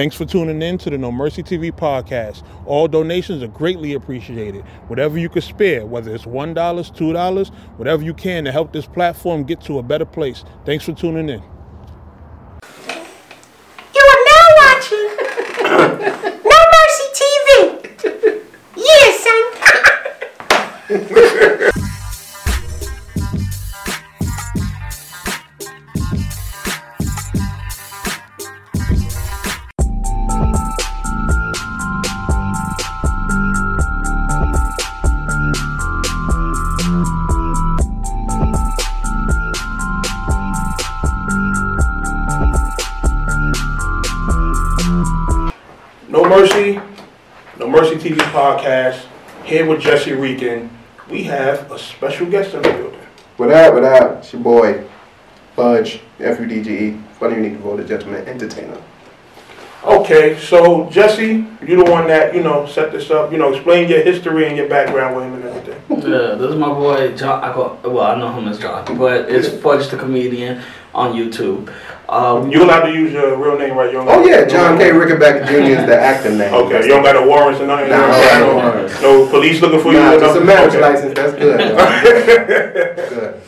Thanks for tuning in to the No Mercy TV podcast. All donations are greatly appreciated. Whatever you can spare, whether it's $1, $2, whatever you can to help this platform get to a better place. Thanks for tuning in. You are now watching No Mercy TV. Yes, son. with Jesserican. We have a special guest in the building. What up, what up? It's your boy, Fudge, F-U-D-G-E, funny, unique, devoted gentleman, entertainer. Okay, so Jesse, you're the one that, you know, set this up. You know, explain your history and your background with him and everything. Yeah, this is my boy John. I call well, I know him as John, but it's Fudge the comedian on YouTube. Uh, we- You allowed to use your real name, right? You Oh yeah, John K. Rickenbacker Jr. is the acting name. Okay, you don't got a warrant or nothing? Nah, no, I don't got no, no no police looking for you? Nah, or just a marriage Okay. license, that's good. good.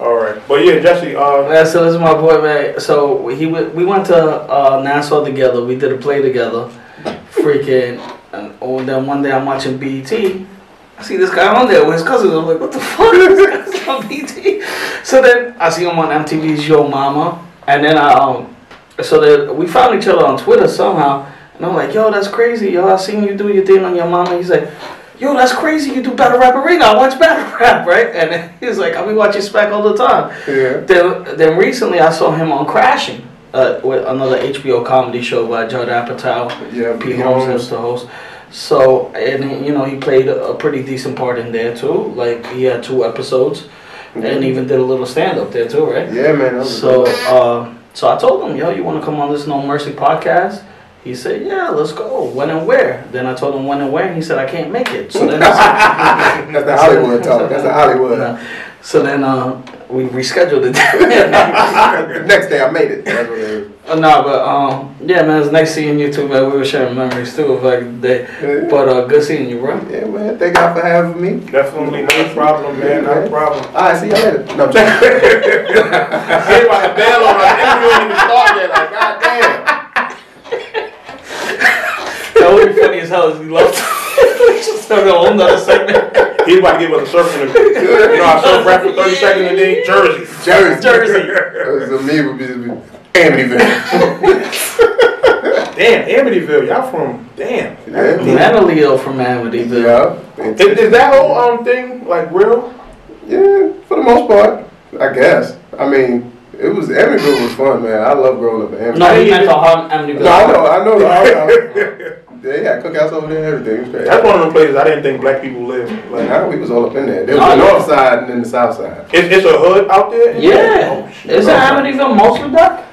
All right. But yeah, Jesse, uh, yeah, so this is my boy, man. So he went, we went to uh, Nassau together. We did a play together. Freaking, and oh, then one day I'm watching BET. I see this guy on there with his cousins. I'm like, what the fuck? This guy's on BET. So then I see him on MTV's Yo Mama, and then I um, so that we found each other on Twitter somehow, and I'm like, yo, that's crazy, yo. I seen you do your thing on your mama. He's like, yo, that's crazy. You do battle rap arena. I watch battle rap, right? And he's like, I be watching Spec all the time. Yeah. Then, then recently I saw him on Crashing, uh, with another HBO comedy show by Judd Apatow. Yeah, Pete Holmes is the host. So, and you know, he played a pretty decent part in there too. Like, he had two episodes and even did a little stand up there too, right? Yeah, man. That was So, uh, so I told him, yo, you want to come on this No Mercy podcast? He said, yeah, let's go. When and where? Then I told him when and where, and he said, I can't make it. So then, that's the Hollywood talk. That's the Hollywood. No. So then uh, we rescheduled it. the next day I made it. That's what it is. Uh, no, but um, yeah, man, it's nice seeing you too, man. We were sharing memories too of back in the day. Yeah. But uh, good seeing you, bro. Yeah, man. Thank God for having me. definitely no problem, man. Not a problem. All right, see you later. No, I'm joking. Everybody bail on us. Interview ain't even start yet. Like, goddamn. That would be funny as hell if we loved. We just started a whole nother segment. He's about to give us a surfing. You know, I surf rap for 30 seconds and then Jersey. Jersey. Jersey. So me would be, be Amityville. Damn, Amityville. Y'all from, damn. Yeah. Mentally ill from Amityville. Yeah. Is, is that whole um thing like real? Yeah, for the most part, I guess. I mean, it was Amityville was fun, man. I love growing up in Amityville. No, he meant the Harlem Amityville. No, I know, I know. I know. They had cookouts over there and everything. It was great. That's one of them places I didn't think black people lived. Like, Nah, we was all up in there. There was No, the yeah. north side and then the south side. it's, it's a hood out there. Yeah. Oh, shit. Isn't Amityville mostly black?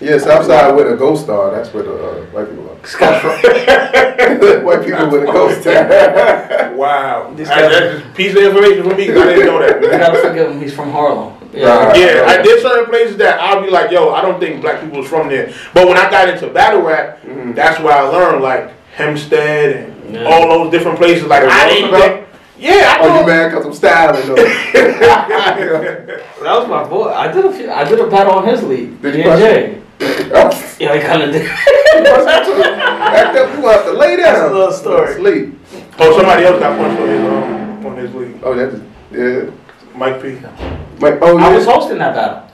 Yeah, south side with a ghost star. That's where the uh, white people Scott Fro- are. white people with a ghost star. Wow. This I- guy- that's just a piece of information for me 'cause I didn't know that. You that. gotta forgive him, he's from Harlem. Right. Yeah, I did certain places that I'll be like, yo, I don't think black people was from there. But when I got into battle rap, that's where I learned like Hempstead and Yeah. all those different places. Like I didn't Roosevelt? think. Yeah, I Oh, you know. mad because I'm styling though. That was my boy. I did a few, I did a battle on his league. Did Did you and punch Jay. Act Yeah, I kinda did. up, you have to lay down. That's a little story. Sleep. Oh, somebody else got punched on his um, on his league. Oh, that's yeah. Mike P. Mike, oh yeah. I was hosting that battle.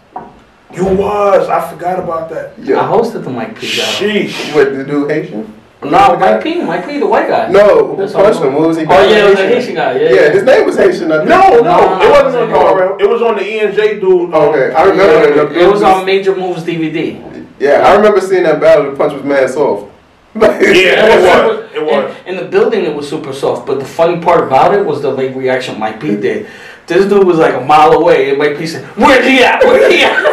You was. I forgot about that. I hosted the Mike P battle. Sheesh. What the dude Haitian? No, Mike P, Mike P, the white guy. No, who That's punched all. him? What was he? Oh yeah, it was a Haitian? Haitian guy. Yeah, Yeah, his name was Haitian. I think. No, no, No, it wasn't on no. URL. It was on the ENJ dude. um, Okay, I remember. It was on Major Moves DVD. Yeah, I remember seeing that battle. The punch was mad soft. Yeah, it was. It was. In, in the building, it was super soft. But the funny part about it was the late reaction Mike P did. This dude was like a mile away, and Mike P said, "Where's he at? Where's he at?"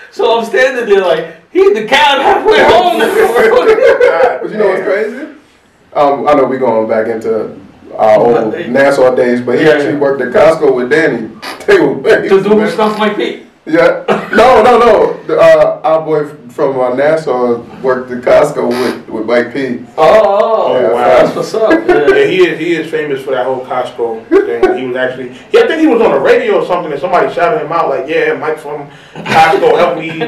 so I'm standing there like, he in the cab halfway home. But you know what's crazy? Um, I know we're going back into our old Nassau days, but he Yeah, actually worked at Costco with Danny. They were the dude who stuffed Mike P. Yeah. No, no, no. The, Uh, our boy from uh, Nassau worked at Costco with, with Mike P. Oh, oh, Yeah, wow. wow. that's what's up. Yeah, Yeah. he is. He is famous for that whole Costco thing. He was actually. Yeah, I think he was on the radio or something, and somebody shouted him out like, "Yeah, Mike from Costco helped me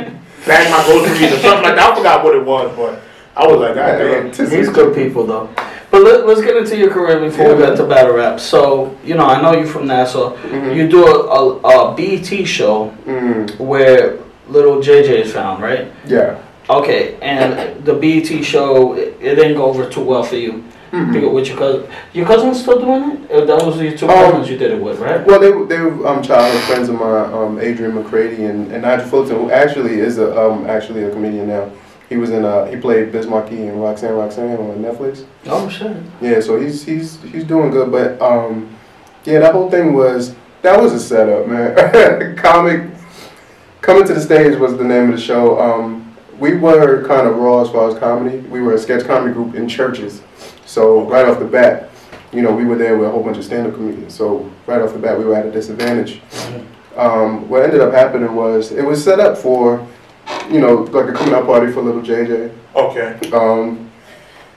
bag my groceries or something like that." I forgot what it was, but I was like, "God damn." He's good people though. But let, let's get into your career before we get to battle rap. So, you know, I know you from Nassau. Mhm. You do a, a, a BET show Mm, where little JJ is found, right? yeah. Okay, and the BET show, it, it didn't go over too well for you. Mhm. Because With your cousin, your cousin's still doing it? That was your two Um, cousins you did it with, right? Well, they were- they were um, childhood friends of mine, um, Adrian McCready and, and Nigel Fulton, who actually is a um, actually a comedian now. He was in uh, he played Biz Markie and Roxanne Roxanne on Netflix. Oh shit. Yeah, so he's he's he's doing good, but um, yeah, that whole thing was that was a setup, man. Comic coming to the stage was the name of the show. Um, we were kind of raw as far as comedy. We were a sketch comedy group in churches, so right off the bat, you know, we were there with a whole bunch of stand-up comedians. So right off the bat, we were at a disadvantage. Um, what ended up happening was it was set up for, you know, like a coming out party for little JJ. Okay. Um,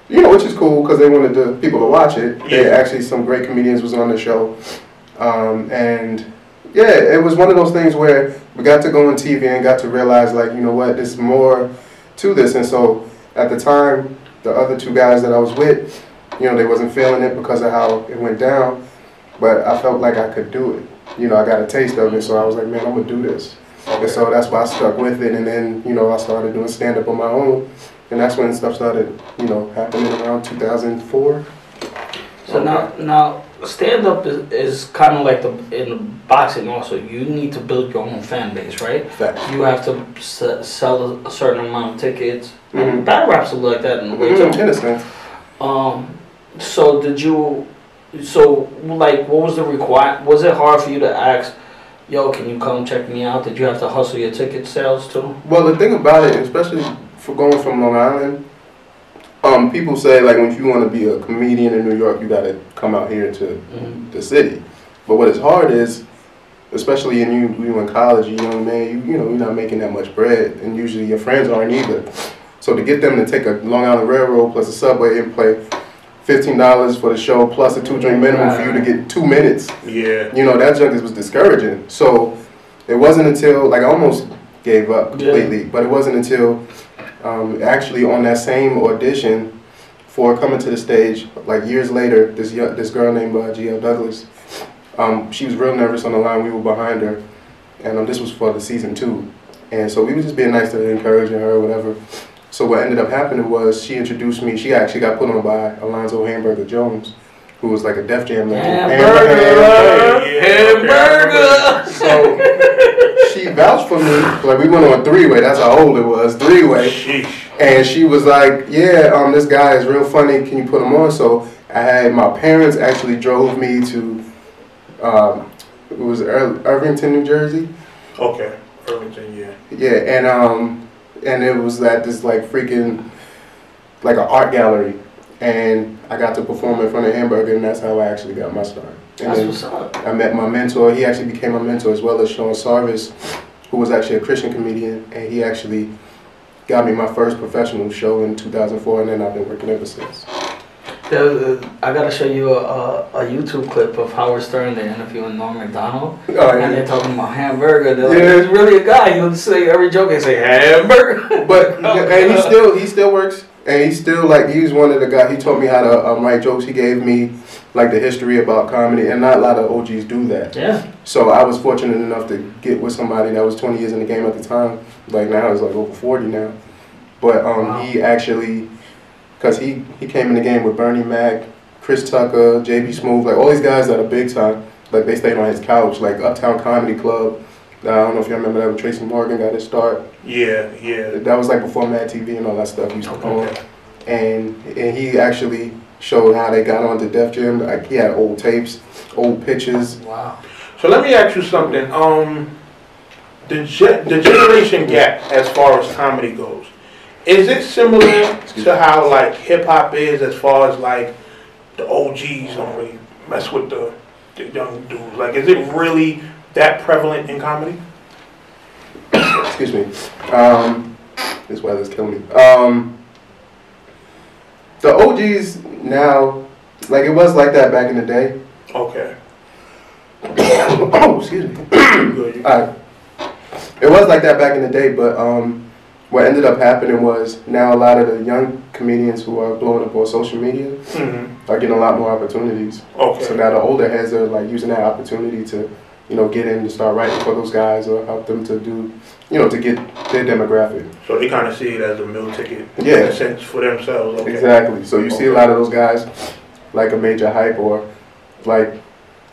you know, which is cool because they wanted the people to watch it. They Yeah. actually some great comedians was on the show, um, and yeah, it was one of those things where we got to go on TV and got to realize like, you know what, there's more to this. And so at the time, the other two guys that I was with, you know, they wasn't feeling it because of how it went down, but I felt like I could do it. You know, I got a taste of it, so I was like, man, I'm gonna do this. And so that's why I stuck with it. And then, you know, I started doing stand up on my own. And that's when stuff started, you know, happening around 2004. So now, now stand up is, is kind of like the in boxing. Also, you need to build your own fan base, right? Facts. You have to s- sell a, certain amount of tickets. And Mhm. battle raps are like that in a way Mhm, too. In a sense. Um, so did you? So like, what was the require? Was it hard for you to ask? Yo, can you come check me out? Did you have to hustle your ticket sales too? Well, the thing about it, especially for going from Long Island, um, people say like if you want to be a comedian in New York, you got to come out here to Mhm. the city. But what is hard is, especially in you, you in college, you young man, you you know you're not making that much bread, and usually your friends aren't either. So to get them to take a Long Island Railroad plus a subway and play fifteen dollars for the show plus a two drink minimum for you to get two minutes, Yeah. you know that junk was discouraging. So it wasn't until like I almost gave up Yeah. completely, but it wasn't until um, actually on that same audition for coming to the stage like years later, this young, this girl named uh, GL Douglas, um, she was real nervous on the line. We were behind her, and um, this was for the season two, and so we were just being nice to her, encouraging her, or whatever. So what ended up happening was she introduced me. She actually got put on by Alonzo Hamburger Jones, who was like a Def Jam legend. Hamburger, Yeah, hamburger. So she vouched for me. Like we went on three way. That's how old it was. Three way. And she was like, "Yeah, um, this guy is real funny. Can you put him on?" So I had my parents actually drove me to, um, it was Ir- Irvington, New Jersey. Okay. Irvington, yeah. Yeah, and um, and it was at this like freaking, like an art gallery, and I got to perform in front of Hamburger, and that's how I actually got my start. And That's then what's up. I met my mentor. He actually became my mentor as well as Sean Sarvis, who was actually a Christian comedian, and he actually got me my first professional show in 2004, and then I've been working ever since. There- uh, I gotta show you a, a, a YouTube clip of Howard Stern. They're interviewing Norm Macdonald, Oh, and they're talking about hamburger. They're like, Yeah. "There's really a guy. He'll say every joke. and say hamburger." But and he still he still works, and he still like he's one of the guys. He taught me how to um, write jokes. He gave me like the history about comedy, and not a lot of OGs do that. Yeah. So I was fortunate enough to get with somebody that was 20 years in the game at the time. Like now he's like over 40 now. But um, Wow. he actually, cause he he came in the game with Bernie Mac, Chris Tucker, JB Smoove, like all these guys that are big time. Like they stayed on his couch, like Uptown Comedy Club. I don't know if y'all remember that when Tracy Morgan got his start. Yeah, yeah. That was like before Mad TV and all that stuff used to come on. And and he actually showed how they got onto Def Jam. Like he had old tapes, old pictures. Wow. So let me ask you something. Um, the ge- the generation gap as far as comedy goes, is it similar to how like hip hop is as far as like the OGs don't really mess with the, the young dudes? Like, is it really that prevalent in comedy? excuse me. Um, this weather's killing me. Um, the OGs now, like it was like that back in the day. Okay. oh, excuse me. Good. It was like that back in the day, but um, what ended up happening was now a lot of the young comedians who are blowing up on social media Mhm. are getting a lot more opportunities. Okay. So now the older heads are like using that opportunity to, you know, get in and start writing for those guys or help them to do, you know, to get their demographic. So they kind of see it as a meal ticket. Yeah. In a sense for themselves. Okay. Exactly. So you see a lot of those guys, like a major hype or like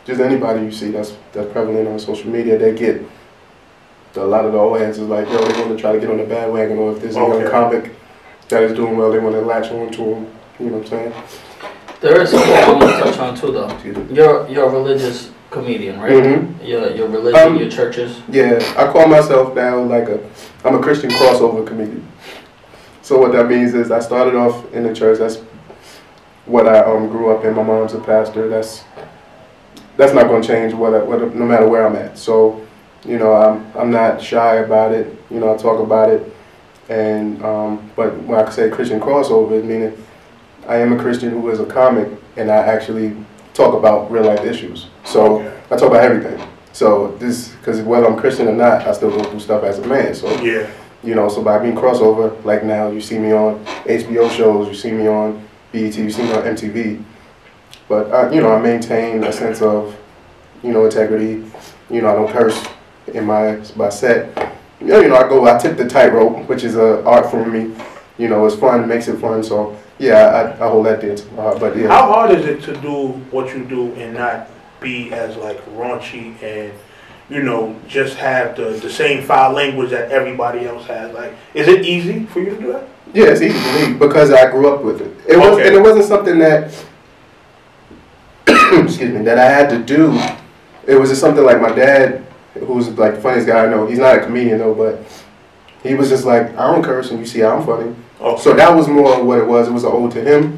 just anybody you see that's that's prevalent on social media, they get a lot of the old heads is like, yo, they want to try to get on the bandwagon, or if there's a young comic that is doing well, they want to latch on to him. You know what I'm saying? There is something I want to touch on too, though. Excuse me. You're you're a religious comedian, right? Mhm. Your your religion, Um, your churches. Yeah, I call myself now like a, I'm a Christian crossover comedian. So what that means is I started off in the church. That's what I um, grew up in. My mom's a pastor. That's that's not going to change what, I, what no matter where I'm at. So you know I'm I'm not shy about it. You know I talk about it, and um, but when I say Christian crossover, meaning I am a Christian who is a comic, and I actually talk about real life issues. So. Okay. I talk about everything. So this, because whether I'm Christian or not, I still go through stuff as a man. So Yeah. you know, so by being crossover, like now you see me on HBO shows, you see me on BET, you see me on MTV. But I, you know, I maintain a sense of, you know, integrity. You know, I don't curse in my my set. You know, you know, I go, I tip the tightrope, which is a art for me. You know, it's fun, makes it fun. So yeah, I, I hold that dear to my heart. But yeah. How hard is it to do what you do and not be as like raunchy and you know just have the, the same foul language that everybody else has? Like, is it easy for you to do that? Yeah, it's easy for me because I grew up with it. It was, Okay. and it wasn't something that, excuse me, that I had to do. It was just something like my dad, who's like the funniest guy I know. He's not a comedian though, but he was just like, I don't curse, and you see how I'm funny. Oh, So that was more what it was. It was an ode to him,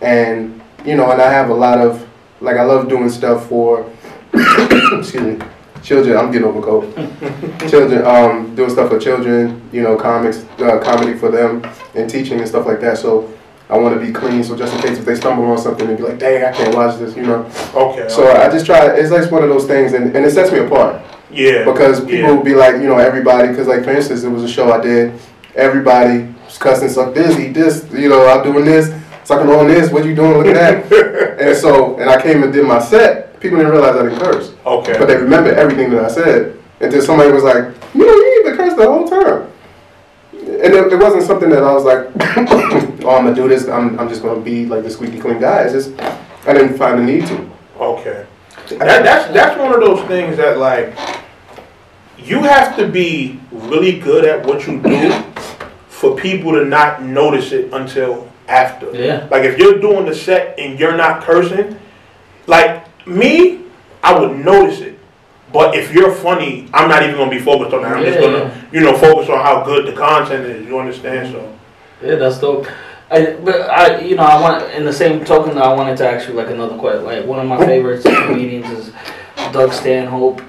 and you know, and I have a lot of like I love doing stuff for, excuse me, children. I'm getting over cold. children, um, doing stuff for children. You know, comics, uh, comedy for them, and teaching and stuff like that. So I want to be clean. So just in case if they stumble on something and be like, dang, I can't watch this. You know. okay. So I just try. It's like one of those things, and, and it sets me apart yeah. because people Yeah. will be like, you know, everybody. Because like for instance, it was a show I did. Everybody was cussing, suck this, eat this. You know, I'm doing this, sucking on this. What you doing? Look at that. and so, and I came and did my set. People didn't realize I didn't curse, Okay. but they remember everything that I said. Until somebody was like, you know, you even cursed the whole time. And it, it wasn't something that I was like, oh, I'm gonna do this. I'm, I'm just gonna be like the squeaky clean guy. It's just I didn't find the need to. Okay. That, that's that's one of those things that like you have to be really good at what you do for people to not notice it until after. Yeah. Like if you're doing the set and you're not cursing, like me, I would notice it. But if you're funny, I'm not even gonna be focused on that. I'm just gonna, you know, focus on how good the content is. You understand? So Yeah, that's dope. I, but I, you know, I want in the same token, that I wanted to ask you like another question. Like one of my oh. favorite comedians is Doug Stanhope,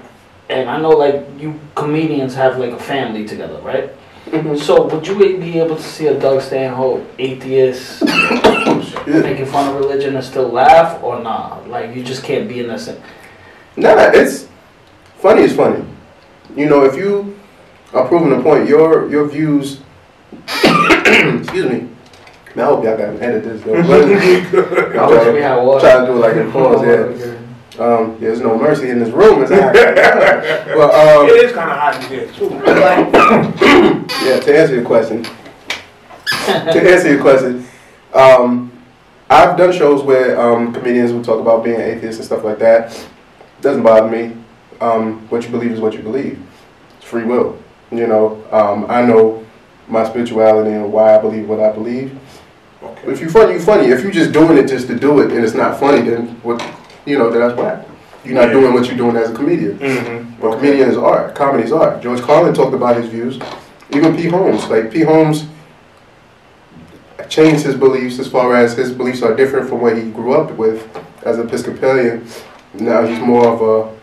and I know like you comedians have like a family together, right? Mm-hmm. So would you be able to see a Doug Stanhope atheist making fun of religion and still laugh, or nah? Like you just can't be in that. sen- Nah, it's funny is funny. You know, if you are proving a point, your your views. excuse me. Man, I hope y'all got edit this though. But, I wish we had water. Try to do it like in pause, yeah. Um, there's no mercy in this room. It's not. well, um, it is kind of hot in here too. yeah. To answer your question, to answer your question, um, I've done shows where um, comedians will talk about being atheists and stuff like that. Doesn't bother me. Um, what you believe is what you believe. It's free will. You know, um, I know my spirituality and why I believe what I believe. Okay. If you're funny, you're funny. If you're just doing it just to do it and it's not funny, then what? You know, that's whack. You're not Yeah. doing what you're doing as a comedian. Mm-hmm. But comedian is art. Comedy is art. George Carlin talked about his views. Even Pete Holmes, like Pete Holmes, changed his beliefs as far as his beliefs are different from what he grew up with as an Episcopalian. Now he's more of a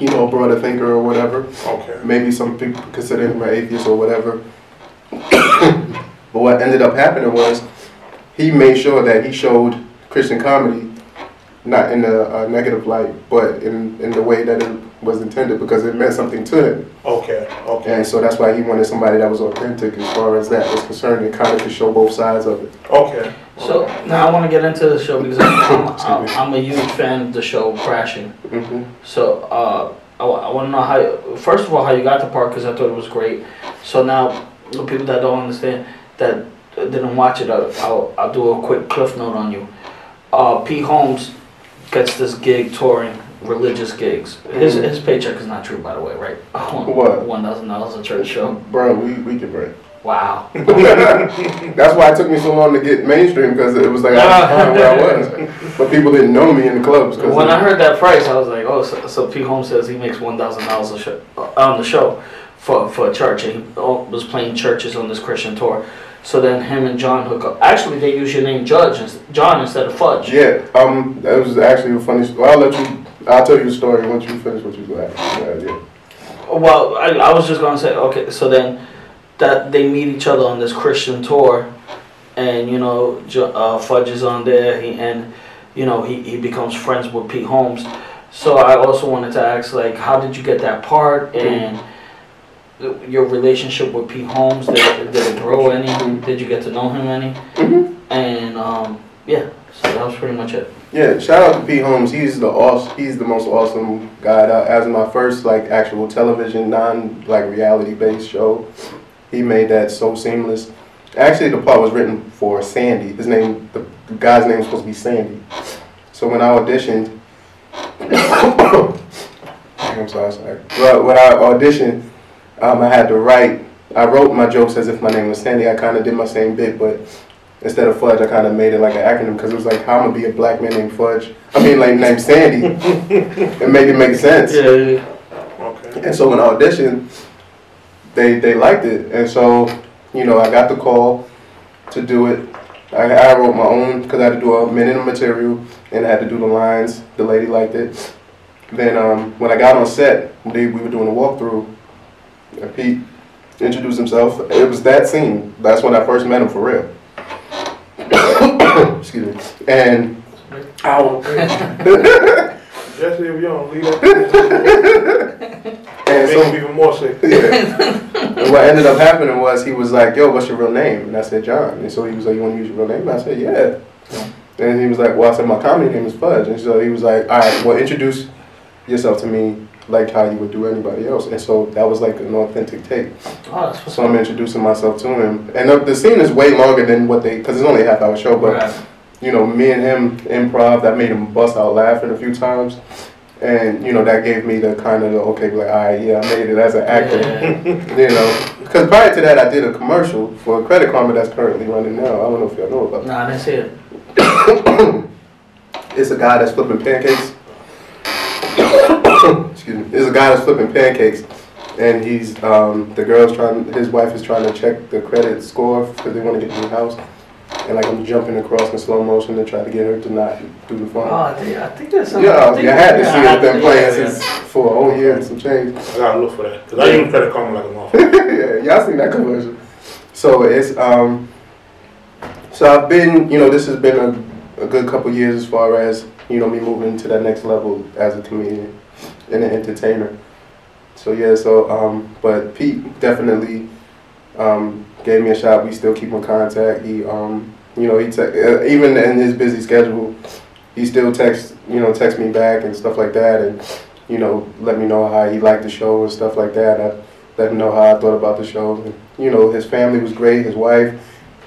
you know, broader thinker or whatever. Okay. Maybe some people consider him an atheist or whatever. but what ended up happening was he made sure that he showed Christian comedy not in a, a negative light, but in, in the way that it was intended because it meant something to him. Okay. Okay. And so that's why he wanted somebody that was authentic as far as that was concerned and kind of could show both sides of it. Okay. So now I want to get into the show because I'm, I'm, I'm a huge fan of the show Crashing. Mm-hmm. So uh, I, want to know how. You, first of all, how you got the part because I thought it was great. So now, the people that don't understand that didn't watch it, I'll, I'll, I'll do a quick cliff note on you. Uh, Pete Holmes gets this gig touring religious gigs. His Mhm. his paycheck is not true, by the way, right? What? One thousand dollars a church show. Bro, we, we can break. Wow. That's why it took me so long to get mainstream because it was like I was where I was, but people didn't know me in the clubs. Cause When I heard that price, I was like, oh, so, so Pete Holmes says he makes one thousand dollars a show on the show for for a church, and he oh, was playing churches on this Christian tour. So then him and John hook up. Actually, they use your name Judge, John instead of Fudge. yeah, um, that was actually a funny. Well, I'll let you. I'll tell you the story once you finish what you asking. Yeah. Well, I, I was just gonna say, okay, so then that they meet each other on this Christian tour, and you know, uh, Fudge is on there, he, and you know, he, he becomes friends with Pete Holmes. So I also wanted to ask, like, how did you get that part, and your relationship with Pete Holmes? Did it, did it grow any? Did you get to know him any? Mhm. And um, yeah, so that was pretty much it. Yeah, shout out to Pete Holmes. He's the awesome, he's the most awesome guy. That, as my first like actual television, non like reality based show, he made that so seamless. Actually, the part was written for Sandy. His name, the, the guy's name was supposed to be Sandy. So when I auditioned, I'm sorry, sorry. Well, when I auditioned, um, I had to write. I wrote my jokes as if my name was Sandy. I kind of did my same bit, but instead of Fudge, I kind of made it like an acronym because it was like, how I'm gonna be a black man named Fudge? I mean, like named Sandy, and make it make sense. Yeah. Okay. And so when I auditioned, they they liked it, and so you know I got the call to do it. I, I wrote my own because I had to do a minute of material and I had to do the lines. The lady liked it. Then um, when I got on set, they, we were doing a walkthrough. And Pete introduced himself. It was that scene. That's when I first met him for real. Excuse me. And Ow. Jesse, if you don't leave that, and make so him even more sick. Yeah. and what ended up happening was he was like, "Yo, what's your real name?" And I said, "John." And so he was like, "You want to use your real name?" And I said, "Yeah." And he was like, "Well, I said my comedy name is Fudge." And so he was like, "All right, well, introduce yourself to me like how you would do anybody else." And so that was like an authentic take. Oh, So I'm introducing myself to him, and the, the scene is way longer than what they because it's only a half hour show, but Right. you know, me and him improv, that made him bust out laughing a few times. And, you know, that gave me the kind of the, okay, like, all right, yeah, I made it as an actor. Yeah. You know, because prior to that, I did a commercial for a Credit Karma that's currently running now. I don't know if y'all know about Nah, see it. It's a guy that's flipping pancakes. Excuse me. It's a guy that's flipping pancakes. And he's, um, the girl's trying, his wife is trying to check the credit score because they want to get a new house. And like I'm jumping across in slow motion to try to get her to not do the phone. Oh, I think, I think there's something. Yeah, I think, you had to see I it had been playing yeah, since for a whole year and some change. I gotta look for that because I use credit karma like a motherfucker. yeah, y'all seen that commercial. So it's um, so I've been, you know, this has been a, a good couple years as far as you know me moving to that next level as a comedian and an entertainer. So yeah, so um, but Pete definitely um gave me a shot. We still keep in contact. He um, you know, he te- uh, even in his busy schedule, he still texts, you know, text me back and stuff like that, and you know, let me know how he liked the show and stuff like that. I let him know how I thought about the show. And, you know, his family was great. His wife,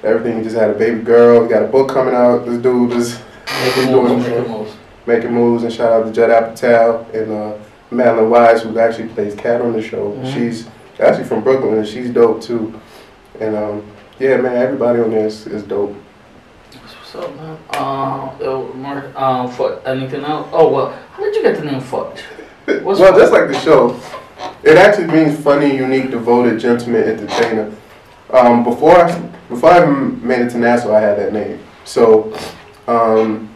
everything. He just had a baby girl. He got a book coming out. This dude is Making moves, making moves. making moves. And shout out to Judd Apatow and uh, Madeline Wise, who actually plays Cat on the show. Mhm. She's actually from Brooklyn, and she's dope too. And um, yeah, man, everybody on there is, is dope. What's up, man? Uh, uh, Mark, um, for anything else? Oh, well, how did you get the name Fudge? What's well, Fudge? just like the show, it actually means funny, unique, devoted, gentleman, entertainer. Um, before I, before I made it to Nassau, I had that name. So, um,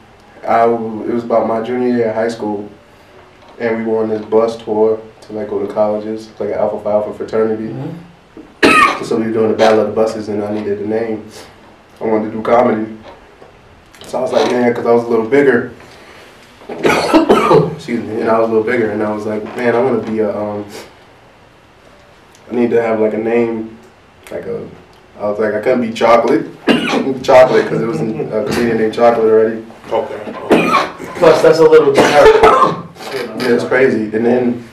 I w- it was about my junior year of high school. And we were on this bus tour to like go to colleges, like an Alpha Phi Alpha fraternity. Mhm. So we were doing the battle of the buses, and I needed a name. I wanted to do comedy. So I was like, man, because I was a little bigger. Excuse me, and I was a little bigger, and I was like, man, I want to be a. Um, I need to have like a name, like a. I was like, I couldn't be chocolate, chocolate, because it was a comedian named Chocolate already. Okay. okay. Plus, that's a little generic. Yeah, it's crazy. And then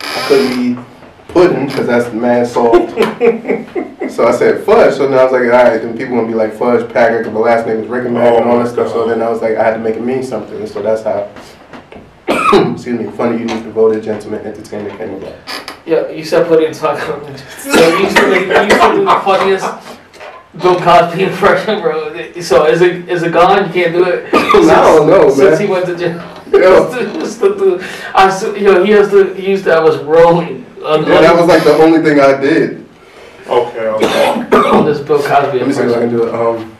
I couldn't be pudding because that's mad salt. so I said fudge. So then I was like, all right, then people gonna be like fudge Packer because my last name is Rickenback and all that stuff. So oh, then I was like, I had to make it mean something. And so that's how. excuse me. Funny, you unique, devoted, gentleman, entertainment came about. Yeah, you said put in taco. So you used to, make, you used to do the funniest Bill Cosby impression, bro. So is it is it gone? You can't do it. I don't know, Since he went to jail. Yeah. Just to do- I s- yo, he has to. He used to. I was rolling on, Yeah, that was like the only thing I did. Okay. Okay. on this Bill Cosby Let me see if I can do it. Um,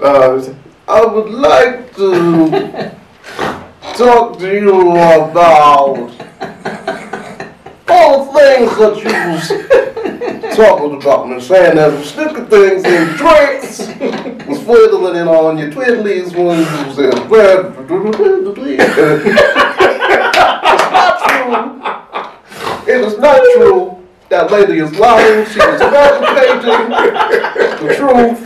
uh, I would like to talk to you about all the things that you was talking about and saying that was sticking things in drinks, was fiddling it on your twiddlies when you was in bed. It's not true. It is not true. That lady is lying. She was fabricating the truth.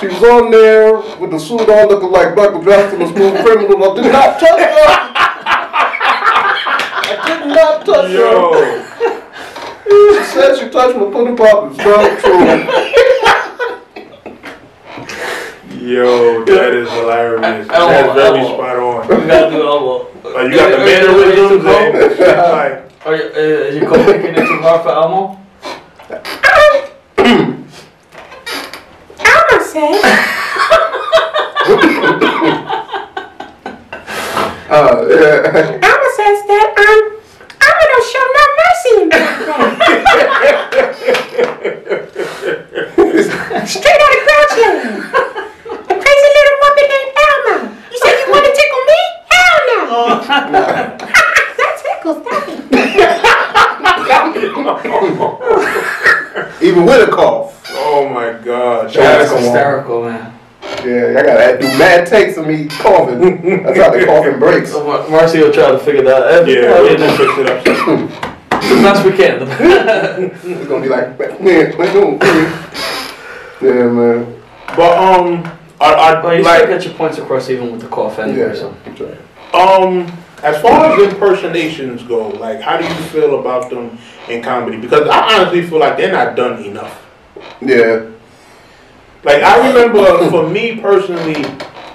She was on there with the suit on looking like Michael Jackson, a smooth criminal. I did not touch her. I did not touch her. Yo. She said she touched my pudding pop. It's not true. Yo, that is hilarious. Elmo, That's very Elmo. spot on. You gotta do Elmo. Like you got the mannerisms and shit like. Are you, uh, is your co making it too hard for Elmo? Elmo says, Uh, yeah. Elmo says that um, Elmo don't show no mercy in that. Straight out of Grouchland. A crazy little muppet named Elmo. You say you want to tickle me? Hell no. that tickles that. Even with a cough. Oh my god. That's Come on. hysterical, man. Yeah, I gotta do mad takes of me coughing. That's how the coughing breaks. So Mar- Marcy will try to figure that out. Yeah, we'll just fix it up. soon. as best we can. It's gonna be like, man. Yeah, man. But um, I, I well, you like still get your points across even with the cough anyway. Yeah, So. right. Um, as far as impersonations go, like how do you feel about them in comedy? Because I honestly feel like they're not done enough. Yeah. Like I remember, for me personally,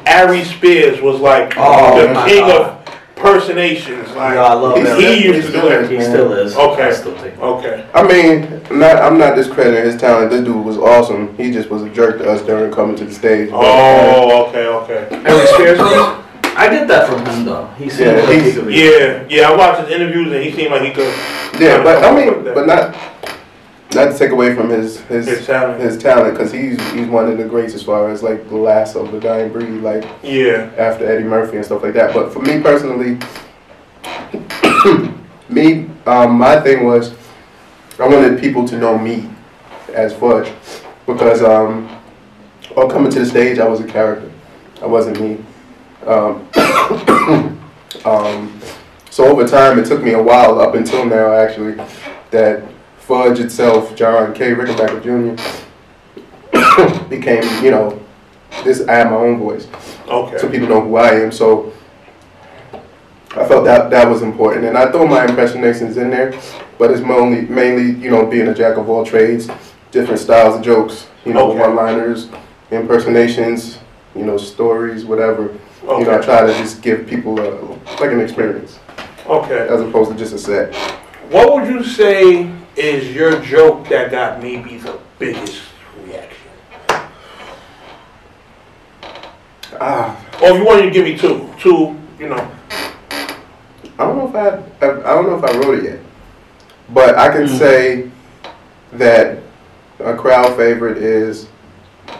Aries Spears was like Oh, the king God. of personations. Like Yeah, I love He's him. he used to do still it. He still is. Okay. I still think. Okay. I mean, I'm not, I'm not discrediting his talent. This dude was awesome. He just was a jerk to us during coming to the stage. But, Oh, okay, okay. Aries Spears was? I get that from him though. He seems Yeah, like he could be. Yeah, yeah. I watched his interviews and he seemed like he could. yeah, but I mean, up with that. but not, not to take away from his his His talent. because he's he's one of the greats as far as like the last of the dying breed, like Yeah. after Eddie Murphy and stuff like that. But for me personally, me, um, my thing was I wanted people to know me as Fudge because um, on coming to the stage, I was a character. I wasn't me. Um, um, so over time, it took me a while, up until now actually, that Fudge itself, John K. Rickenbacker Jr., became, you know, this. I have my own voice Okay. so people know who I am. So I felt that that was important, and I throw my impersonations in there, but it's mainly mainly you know being a jack of all trades, different styles of jokes, you know, Okay. one-liners, impersonations, you know, stories, whatever. Okay. You know, I try to just give people a, like an experience Okay. as opposed to just a set. What would you say is your joke that got maybe the biggest reaction? Ah, Or if you wanted to give me two, two, you know. I don't know if I, I I don't know if I wrote it yet, but I can Mm. say that a crowd favorite is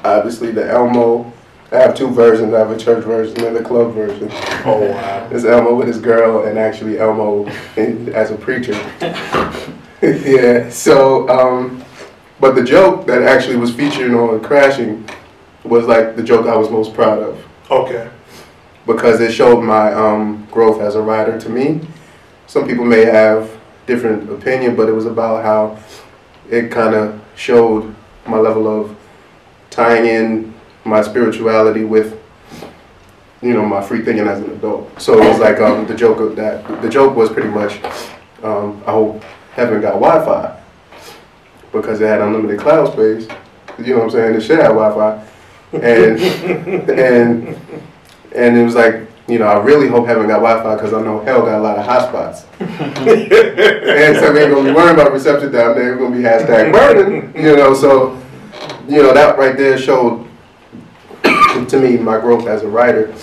obviously the Elmo I have two versions. I have a church version and a club version. Oh wow. It's Elmo with his girl, and actually Elmo in, as a preacher. yeah. So, um, but the joke that actually was featured on Crashing was like the joke I was most proud of Okay. because it showed my um, growth as a writer to me. Some people may have different opinion, but it was about how it kind of showed my level of tying in my spirituality with you know my free thinking as an adult. So it was like um, the joke of that. The joke was pretty much um, I hope heaven got Wi-Fi because it had unlimited cloud space. You know what I'm saying? It should have Wi-Fi, and and and it was like you know I really hope heaven got Wi-Fi because I know hell got a lot of hotspots. and so we ain't gonna be worrying about reception down there. We're gonna be hashtag burning. You know, so you know that right there showed to me my growth as a writer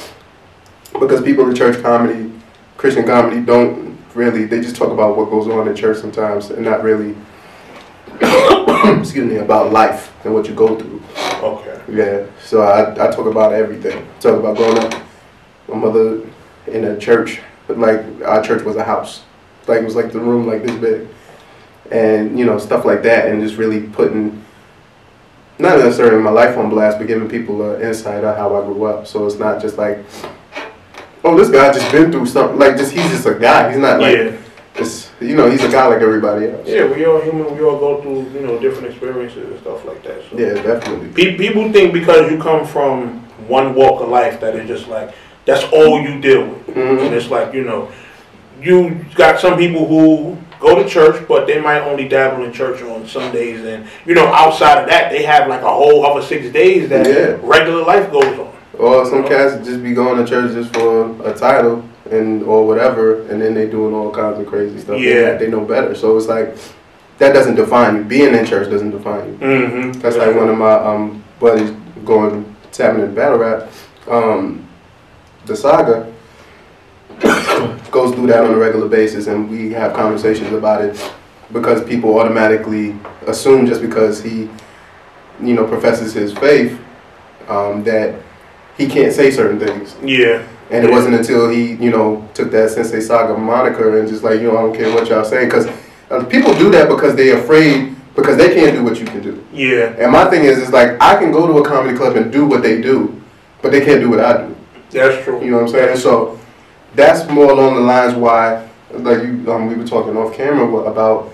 because people in church comedy, Christian comedy, don't really. They just talk about what goes on in church sometimes, and not really. excuse me about life and what you go through. Okay. Yeah, so I, I talk about everything. Talk about growing up. My mother in a church, but like our church was a house. Like it was like the room like this big, and you know stuff like that, and just really putting not necessarily my life on blast, but giving people an insight on how I grew up. So it's not just like, oh, this guy just been through something. Like just he's just a guy. He's not like Yeah. it's you know he's a guy like everybody else. Yeah, we all human. We all go through you know different experiences and stuff like that. So. Yeah, definitely. Pe- People think because you come from one walk of life that it's just like that's all you deal with, Mhm. and it's like you know, you got some people who go to church, but they might only dabble in church on Sundays, and you know, outside of that, they have like a whole other six days that Yeah. regular life goes on. Or some cats just be going to church just for a title and or whatever, and then they doing all kinds of crazy stuff. They- Yeah. they, know better. So it's like that doesn't define you. Being in church doesn't define you. Mm-hmm. That's like one of my um, buddies going tapping in battle rap. Um, the saga goes through that on a regular basis, and we have conversations about it because people automatically assume just because he, you know, professes his faith um, that he can't say certain things. yeah, And it wasn't until he, you know, took that Sensei Saga moniker and just like, you know, I don't care what y'all saying, because uh, people do that because they're afraid because they can't do what you can do. yeah, And my thing is, is like I can go to a comedy club and do what they do, but they can't do what I do. that's true. You know what I'm saying? So that's more along the lines why, like you, um, we were talking off camera about,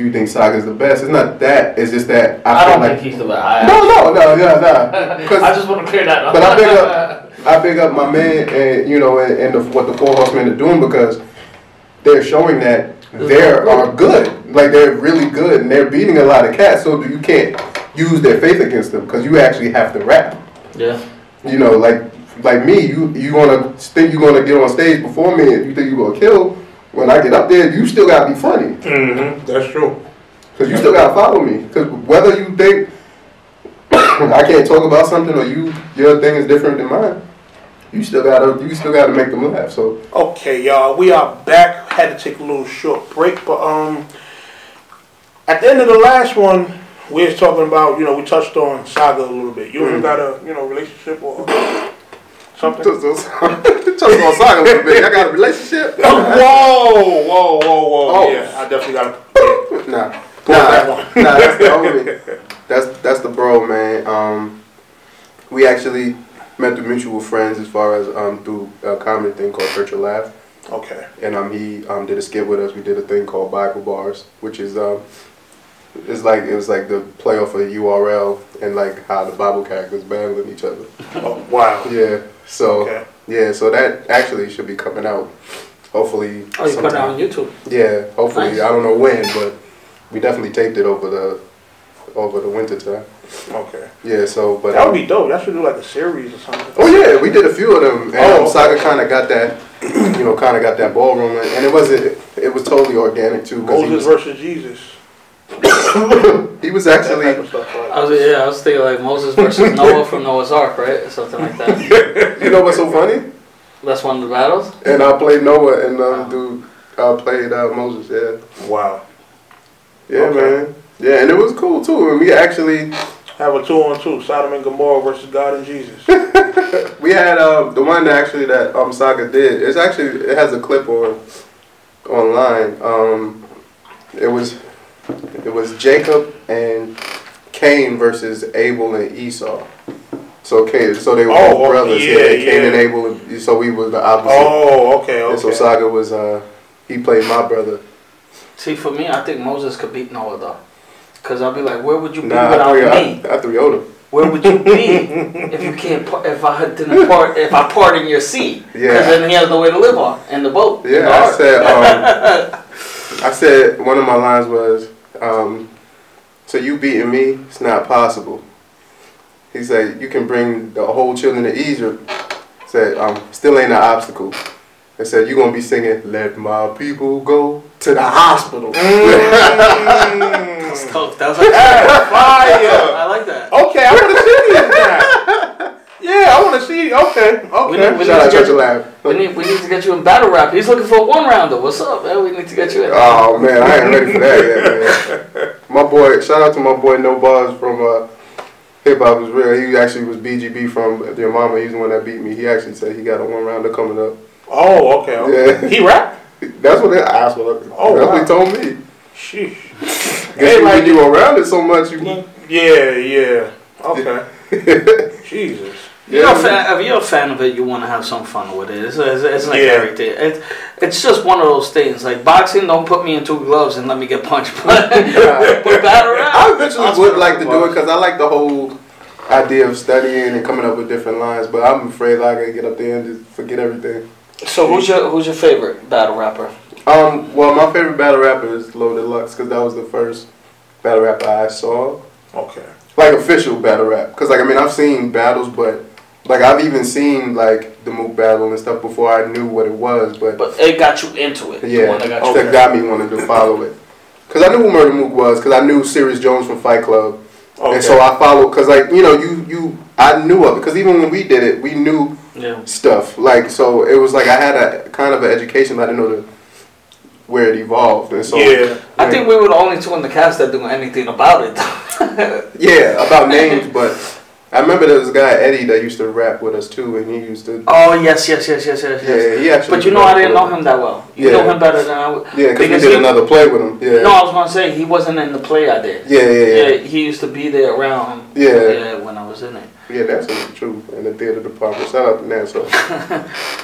you think Saga's the best? It's not that. It's just that I, I don't like think he's the best. I, no, no, no, no, no. I just want to clear that up. But I pick up, I pick up my man, and you know, and, and the, what the four horsemen are doing because they're showing that they are good, like they're really good, and they're beating a lot of cats. So you can't use their faith against them because you actually have to rap. Yeah. You know, like like me, you you gonna think you're gonna get on stage before me, and you think you're gonna kill. When I get up there, you still gotta be funny Mm-hmm. That's true. because you still gotta follow me. Because whether you think I can't talk about something or you your thing is different than mine, you still gotta you still gotta make them laugh. So Okay, y'all, we are back. Had to take a little short break, but um, at the end of the last one, we was talking about you know we touched on Saga a little bit. You Mhm. got a you know relationship or something? just just on saga a little bit. I got a relationship. whoa, whoa, whoa, whoa! Oh. Yeah, I definitely got a. Nah, Pull nah, that one. nah. That's the. That's that's the bro, man. Um, we actually met through mutual friends as far as um through a comedy thing called Church of Laugh. Okay. and um, he um, did a skit with us. We did a thing called Bible Bars, which is um, it's like it was like the play off of URL and like how the Bible characters battling each other. Oh, wow. Yeah. So Okay. yeah, so that actually should be coming out. Hopefully. Oh, you put it on YouTube. Yeah. Hopefully, Nice. I don't know when, but we definitely taped it over the over the winter time. Okay. Yeah. So, but That would be dope. That should do like a series or something. Oh yeah, we did a few of them, and Oh, um, Saga kind of got that, you know, kind of got that ballroom, and, and it wasn't, it was totally organic too. 'cause he Moses was- versus Jesus. He was actually, of stuff. Like. I was yeah, I was thinking like Moses versus Noah from Noah's Ark, right? Or something like that. you know what's so funny? That's one of the battles. And I played Noah, and um, dude, I played uh, Moses. Yeah, Wow. yeah, Okay. man. Yeah, and it was cool too. And we actually, Have a two on two, Sodom and Gomorrah versus God and Jesus. We had um, the one actually that um, Saga did. It's actually it has a clip on online. Um, it was it was Jacob and Cain versus Abel and Esau. So Cain, so they were Oh, both brothers. yeah, Yeah, Cain and. Abel. and- So we were the opposite. oh, okay, And so. Saga was uh, he played my brother. See, for me, I think Moses could beat Noah though, because I'll be like, where would you be Nah, I without three, me? I, I three older. Where would you be if you can't? par- If I didn't part, if I part in your sea, because Yeah. then he has no way to live on in the boat. in the Yeah, I said. Um, I said one of my lines was, um, "So you beating me? It's not possible." He said, "You can bring the whole children of Egypt." Said, um, "Still ain't an obstacle." I said, "You gonna be singing, let my people go to the hospital." That's dope. That was like, Fire. I like that. Okay, I want to see these now. Yeah, I want to see. Okay, We need- okay. we Shout out need to Church get- of Laugh. We need, we need to get you in battle rap. He's looking for a one rounder. What's up, man? We need to get you in. Oh man, I ain't ready for that yet, man. My boy, shout out to my boy No Bars from uh, Hip Hop is real. He actually was BGB from your mama. He's the one that beat me. He actually said he got a one rounder coming up. Oh, okay. okay. Yeah. He rap? That's what they asked for. Oh, That's wow. what he told me. Sheesh. Guess Hey, you- like- when you around it so much, you. Yeah, yeah. Okay. Jesus. If you're, a fan, if you're a fan of it, you want to have some fun with it. It's, it's, it's like Yeah. everything. It's, it's just one of those things. Like boxing, don't put me in two gloves and let me get punched. But, but battle rap, I eventually I'll would like to do it because I like the whole idea of studying and coming up with different lines. But I'm afraid that I gotta get up there and just forget everything. So who's your who's your favorite battle rapper? Um, well, my favorite battle rapper is Loaded Lux because that was the first battle rapper I saw. Okay. like official battle rap. Because like I mean I've seen battles, but like I've even seen like the Mook battle and stuff before I knew what it was. But, But it got you into it. The yeah, one that got you that got me wanting to follow it. Because I knew who Murder Mook was. Because I knew Serius Jones from Fight Club, Okay. and so I followed. Because like you know you you I knew of it. Because even when we did it, we knew Yeah. stuff. Like so it was like I had a kind of an education, but I didn't know the where it evolved. And so Yeah. I think we were the only two in the cast that knew anything about it. yeah about names, but. I remember there was a guy Eddie that used to rap with us too, and he used to oh yes, yes, yes, yes, yes, yes. Yeah, he actually. But you know, I didn't know him that well. You Yeah. know him better than I would. Yeah, because we did he- another play with him. Yeah. No, I was gonna say he wasn't in the play I did. Yeah, yeah, Yeah, yeah. he used to be there around. Yeah. yeah when I was in it. Yeah, that's the truth. In the theater department. Shout out to Nassau.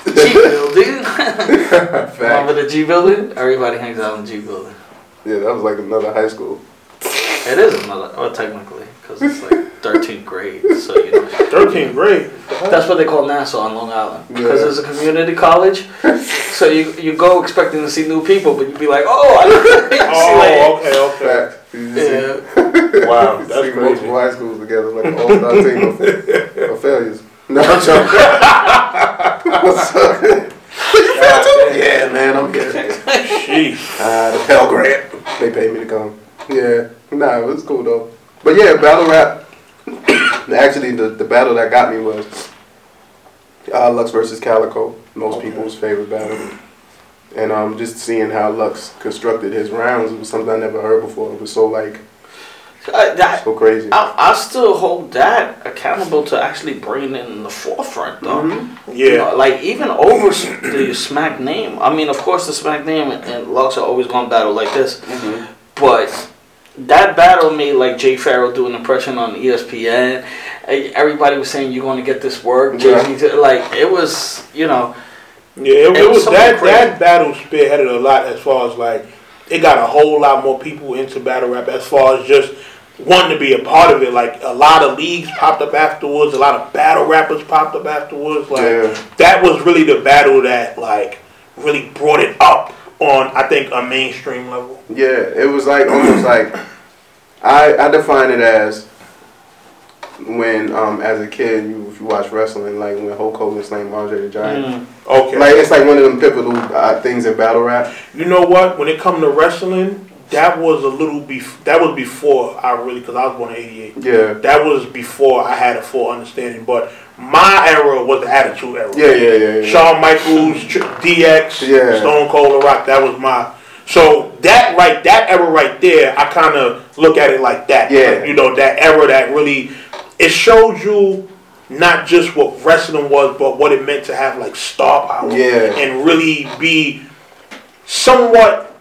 G building. Remember the G building? Everybody hangs out in the G building. Yeah, that was like another high school. It is another, well, technically, because it's like 13th grade. So you know, 13th grade. that's what they call Nassau on Long Island because Yeah. it's a community college. so you you go expecting to see new people, but you'd be like, oh, I you see, Oh, okay, okay. Fact. You just see- yeah. Wow, see that's crazy. multiple high schools together, like an all-star team of, of failures. No, I'm joking. What's up? you failed too? Yeah, man, I'm here. Sheesh. Uh, the Pell Grant. They paid me to come. Yeah. Nah, it was cool though. But yeah, battle rap. Actually, the, the battle that got me was uh, Lux versus Calicoe. Most Okay. people's favorite battle. And um, just seeing how Lux constructed his rounds it was something I never heard before. It was so like I, that, so crazy. I, I still hold that accountable to actually bringing it in the forefront, though. Mhm. You Yeah. know, like even over the Smack name. I mean, of course, the Smack name and, and Lux are always going to battle like this, Mhm. but that battle made like Jay Pharoah do an impression on ESPN. Everybody was saying you're going to get this work. Yeah. Like it was, you know, Yeah, it, It it was was that crazy. that battle spearheaded a lot as far as like it got a whole lot more people into battle rap as far as just wanting to be a part of it. Like a lot of leagues popped up afterwards, a lot of battle rappers popped up afterwards. Like Yeah. that was really the battle that like really brought it up on I think a mainstream level. Yeah, it was like almost like I I define it as when um as a kid you if you watch wrestling like when Hulk Hogan slaying Andre the Giant. mm, Okay. Like it's like one of them pivotal uh, things in battle rap. You know what? When it come to wrestling, that was a little bef- That was before I really, because I was born in '88. Yeah. That was before I had a full understanding. But my era was the Attitude Era. Yeah, yeah, yeah, yeah. Shawn Michaels, DX, Yeah. Stone Cold, The Rock. That was my. So that right, that era right there, I kind of look at it like that. Yeah. Like, you know, that era that really, it showed you not just what wrestling was, but what it meant to have like star power. Yeah. And really be somewhat,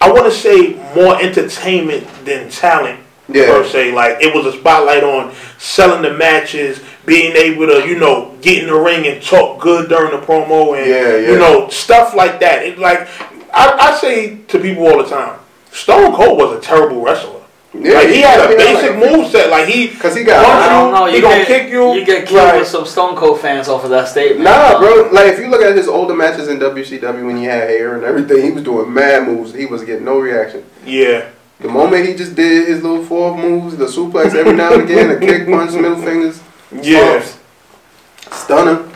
I want to say more entertainment than talent. Yeah. Per se, like it was a spotlight on selling the matches, being able to, you know, get in the ring and talk good during the promo, and Yeah, yeah. you know, stuff like that. It like I, I say to people all the time, Stone Cold was a terrible wrestler. Yeah, like he had a mean, I basic like- move set. Like he, 'Cause he got- I don't you, know. he You gonna kick you. You get killed Right. with some Stone Cold fans off of that statement. Nah, Um, bro. Like if you look at his older matches in WCW when he had hair and everything, he was doing mad moves. He was getting no reaction. Yeah, The moment he just did his little four moves, the suplex every now and again, the kick, punch, middle fingers, yeah, bumps, stunner,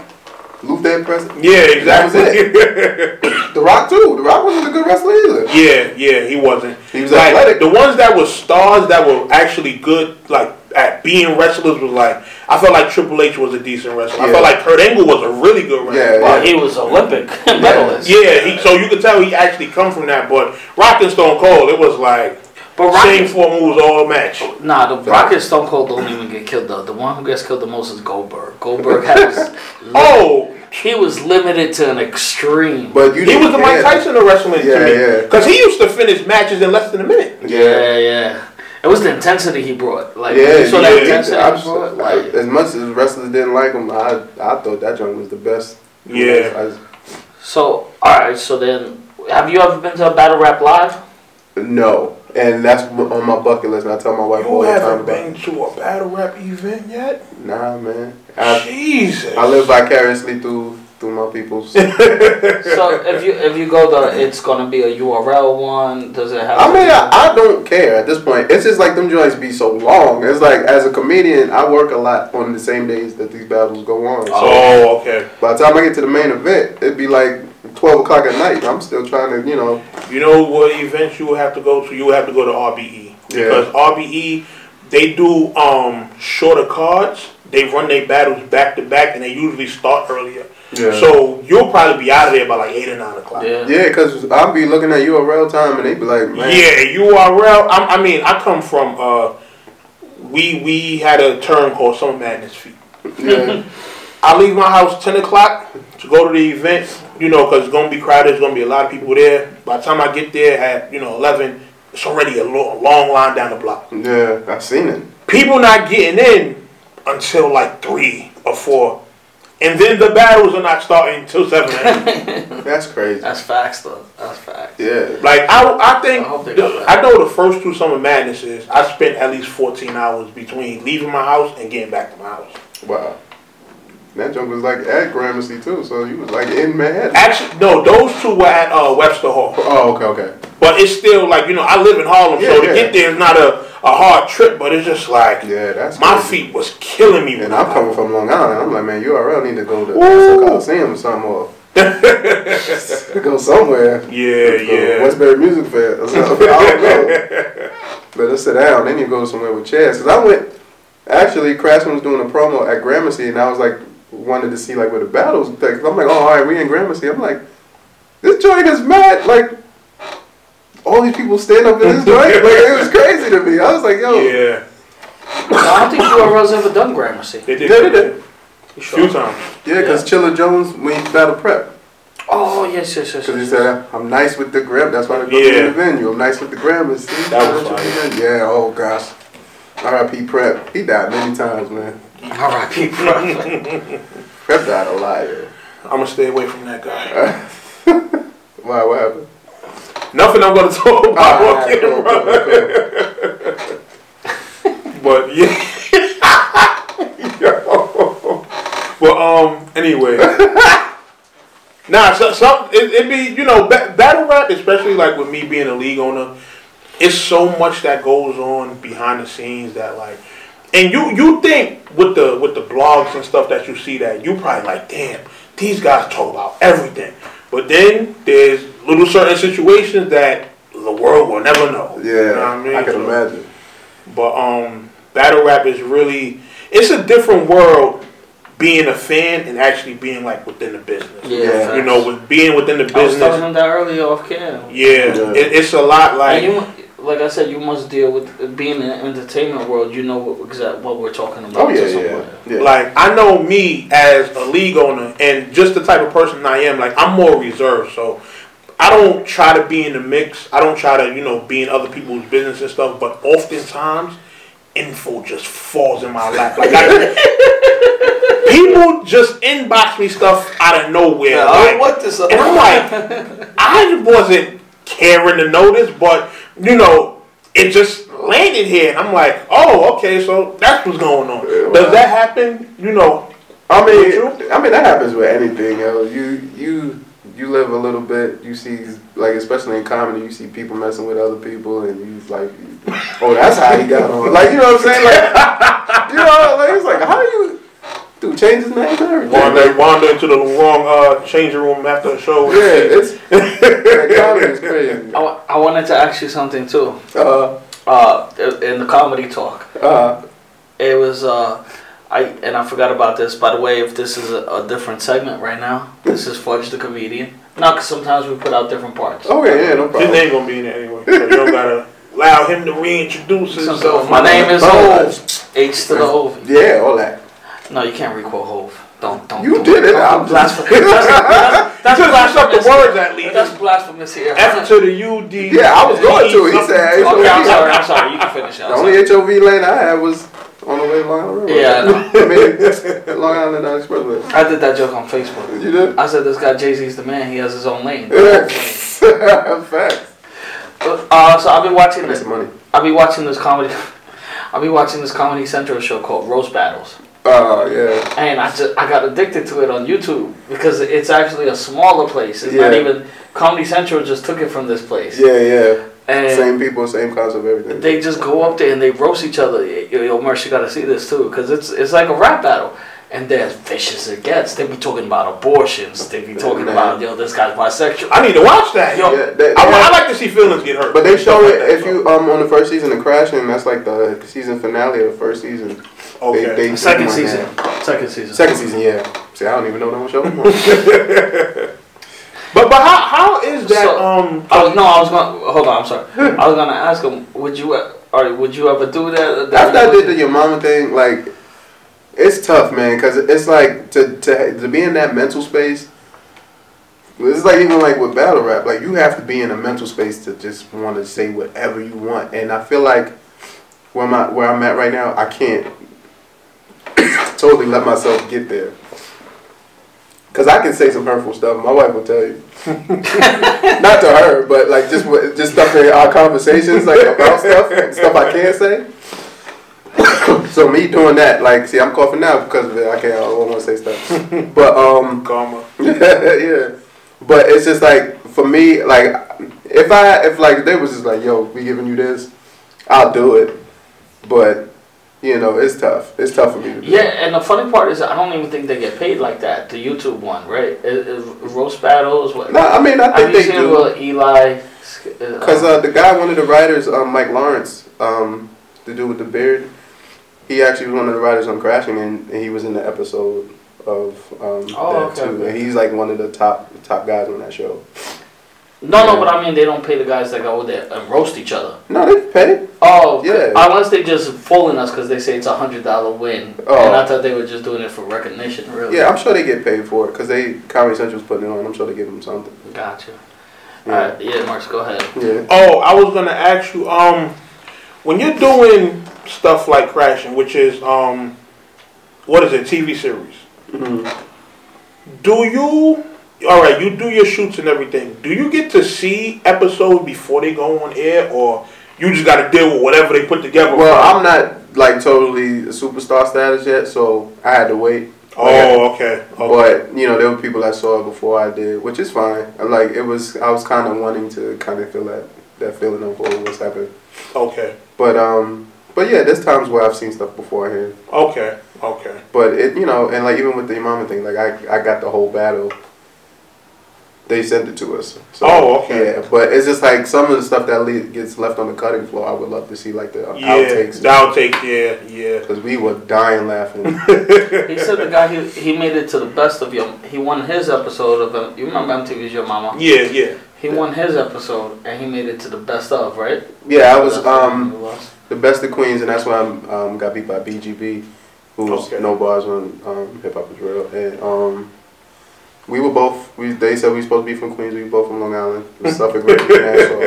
Lou Thesz press. yeah, That was exactly. The Rock too. The Rock wasn't a good wrestler either. yeah, yeah, he wasn't. He was like athletic. the ones that were stars that were actually good, like at being wrestlers, was like I felt like Triple H was a decent wrestler. I felt like Kurt Angle was a really good wrestler. Yeah, Well, he was Olympic medalist. Yeah, he, so you could tell he actually come from that. But Rock and Stone Cold, it was like But Rock, same four moves all match. nah, the Rock and Stone Cold don't even get killed though. The one who gets killed the most is Goldberg. Goldberg has Oh, he was limited to an extreme. But you he was the didn't Mike care. Tyson of wrestling Yeah, to me. yeah. Because he used to finish matches in less than a minute. yeah, yeah. yeah. It was the intensity he brought. Like Yeah, when you saw that yeah, intensity I'm he brought, like as much as wrestlers didn't like him, I I thought that joint was the best. Yeah. I just- So, all right. So then, have you ever been to a battle rap live? no, and that's on my bucket list. And I tell my wife all You the time You haven't about. been to a battle rap event yet? Nah, man. I, Jesus. I live vicariously through through my people's. So if you if you go to, it's gonna be a URL one. Does it have? I mean, I, I don't care at this point. It's just like them joints be so long. It's like as a comedian, I work a lot on the same days that these battles go on. So Oh, okay. by the time I get to the main event, it'd be like twelve o'clock at night. I'm still trying to, you know. You know what events you will have to go to? You will have to go to RBE. Because RBE, they do um shorter cards. They run their battles back to back and they usually start earlier. Yeah. So you'll probably be out of there by like 8 or 9 o'clock. yeah. Yeah, because I'll be looking at URL time and they be like, man. Yeah, URL. I, I mean, I come from. Uh, we we had a term called Summer Madness Feet. Yeah. I leave my house ten o'clock to go to the event. You know, because it's gonna be crowded. There's gonna be a lot of people there. By the time I get there at you know eleven, it's already a lo- long line down the block. yeah, I've seen it. People not getting in until like three or four, and then the battles are not starting until seven. That's crazy. That's facts though. That's facts. Yeah. Like I, I think I hope the- I know the first two summer madnesses. I spent at least fourteen hours between leaving my house and getting back to my house. Wow. That junk was like at Gramercy too, so you was like in Manhattan. Actually, no, those two were at uh, Webster Hall. Oh, okay, okay. But it's still like you know I live in Harlem, Yeah, so to yeah. get there is not a, a hard trip. But it's just like Yeah, that's my crazy. feet was killing me. And I'm coming from Long Island. I'm like, man, URL need to go to. Coliseum or something or go somewhere. Yeah, go yeah. Westbury Music Fair or something. I don't know. Better sit down. Need to go somewhere with chairs. Cause I went. Actually, Crashman was doing a promo at Gramercy, and I was like, wanted to see like where the battles. Cause I'm like, oh, all right, we in Gramercy. I'm like, this joint is mad. Like, all these people stand up in this joint. Like, it was crazy to me. I was like, yo, Yeah, I don't think URL's ever done Gramercy. they did. Yeah, they did. You sure? few times. yeah, cause Chilla Jones when he battle prep. Oh yes, yes, yes. Because he said, I'm nice with the grip. That's why they go Yeah. to the venue. I'm nice with the grammar. See? That was fire. Yeah, oh gosh. R.I.P. Prep. He died many times, man. R.I.P. bro. Prep died a lot. I'm gonna stay away from that guy. Why, what happened? Nothing I'm gonna talk about Ah, on cool, camera. cool, cool. But yeah. Yo. But um. Anyway. nah. So, some it, it be you know ba- battle rap, especially like with me being a league owner. It's so much that goes on behind the scenes that like, and you you think with the with the blogs and stuff that you see that you probably like, damn, these guys talk about everything. But then there's little certain situations that the world will never know. Yeah, You know what I mean? I can So- imagine. but um, battle rap is really it's a different world being a fan and actually being like within the business. Yeah, You know, with being within the business. I was telling business. him that earlier off cam. Yeah, Yeah. It, it's a lot like. and you, like I said, you must deal with being in the entertainment world. You know what, exact what we're talking about. Oh yeah, yeah, yeah. Like I know me as a league owner and just the type of person I am, like I'm more reserved. So I don't try to be in the mix. I don't try to, you know, be in other people's business and stuff, but oftentimes info just falls in my lap. Like I, people just inbox me stuff out of nowhere. Yeah, like, I want this. Uh, and I'm like, I wasn't caring to notice, but you know, it just landed here, and I'm like, oh, okay, so that's what's going on. Yeah, Does that happen? You know, I mean. I mean that happens with anything, yo. You you you live a little bit. You see, like especially in comedy, you see people messing with other people, and you like, oh, that's how he got on. Like you know what I'm saying? Like you know, like it's like how do you change his name and everything? wander, wander into the wrong uh, changing room after a show. yeah, it's like, comedy is crazy. I, I wanted to ask you something too. Uh, Uh, in the comedy talk, uh, it was uh, I and I forgot about this. By the way, if this is a, a different segment right now, this is Fudge the comedian. No, because sometimes we put out different parts. oh yeah, yeah, no His problem. name gonna be in there anyway. So you don't gotta allow him to reintroduce So, himself. my name is Oh, Hove. H to the Hove. Yeah, all that. No, you can't requote Hove. Don't don't. You don't- did it. don't I'm blasphemous. just- That's, that's, that's you just up the blasphemous. words at least. That's blasphemous here. F to the U D. Yeah, I was going to. He said, Okay, I'm sorry. I'm sorry. You can finish. The only. HOV lane I had was on the way to Long Island Railroad. Yeah, I know. I mean, Long Island Expressway. I did that joke on Facebook. You did? I said this guy Jay Z's the man. He has his own lane. Facts. Uh, so I've been watching Make this. money. I'll be watching this comedy. I'll be watching this Comedy Central show called Roast Battles, Oh, yeah. and I just I got addicted to it on YouTube because it's actually a smaller place. It's not Yeah. even Comedy Central just took it from this place, Yeah, yeah. and Same people, same concept, everything. they just go up there and they roast each other. Yo, yo Mersh, you gotta see this too, because it's it's like a rap battle. And they're as vicious as it gets. They be talking about abortions. They be talking Man. about yo, this guy's bisexual. I need to watch that. Yo, yeah, they, I, they I like to see feelings get hurt. but they show Stuff like it if you um on the first season of Crashing. And that's like the season finale of the first season. Okay. They, they Second they season. Second season. Second season, yeah. See, I don't even know that one show. anymore. But but how how is that So- um? I was no, I was going. To. Hold on, I'm sorry. I was gonna ask him. Would you, uh, or would you ever do that? that After I did the your mama thing, like it's tough, man, because it's like to to to be in that mental space. It's like even like with battle rap, like you have to be in a mental space to just want to say whatever you want, and I feel like where my where I'm at right now, I can't totally let myself get there. Cause I can say some hurtful stuff. My wife will tell you, not to her, but like just just stuff in our conversations, like about stuff, stuff I can't say. so me doing that, like, see, I'm coughing now because of it. I can't. I don't want to say stuff. But um, Karma. yeah. But it's just like for me, like if I if like they was just like, yo, we giving you this, I'll do it. But you know, it's tough. It's tough for me to do. Yeah, and the funny part is, I don't even think they get paid like that. The YouTube one, right? Is, is roast battles. What? No, I mean I Have think you they seen do. what Eli? Because uh, the guy, one of the writers, um, Mike Lawrence, um, the dude with the beard, he actually was one of the writers on Crashing, and, and he was in the episode of um, Oh, that okay, too. okay. And he's like one of the top top guys on that show. No, no, but I mean they don't pay the guys that go there and roast each other. No, they pay. Oh, Yeah. Unless they're just fooling us because they say it's a hundred dollar win, Oh. and I thought they were just doing it for recognition. Really? Yeah, I'm sure they get paid for it because they Comedy Central's putting it on. I'm sure they give them something. Gotcha. Yeah. All right. Yeah, Marks, go ahead. Yeah. Oh, I was gonna ask you um, when you're doing stuff like Crashing, which is um, what is it, TV series? Mhm. Do you? All right, you do your shoots and everything. Do you get to see episodes before they go on air, or you just got to deal with whatever they put together? Well, I'm not like totally superstar status yet, so I had to wait. Oh, okay. okay. But you know, there were people that saw it before I did, which is fine. Like it was, I was kind of wanting to kind of feel that that feeling of oh, what's happening. Okay. But um, but yeah, there's times where I've seen stuff beforehand. Okay. Okay. But it, you know, and like even with the Imama thing, like I I got the whole battle. The they sent it to us. So, Oh, okay. Yeah, but it's just like some of the stuff that le- gets left on the cutting floor. I would love to see like the Yeah, outtakes. the outtakes. Yeah, yeah. Because we were dying laughing. He said the guy he, he made it to the best of your. He won his episode of you remember MTV's Your Mama. Yeah, yeah. He won his episode and he made it to the best of right. yeah, I was That's um was. the best of Queens, and that's why I um, got beat by BGB, who's Okay. no bars on um, Hip Hop is Real, and um, we were both. We they said we were supposed to be from Queens. We were both from Long Island, Suffolk, Nassau,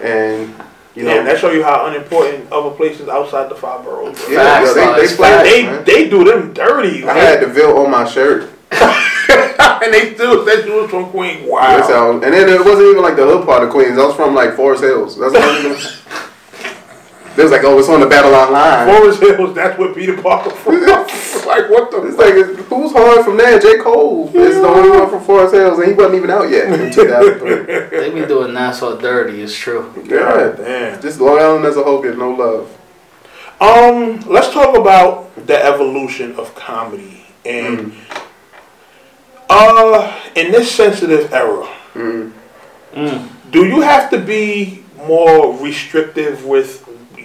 and you know. yeah, that show you how unimportant other places outside the five boroughs. are. yeah, Facts, they, though, they it's played facts. They man. they do them dirty. I had the Ville on my shirt. and they still said you was from Queens. Wow. That's how, and then it wasn't even like the hood part of Queens. I was from like Forest Hills. That's not even. They was like, oh, it's on the Battle Line line. Forest Hills, that's where Peter Parker from. like what the It's like, who's hard from there? J. Cole is the only one from Forest Hills, and he wasn't even out yet in 2003. They be doing Nassau dirty. It's true. God damn. Just Long Island as a whole get no love. Um, let's talk about the evolution of comedy and uh in this sensitive era, Mm. Mm. do you have to be more restrictive with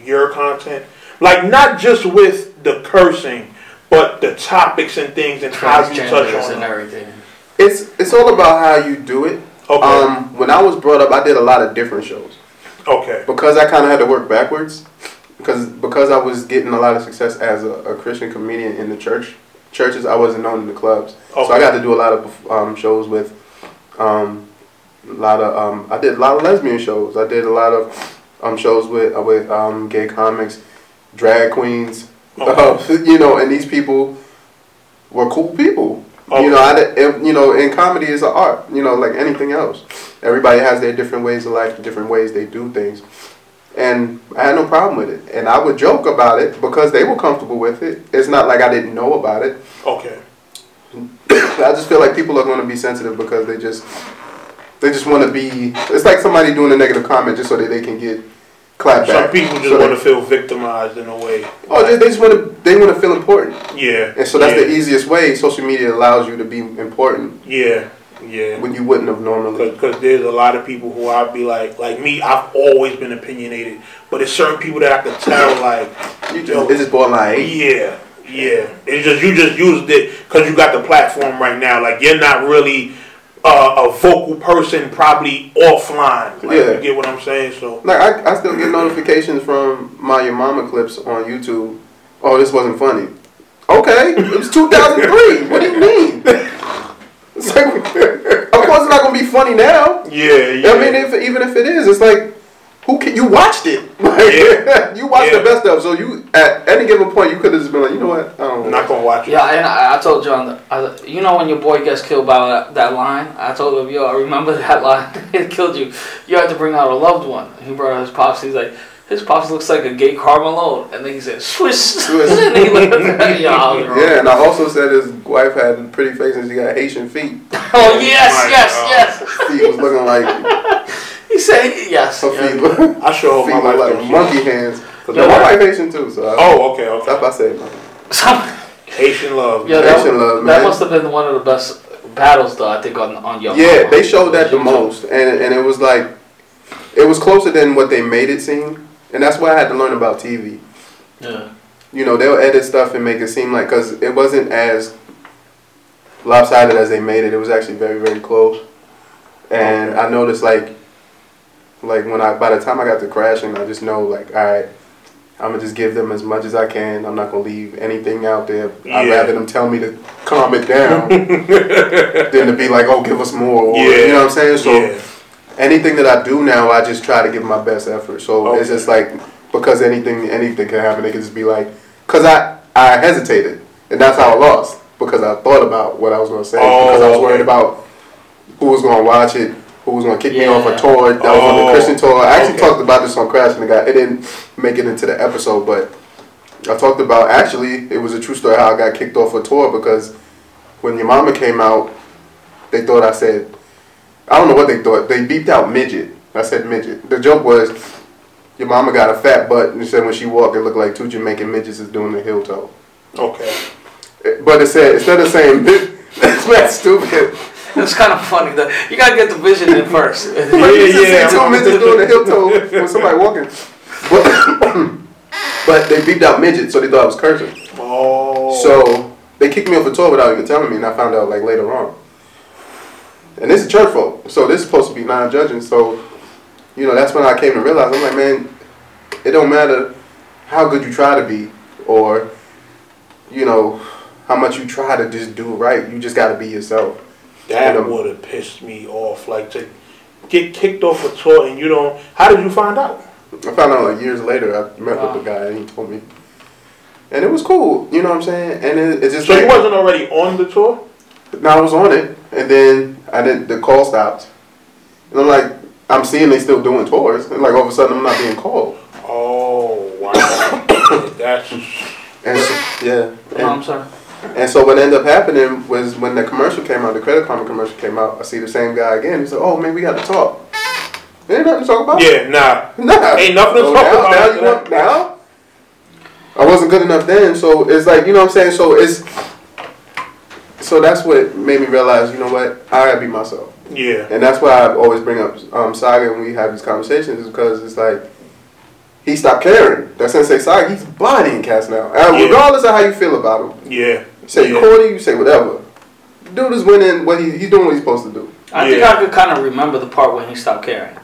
your content? Like not just with the cursing, but the topics and things and how you touch Transgenders on and everything. It's it's all about how you do it. Okay. Um, when I was brought up, I did a lot of different shows okay. because I kind of had to work backwards. Because because I was getting a lot of success as a, a Christian comedian in the church churches, I wasn't known in the clubs. So I got to do a lot of um, shows with um, a lot of um, I did a lot of lesbian shows. I did a lot of um, shows with uh, with um, gay comics, drag queens. Okay. Uh, you know, and these people were cool people. Okay. You know, I did, you know, and comedy is an art. You know, like anything else. Everybody has their different ways of life, different ways they do things. And I had no problem with it. And I would joke about it because they were comfortable with it. It's not like I didn't know about it. Okay. I just feel like people are going to be sensitive because they just they just want to be. It's like somebody doing a negative comment just so that they can get clapped Some people just So want to feel victimized in a way. Oh, they, they just want to. They want to feel important, Yeah. and so that's yeah. the easiest way. Social media allows you to be important Yeah. Yeah. when you wouldn't have normally. Because there's a lot of people who I'd be like, like me, I've always been opinionated. But there's certain people that I could tell, like, You just, it's just borderline yeah, yeah. It's just, you just used it because you got the platform right now. Like, you're not really uh, a vocal person, probably offline. Like, Yeah. You get what I'm saying? So, Like I, I still get notifications from my your mama clips on YouTube. Oh, this wasn't funny. Okay, it was 2003. what do you mean? It's like, of course, it's not gonna be funny now. yeah, yeah. I mean, if even if it is, it's like, who can you watched it? Like, Yeah. you watched Yeah. the best of. So you at any given point, you could have just been like, you know what? I don't I'm not going to watch it. Yeah, and I, I told John, I, you know when your boy gets killed by that, that line? I told him, yo, I remember that line. it killed you. You had to bring out a loved one. He brought out his pops. He's like, his pops looks like a gay Carmelo. And then he said, swish. Swish. and he looked at that. Yo, I was wrong. Yeah, and I also said his wife had a pretty face and she got Haitian feet. Oh, yes, oh My yes, God. yes. Feet was looking like He said, yes. her yes. I sure hope feet my wife like don't monkey it. hands. Cause Yeah. my wife Haitian too, so I, Oh, okay, that's what I say. man. Some- Haitian love. yeah, man. that, Haitian love, that must have been one of the best battles, though, I think, on, on your Yeah, Mama. they showed that the YouTube. most, and and it was like, it was closer than what they made it seem, and that's why I had to learn about TV. Yeah. You know, they'll edit stuff and make it seem like because it wasn't as lopsided as they made it. It was actually very very close, and Okay. I noticed like, like when I by the time I got to crashing, I just know like, all right. I'm gonna just give them as much as I can. I'm not gonna leave anything out there. I'd rather them tell me to calm it down than to be like, "Oh, give us more." Or, Yeah. You know what I'm saying? So yeah. anything that I do now, I just try to give my best effort. So it's just like because anything anything can happen, it can just be like because I I hesitated and that's how I lost because I thought about what I was gonna say Oh, because I was oh, okay. worried about who was gonna watch it, who was gonna kick me off a tour that was on Oh, the Christian tour. I actually okay. talked about this on Crashing the Guy. It didn't make it into the episode, but I talked about actually it was a true story how I got kicked off a tour because when your mama came out, they thought I said I don't know what they thought. They beeped out midget. I said midget. The joke was your mama got a fat butt and said when she walked it looked like two Jamaican midgets is doing the heel toe. Okay. But it said instead of saying that's stupid. It's kind of funny though. You gotta get the vision in first. But you just yeah, see two I'm- midgets doing the hip toe when somebody walking. But, but they beeped out midget, so they thought I was cursing. Oh. So they kicked me off the tour without even telling me, and I found out like later on. And this is church folk, so this is supposed to be non-judging. So, you know, that's when I came to realize I'm like, man, it don't matter how good you try to be, or you know, how much you try to just do right. You just got to be yourself. That you know- would have pissed me off. Like to get kicked off a tour and you don't. How did you find out? I found out like years later. I met Wow. with the guy, and he told me, and it was cool. You know what I'm saying? And it, it's just So like, you wasn't already on the tour? No, I was on it, and then I didn't. The call stopped, and I'm like, I'm seeing they still doing tours, and like all of a sudden I'm not being called. Oh wow. That's And so, yeah, No, I'm sorry. And so what ended up happening was when the commercial came out, the Credit Karma commercial came out. I see the same guy again. He said, "Oh man, we got to talk." Ain't nothing to talk about. yeah. Nah. Nah. Ain't nothing to So talk now, about Now you want now? I wasn't good enough then, so it's like you know what I'm saying. So it's so that's what made me realize, you know what, I gotta be myself. Yeah. And that's why I always bring up um, Saga when we have these conversations, is because it's like he stopped caring. That Sensei Saga, he's bodying cats now. Yeah. Regardless of how you feel about him, Yeah. You say yeah. corny, you say whatever. Dude is winning. What he, he's doing what he's supposed to do. I think I could kind of remember the part when he stopped caring.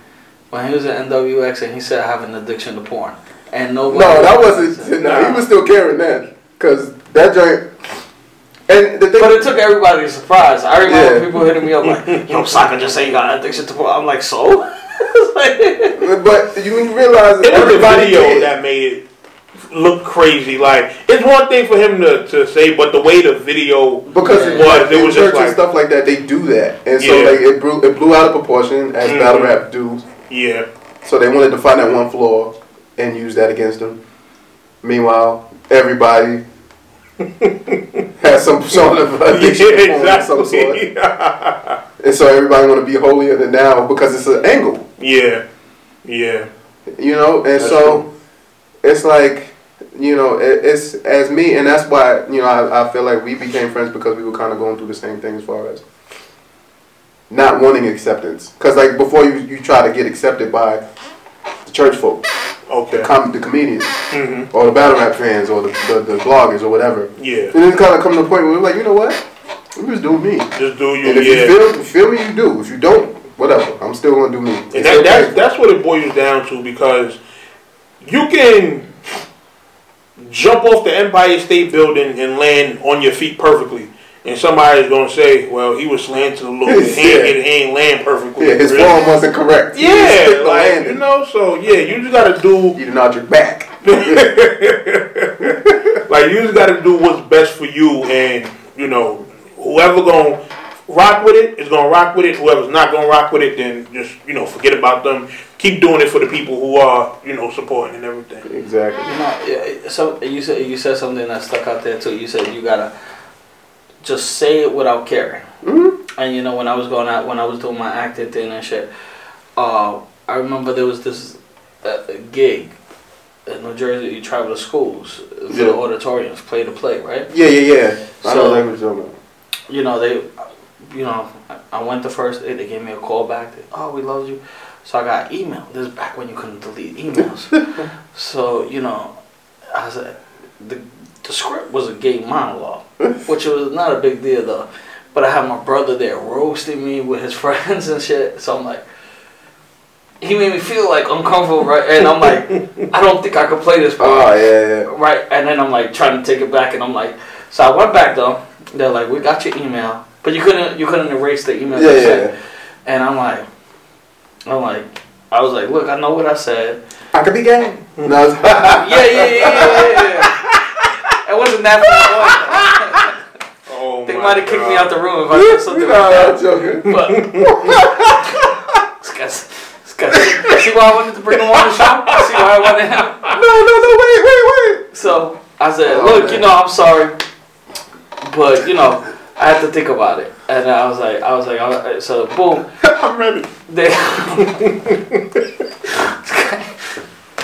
When he was at NWX and he said, I have an addiction to porn. And nobody. No, that wasn't. No, he was still caring then, because that joint. And the thing, But it took everybody by surprise. I remember Yeah. people hitting me up like, yo, Saga just say you got an addiction to porn. I'm like, so? Like- but you realize that It was everybody video did. that made it look crazy. Like it's one thing for him to, to say, but the way the video Because it was, was, it in was church just and like, stuff like that, they do that, and so Yeah. like it blew it blew out of proportion as Mhm. battle rap do. yeah, So they wanted to find that one flaw and use that against him. Meanwhile, everybody has some sort of addiction to porn of some sort, exactly. and so everybody want to be holier than now because it's an angle, yeah, yeah, you know. And That's so true. it's like. You know, it, it's as me, and that's why you know I, I feel like we became friends because we were kind of going through the same thing as far as not wanting acceptance. Because like before you you try to get accepted by the church folk, the, okay, com- the comedians, hmm or the battle rap fans, or the, the, the bloggers, or whatever. yeah. And then kind of come to the point where we're like, you know what? I'm just do me. Just do you, And if yeah. you feel feel me, you do. If you don't, whatever. I'm still gonna do me. And that, that's that's what it boils down to because you can jump off the Empire State Building and land on your feet perfectly, and somebody's gonna say, "Well, he was slanted a little bit. He, ain't, Yeah. he ain't land perfectly." yeah, his Really. form wasn't correct. Yeah, like you know, so yeah, you just gotta do You did not your back. like you just gotta do what's best for you, and you know, whoever gonna rock with it, it is gonna rock with it. Whoever's not gonna rock with it, then just you know, forget about them. Keep doing it for the people who are you know supporting and everything. Exactly. You know, yeah, so you said you said something that stuck out there too. You said you gotta just say it without caring. hmm And you know, when I was going out, when I was doing my acting thing and shit, uh, I remember there was this uh, gig in New Jersey. You travel to schools for Yeah. the auditoriums, play to play, right? Yeah, yeah, yeah. I know So- the language you're talking about. You know, they, you know, I- went the first day. They gave me a call back. They, oh, we love you. So I got email. This is back when you couldn't delete emails. so you know, I said uh, the the script was a gay monologue, which was not a big deal though. But I had my brother there roasting me with his friends and shit. So I'm like, he made me feel like uncomfortable, right? And I'm like, I don't think I could play this part. Oh yeah, yeah. Right, and then I'm like trying to take it back, and I'm like, so I went back though. They're like, we got your email, but you couldn't, you couldn't erase the email. Yeah, yeah, yeah. And I'm like, I'm like, I was like, look, I know what I said. I could be gay. No, yeah, yeah, yeah, yeah, yeah. yeah. It wasn't that far. Oh They might have kicked me out the room if I said something no, like I'm that. joking. But this guy's, this guy's, see why I wanted to bring him on the show? See why I wanted him? No, no, no, wait, wait, wait. So I said, Oh, look, man. you know, I'm sorry, but you know, I had to think about it, and I was like, I was like, I- so boom, I'm ready. they.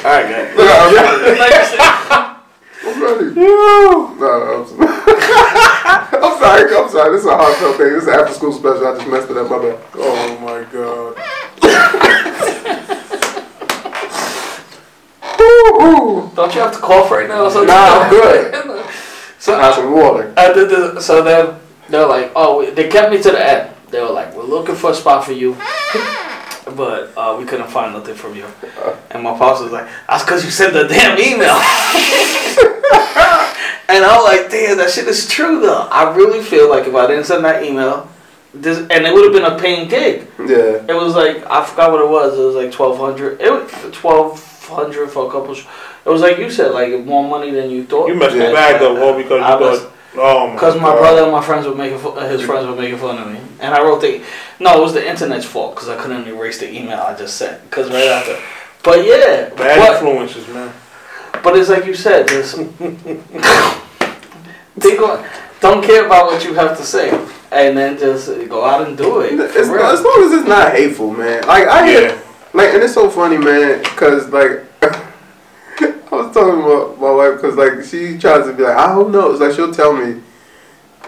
All right, guys. No, I'm ready. Like I I'm ready. No, I'm, I'm sorry, I'm sorry. This is a heartfelt thing. This is an after school special. I just messed it up. My bad. Oh my god. Don't you have to cough right now or something? Nah, I'm good. so Have some water. I did the, so then they're like, oh, they kept me to the end. They were like, we're looking for a spot for you, but uh, we couldn't find nothing from you. And my boss was like, that's because you sent the damn email. and I'm like, damn, that shit is true though. I really feel like if I didn't send that email, this, and it would have been a paying gig. Yeah. It was like I forgot what it was. It was like twelve hundred. It was twelve hundred for a couple. Sh- it was like you said, like more money than you thought. You messed Yeah. the bag up all because you I was- thought. Oh my. Because my God. brother and my friends were making fu- uh, his friends were making fun of me, and I wrote the no, it was the internet's fault because I couldn't erase the email I just sent. Because right after, but yeah, Bad but, influences, man. but it's like you said, just think on, don't care about what you have to say, and then just go out and do it. It's, for as long as it's not hateful, man. Like I hear, Yeah. like, and it's so funny, man, because like. Talking about my wife because like she tries to be like I don't know. It's like she'll tell me,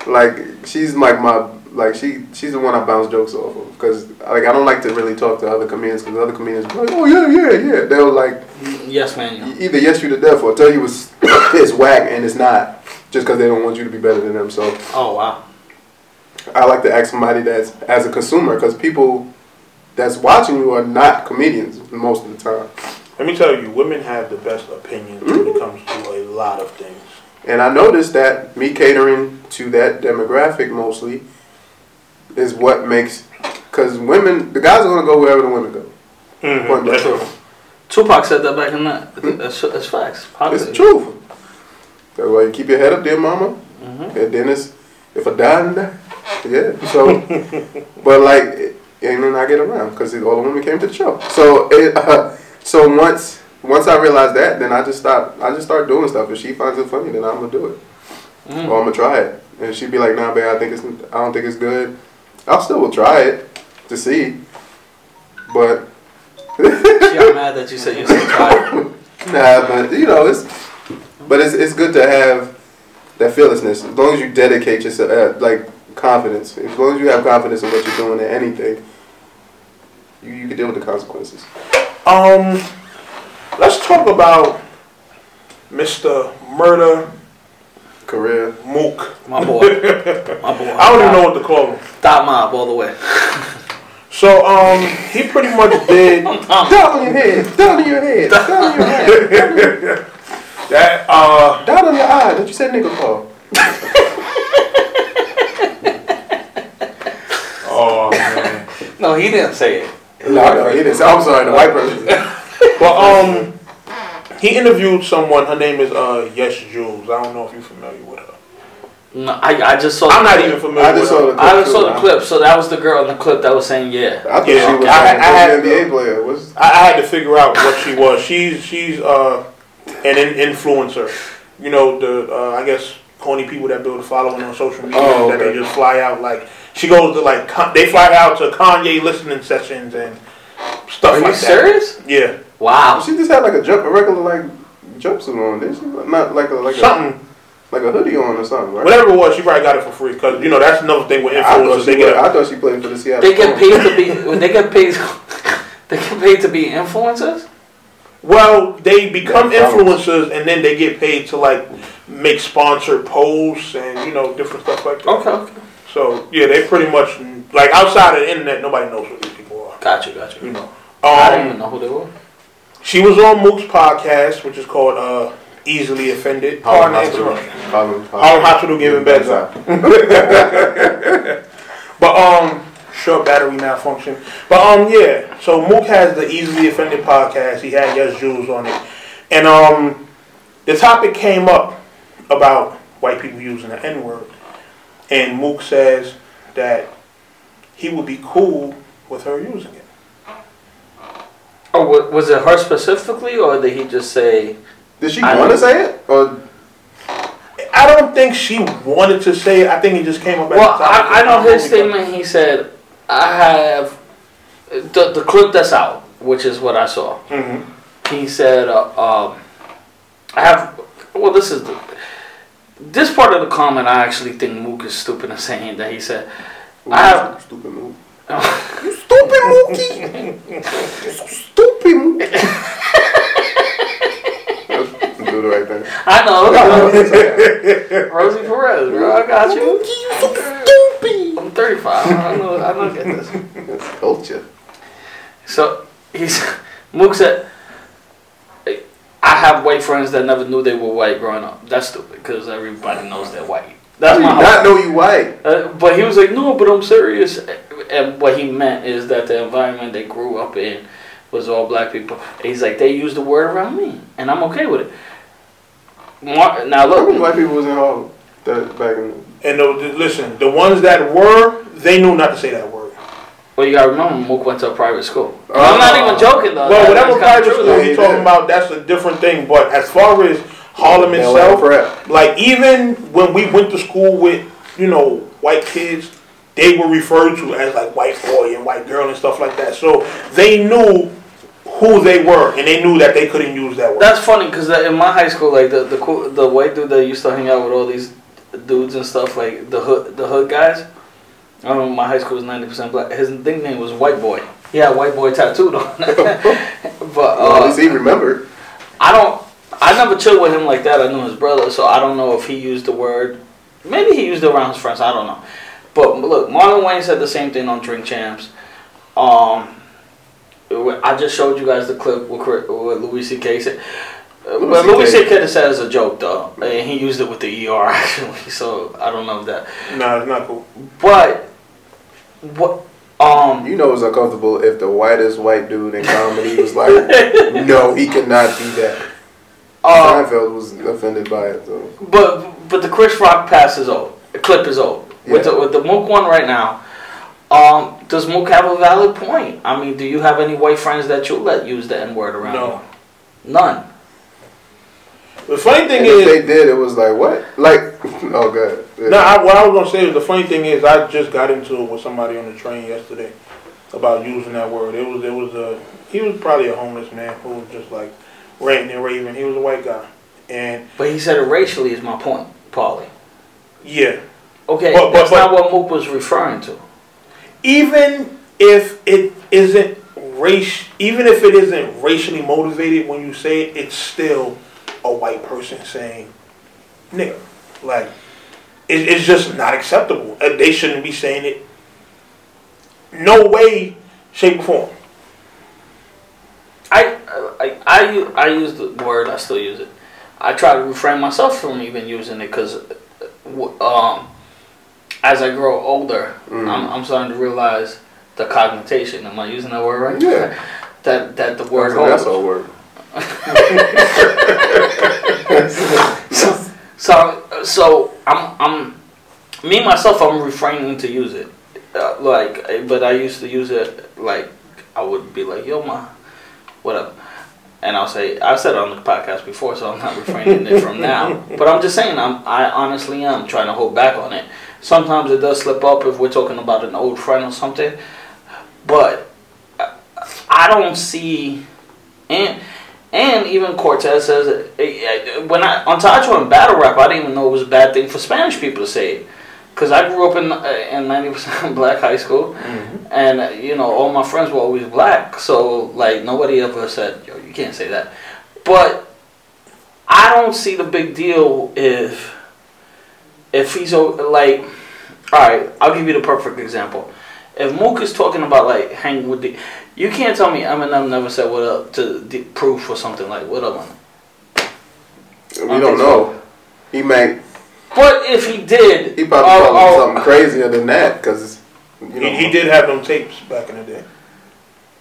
like she's like my like she she's the one I bounce jokes off of because like I don't like to really talk to other comedians because other comedians be like oh yeah yeah yeah they'll like yes, man. you- either yes you to death or tell you it's it's whack and it's not just because they don't want you to be better than them. So Oh wow. I like to ask somebody that's as a consumer because people that's watching you are not comedians most of the time. Let me tell you, women have the best opinions when it comes to a lot of things. And I noticed that me catering to that demographic mostly is what makes because women the guys are gonna go wherever the women go. Mhm, Point that's true. Tupac said that back in that. That's, that's facts. It's Positive. the truth. That's why you keep your head up, dear mama. Mhm. And then it's if I die, I die. yeah. So, but like, and then I get around because all the women came to the show. So it, uh, so once once I realized that, then I just stop. I just start doing stuff. If she finds it funny, then I'm gonna do it, Mm. or I'm gonna try it. And she'd be like, Nah, babe, I think it's I don't think it's good. I'll still will try it to see, but She got mad that you said you're so tired. Nah, but you know, it's but it's it's good to have that fearlessness. As long as you dedicate yourself, uh, like confidence. As long as you have confidence in what you're doing in anything, you you can deal with the consequences. Um, let's talk about Mr. Murder Career. Mook. My boy. My boy. I don't even know what to call him. Thought mob all the way. So, um, he pretty much did Thought Down on your head. Down on your head. Down on your head. that. Uh, Down on your eye. That you said nigga call. oh man. No, he didn't say it. No, no, he didn't. say- I'm sorry, the white person. But um, he interviewed someone. Her name is uh Yes Jules. I don't know if you're familiar with her. No, I, I just saw. I'm the not clip. even familiar. I with just her. saw the. I clip, just saw too. the clip, so that was the girl in the clip that was saying yeah. I thought Yeah, she was I- like I had an to- NBA player. What's I, I had to figure out what she was. She's she's uh an in- influencer. You know the uh, I guess corny people that build a following on social media Oh, that they just fly out like she goes to like Con- they fly out to Kanye listening sessions and stuff Are like you that. serious? Yeah, Wow. She just had like a jump, a regular like jumpsuit on, didn't she? Not like a like a something like a hoodie on or something, right? whatever it was, she probably got it for free because you know that's another thing with I thought, influencers. she They get a, I thought she played for the Seattle. They get paid to be. when They get paid. They get paid to be influencers. well, they become Yeah, influencers and then they get paid to like make sponsored posts and you know different stuff like that. Okay. okay. So yeah, they pretty much like outside of the internet, nobody knows who these people are. Gotcha, gotcha. You. You know. I didn't Um, even know who they were. she was on Mook's podcast, which is called uh, "Easily Offended." Harlem Pardon the Hospital. interruption. Harlem, Harlem Hospital giving beds out. But um, short battery malfunction. But um, yeah. So Mook has the Easily Offended podcast. He had Yesjulz on it, and um, the topic came up about white people using the N word, and Mook says that he would be cool with her using it. Oh, was it her specifically, or did he just say? Did she want to say it? Or I don't think she wanted to say it. I think it just came up. at Well, the time. I, I know his Because- statement. He said, "I have the the clip that's out, which is what I saw." Mhm. He said, uh, um, "I have." Well, this is the, this part of the comment, I actually think Mook is stupid in saying that he said, I have. Stupid move. you stupid Mookie. stupid Mookie. Do the right thing. I know. Rosie Perez, bro. I got you. Mookie, you so stupid. I'm 35. I don't know. I know. Get this. It's culture. So he's Mook said, "I have white friends that never knew they were white growing up. That's stupid because everybody knows they're white. That's my you not know you white? Uh, but he was like, no, but I'm serious. And what he meant is that the environment they grew up in was all black people. He's like, they use the word around me, and I'm okay with it. Mar- now How many look, white people was in Harlem that back in the And the, the- listen, the ones that were, they knew not to say that word. Well, you gotta remember, Mook went to a private school. Oh. I'm not even joking though. Well, whatever that's private true, school though. You're talking about, that's a different thing. But as far as Harlem Atlanta itself, prep. like even when we went to school with, you know, white kids, they were referred to as like white boy and white girl and stuff like that. So they knew who they were and they knew that they couldn't use that word. That's funny because in my high school, like the the cool, the white dude that used to hang out with all these dudes and stuff, like the hood the hood guys. I don't know. My high school was ninety percent black. His nickname was White Boy. He had White Boy tattooed on. but Well, at uh, least he remembered. I don't. I never chilled with him like that. I knew his brother, so I don't know if he used the word. Maybe he used it around his friends. I don't know. But look, Marlon Wayans said the same thing on Drink Champs. Um, I just showed you guys the clip with, with Louis C.K. said. uh, Louis CK. Said as a joke though, and he used it with the ER actually. So I don't know if that. nah, it's not cool. But what? Um, You know it was uncomfortable if the whitest white dude in comedy was like, no, he cannot do that. uh, Seinfeld was offended by it, though. But but the Chris Rock pass is old. The clip is old. With Yeah. the with the Mook one right now, um, does Mook have a valid point? I mean, do you have any white friends that you let use the N word around? No. you? None. The funny thing And if is, they did, it was like, what? Like, oh, good. Yeah. No, I, what I was gonna say is the funny thing is I just got into it with somebody on the train yesterday about using that word. It was it was a he was probably a homeless man who was just like ranting and raving. He was a white guy, and But he said it racially is my point, Paulie. yeah, Okay, But- but- that's but- not what Mook was referring to. even if it isn't race, even if it isn't racially motivated when you say it, it's still a white person saying nigga. Like it, it's just not acceptable. Uh, They shouldn't be saying it. No way, shape, or form. I, I, I use the word, I still use it. I try to refrain myself from even using it because um, as I grow older, Mm. I'm, I'm starting to realize the cognition. Am I using that word right? Yeah. That, that the word That's holds. a word. So, so I'm, I'm, me myself, I'm refraining to use it. Uh, like, but I used to use it like I would be like, yo, ma, whatever. And I'll say, I've said it on the podcast before, so I'm not refraining it from now. But I'm just saying, I'm, I honestly am trying to hold back on it. Sometimes it does slip up if we're talking about an old friend or something. But I- I don't see, and and even Cortez says eh, eh, when I on Tacho and battle rap, I didn't even know it was a bad thing for Spanish people to say it. Cause I grew up in uh, in ninety percent black high school, and uh, you know all my friends were always black. So like nobody ever said, "Yo, you can't say that." But I don't see the big deal if if he's like, all right. I'll give you the perfect example. If Mook is talking about like hanging with the, you can't tell me Eminem never said what up to the proof or something like what up. man?" We don't know. He may. But if he did, He probably called oh, him something crazier than that, because you know. He, he did have them tapes back in the day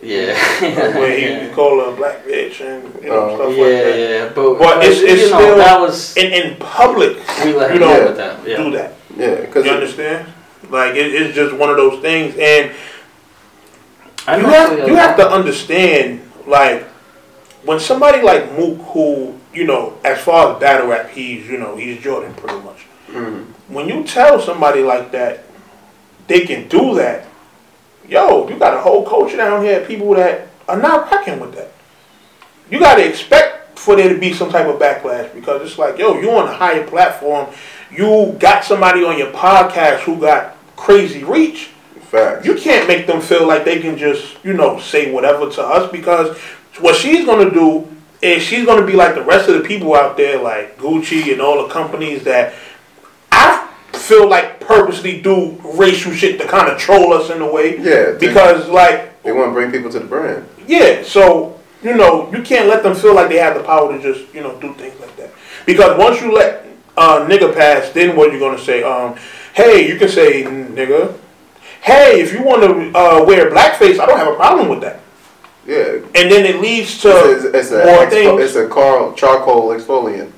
Yeah. Uh, where he, he called a black bitch and you know Oh. stuff yeah, like that. yeah, but, But it's- it's you know still- that was In in public, we let him you know know, with that. Yeah. do that. Yeah, because You understand? Like it, it's just one of those things, and you have you have to understand like when somebody like Mook, who you know, as far as battle rap, he's you know he's Jordan pretty much. mm, When you tell somebody like that, they can do that. Yo, you got a whole culture down here, people that are not rocking with that. You got to expect for there to be some type of backlash because it's like, yo, you on a higher platform, you got somebody on your podcast who got crazy reach. Facts. You can't make them feel like they can just, you know, say whatever to us because what she's gonna do is she's gonna be like the rest of the people out there, like Gucci and all the companies that I feel like purposely do racial shit to kind of troll us in a way. Yeah, they- Because like They want to bring people to the brand. yeah, so you know you can't let them feel like they have the power to just you know do things like that. Because once you let uh, nigga pass, then what are you gonna say? Um, hey, you can say nigga. Hey, if you want to uh, wear blackface, I don't have a problem with that. Yeah. And then it leads to It's, it's, a, more exfo- things. it's a car, charcoal exfoliant.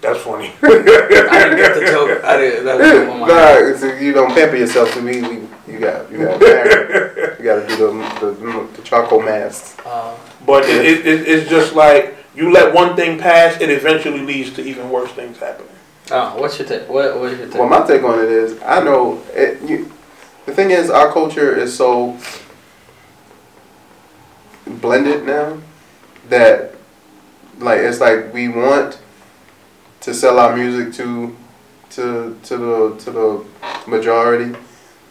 That's funny. I didn't get the joke. I didn't. That was on my nah, it's a, you don't pamper yourself to me. We, you got, you got, you got to do the, the, the charcoal masks. Uh, But it, it, it, it's just like you let one thing pass, it eventually leads to even worse things happening. Uh, what's your take? What, what's your take? Well, my take on it is, I know it, you, the thing is, our culture is so blended now that, like, it's like we want to sell our music to, to, to the to the majority,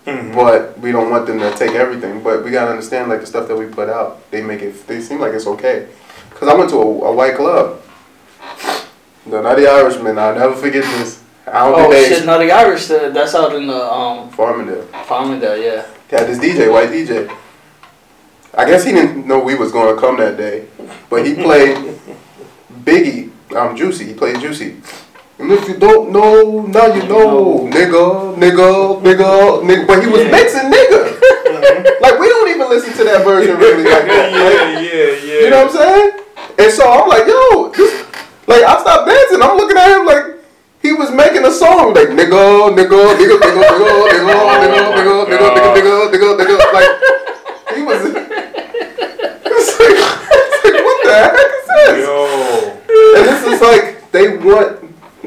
Mhm. but we don't want them to take everything. But we gotta understand, like, the stuff that we put out, they make it, they seem like it's okay. Cause I went to a, a white club, the Nutty Irishman. I'll never forget this. I don't oh think they shit! Nutty Irish. uh, That's out in the um Farmingdale. Farmingdale. Yeah. Had this DJ, white DJ. I guess he didn't know we was gonna come that day, but he played Biggie, I'm um, Juicy. He played Juicy. And if you don't know, now you know, nigga, nigga, nigga, nigga. But he was Yeah. mixing nigga. like we don't even listen to that version really like. Like, yeah, yeah. you know what I'm saying? And so I'm like, yo, this, like I stopped dancing. I'm looking at him like he was making a song like nigga, nigga, nigga, nigga, nigga, nigga, nigga, nigga, nigga, nigga, nigga, nigga, nigga, like he was. It's like, it's like what the heck is this? Yo. And this is like they want,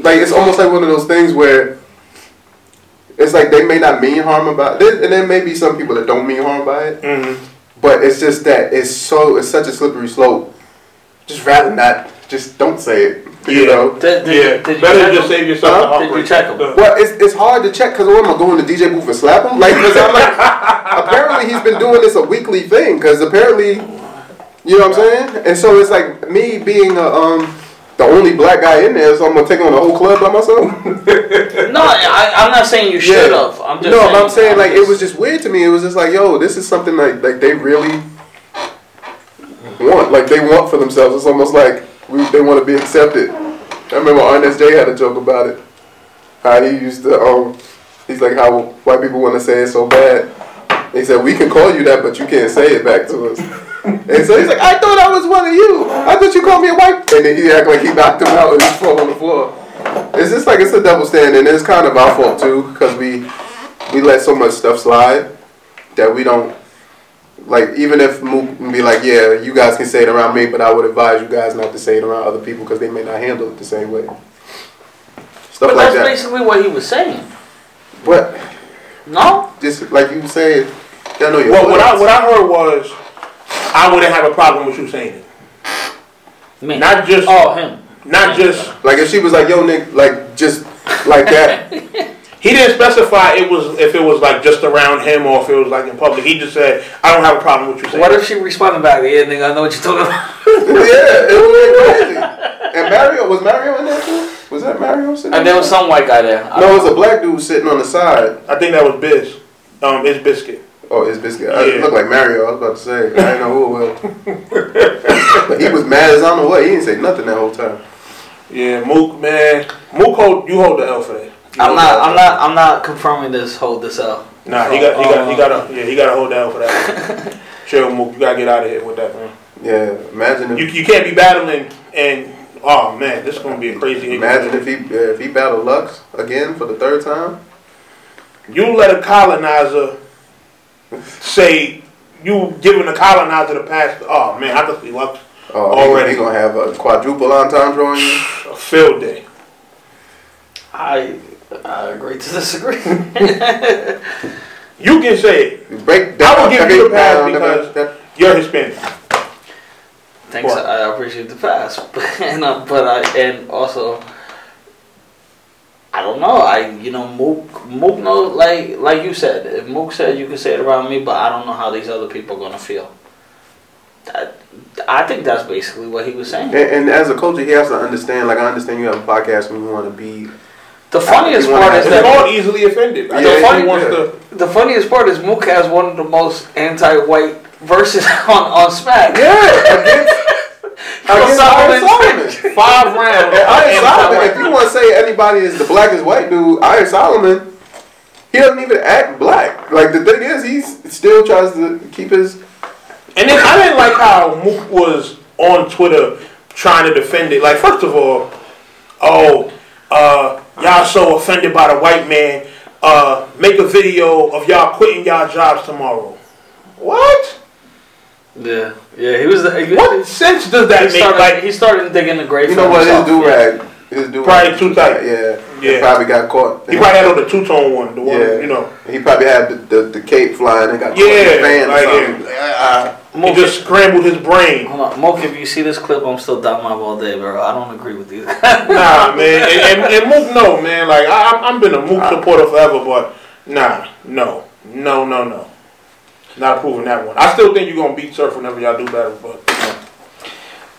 like it's almost like one of those things where it's like they may not mean harm about it, and there may be some people that don't mean harm by it. Mm-hmm. But it's just that it's so it's such a slippery slope. Just rather not. Just don't say it. You Yeah. know. Did, did, Yeah, did you better just save yourself Huh? the Did you heartbreak. check 'em? Uh, Well, it's, it's hard to check because what am I going to DJ booth and slap him? Like, because I'm like, apparently he's been doing this a weekly thing. Because apparently, you know what I'm saying? And so it's like me being a, um the only black guy in there, so I'm gonna take on the whole club by myself. No, I, I'm not saying you should have. I'm just no, saying, but I'm saying like it was just weird to me. It was just like, yo, this is something like like they really want, like they want for themselves. It's almost like we, they want to be accepted. I remember Arnez J had a joke about it. How he used to um, he's like how white people want to say it so bad. He said we can call you that, but you can't say it back to us. and so he's like, I thought I was one of you. I thought you called me a white. And then he act like he knocked him out and he fell on the floor. It's just like it's a double standard. and It's kind of our fault too, because we we let so much stuff slide that we don't like. Even if Mook can be like, yeah, you guys can say it around me, but I would advise you guys not to say it around other people because they may not handle it the same way. Stuff But like that's that. basically what he was saying. But No? just like you said, I know your Well, what I what I heard was, I wouldn't have a problem with you saying it. Me. Not just, Oh, him. not just. like if she was like, yo, Nick, like just like that. He didn't specify it was if it was like just around him or if it was like in public. He just said, I don't have a problem with you saying. What if she responded back? Yeah, nigga, I know what you're talking about. yeah, it was crazy. And Mario was Mario in there too? Was that Mario sitting? And there was some white guy there. I No, it don't was a black dude sitting on the side. I think that was Biz. Um, it's Biscuit. Oh, it's biscuit. Yeah. It looked like Mario. I was about to say. I didn't know who it was. but he was mad as I don't know what. He didn't say nothing that whole time. Yeah, Mook, man. Mook, hold you hold the L for that. You I'm not. the L. I'm not. I'm not confirming this. Hold this out. Nah, he got, he got, he got to, yeah, he got to hold down for that. Chill, Mook. You gotta get out of here with that, man. Yeah, imagine if You, you can't be battling and oh man, this is gonna be a crazy. imagine if he uh, if he battled Lux again for the third time. you let a colonizer say you giving a colonizer the pass. Oh man, I could see Lux Oh, Already. he, he gonna have a quadruple entendre on you. a field day. I. I agree to disagree. You can say it. You break I will give you the pass down, because- that- You're Hispanic. Thanks, What? I appreciate the pass, and uh, but I and also, I don't know. I you know Mook Mook know like like you said. If Mook said you can say it around me, but I don't know how these other people are gonna feel. That, I think that's basically what he was saying. And, and as a coach, he has to understand. Like I understand you have a podcast when you want to be. The funniest part is They're that all easily offended. I Yeah, guess funny- wants yeah. to. the funniest part is Mook has one of the most anti-white verses on on Smack. Yeah, against, against Solomon Iron Solomon. Five rounds. And Iron And Solomon, Solomon. if you want to say anybody is the blackest white dude, Iron Solomon, he doesn't even act black. Like the thing is, he still tries to keep his. And then I didn't like how Mook was on Twitter trying to defend it. Like, first of all, oh, uh, y'all so offended by the white man. Uh, make a video of y'all quitting y'all jobs tomorrow. What? Yeah, yeah. He was. He, What sense does that he make? started, Like, he started digging the grave. You for know what? His do rag, his do rag. Probably too tight. Yeah, Yeah. He probably got caught. he probably had on the two tone one, the one Yeah. you know. He probably had the, the, the cape flying and got caught in Yeah, the fan like, or something. yeah. He Mook, just scrambled his brain. hold on, Mook. If you see this clip, I'm still down my all day, bro. I don't agree with you. Nah, man, and, and, and Mook, no, man. Like I, I'm- I've been a Mook supporter forever, but nah, no, no, no, no, not approving that one. I still think you're gonna beat Surf whenever y'all do better, but no.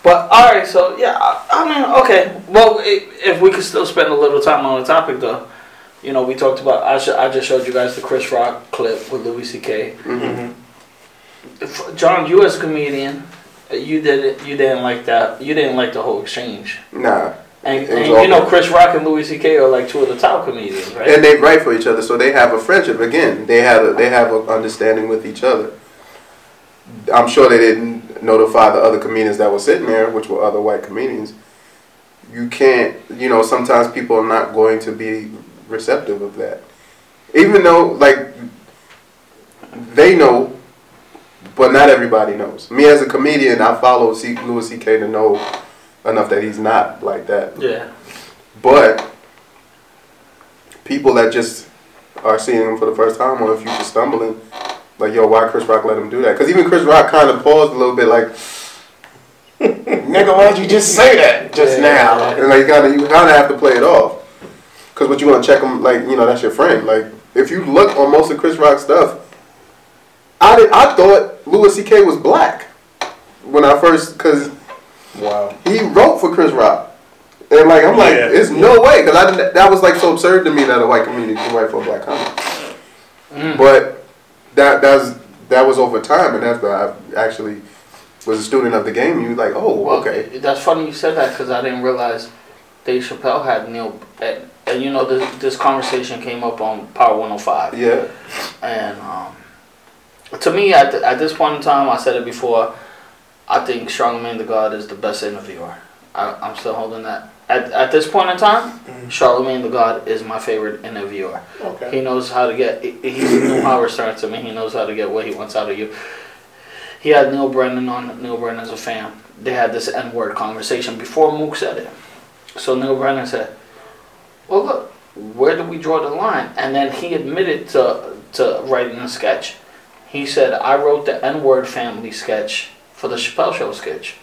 But all right, so yeah, I, I mean, okay. Well, if we could still spend a little time on the topic, though, you know, we talked about. I, sh- I just showed you guys the Chris Rock clip with Louis C.K. Mhm. John, you as a comedian, uh, you did it. You didn't like that. You didn't like the whole exchange. Nah, And, and you know. Chris Rock and Louis C.K. are like two of the top comedians, right? and they write for each other, so they have a friendship. Again, they have a, they have an understanding with each other. I'm sure they didn't notify the other comedians that were sitting there, which were other white comedians. You can't, you know, sometimes people are not going to be receptive of that, even though like they know, but not everybody knows. Me as a comedian, I follow C- Louis C.K. to know enough that he's not like that. yeah. But people that just are seeing him for the first time or if you're just stumbling, like, yo, why Chris Rock let him do that? Because even Chris Rock kind of paused a little bit, like, nigga, why'd you just say that just Yeah. now? And like, you kind of you kind of have to play it off. Because what you want to check him, like, you know, that's your friend. Like, if you look on most of Chris Rock's stuff, I did, I thought Louis C.K. was black when I first, because wow. he wrote for Chris Rock. And like I'm like, Yeah. it's no way because I didn't, that was like so absurd to me that a white community can write for a black comic. Mm. But that that's that was over time, and after I actually was a student of the game. You like, oh, Well, okay, That's funny you said that because I didn't realize Dave Chappelle had Neal. And, and you know, this, this conversation came up on Power 105. yeah, And um, to me, at, th- at this point in time, I said it before, I think Charlamagne the God is the best interviewer. I, I'm still holding that. At, at this point in time, mm-hmm. Charlamagne the God is my favorite interviewer. Okay. He knows how to get. he- He's a new Howard Stern to me. He knows how to get what he wants out of you. He had Neal Brennan on. Neal Brennan's a fan. They had this N-word conversation before Mook said it. So Neal Brennan said, "Well, look, where do we draw the line?" And then he admitted to to writing a sketch. He said, "I wrote the N-word family sketch for the Chappelle Show sketch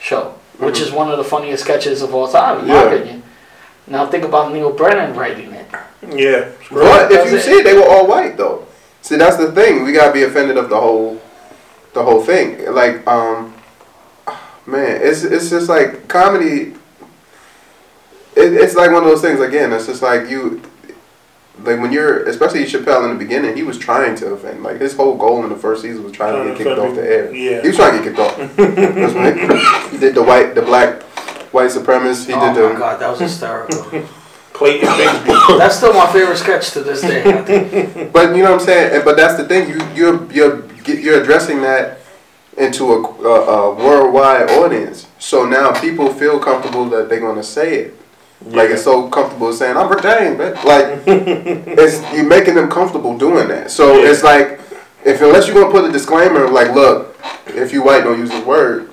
show, which is one of the funniest sketches of all time, in my opinion." Now think about Neal Brennan writing it. Yeah. but if you it- see it, they were all white though. See, that's the thing. We gotta be offended of the whole, the whole thing. Like, um, man, it's it's just like comedy. It, it's like one of those things. Again, it's just like you, like when you're, especially Chappelle in the beginning, he was trying to offend. Like his whole goal in the first season was trying to get kicked off the air. Yeah. He was trying to get kicked off. That's right. he did the white, the black, white supremacist. He oh did my the. god, that was hysterical. Clayton Bigsby. That's still my favorite sketch to this day. I think. But you know what I'm saying. And- But that's the thing. You you're you're you're addressing that into a, a, a worldwide audience. So now people feel comfortable that they're gonna say it. Like it's so comfortable saying I'm James, man. Like it's you're making them comfortable doing that. So Yeah. it's like if unless you're gonna put a disclaimer like, look, if you white, don't use the word.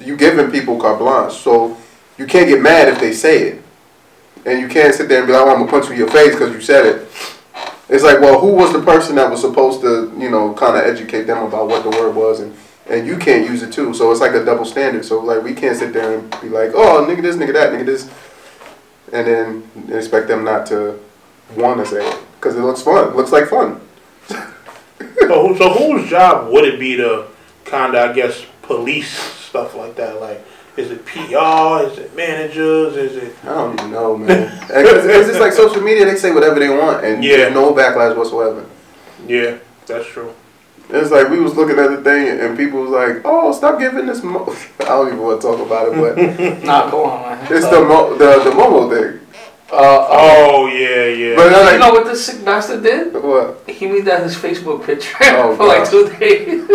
You giving people carte blanche. So you can't get mad if they say it, and you can't sit there and be like, oh, I'm gonna punch you in your face because you said it. It's like, well, who was the person that was supposed to, you know, kind of educate them about what the word was and and you can't use it too. So it's like a double standard. So like we can't sit there and be like, oh nigga this, nigga that, nigga this, and then expect them not to want to say it because it looks fun. It looks like fun. So, so whose job would it be to kind of, I guess, police stuff like that? Like, is it PR? Is it managers? Is it? I don't even know, man. Because it's just like social media; they say whatever they want, and Yeah. there's no backlash whatsoever. Yeah, that's true. It's like we was looking at the thing, and people was like, "Oh, stop giving this." Mo-. I don't even want to talk about it, but Nah, go on, man. it's the mo- the the Momo thing. Uh, uh, Oh yeah, yeah. But I'm you like, know what this sick bastard did? what? He made that his Facebook picture Oh, for like two days.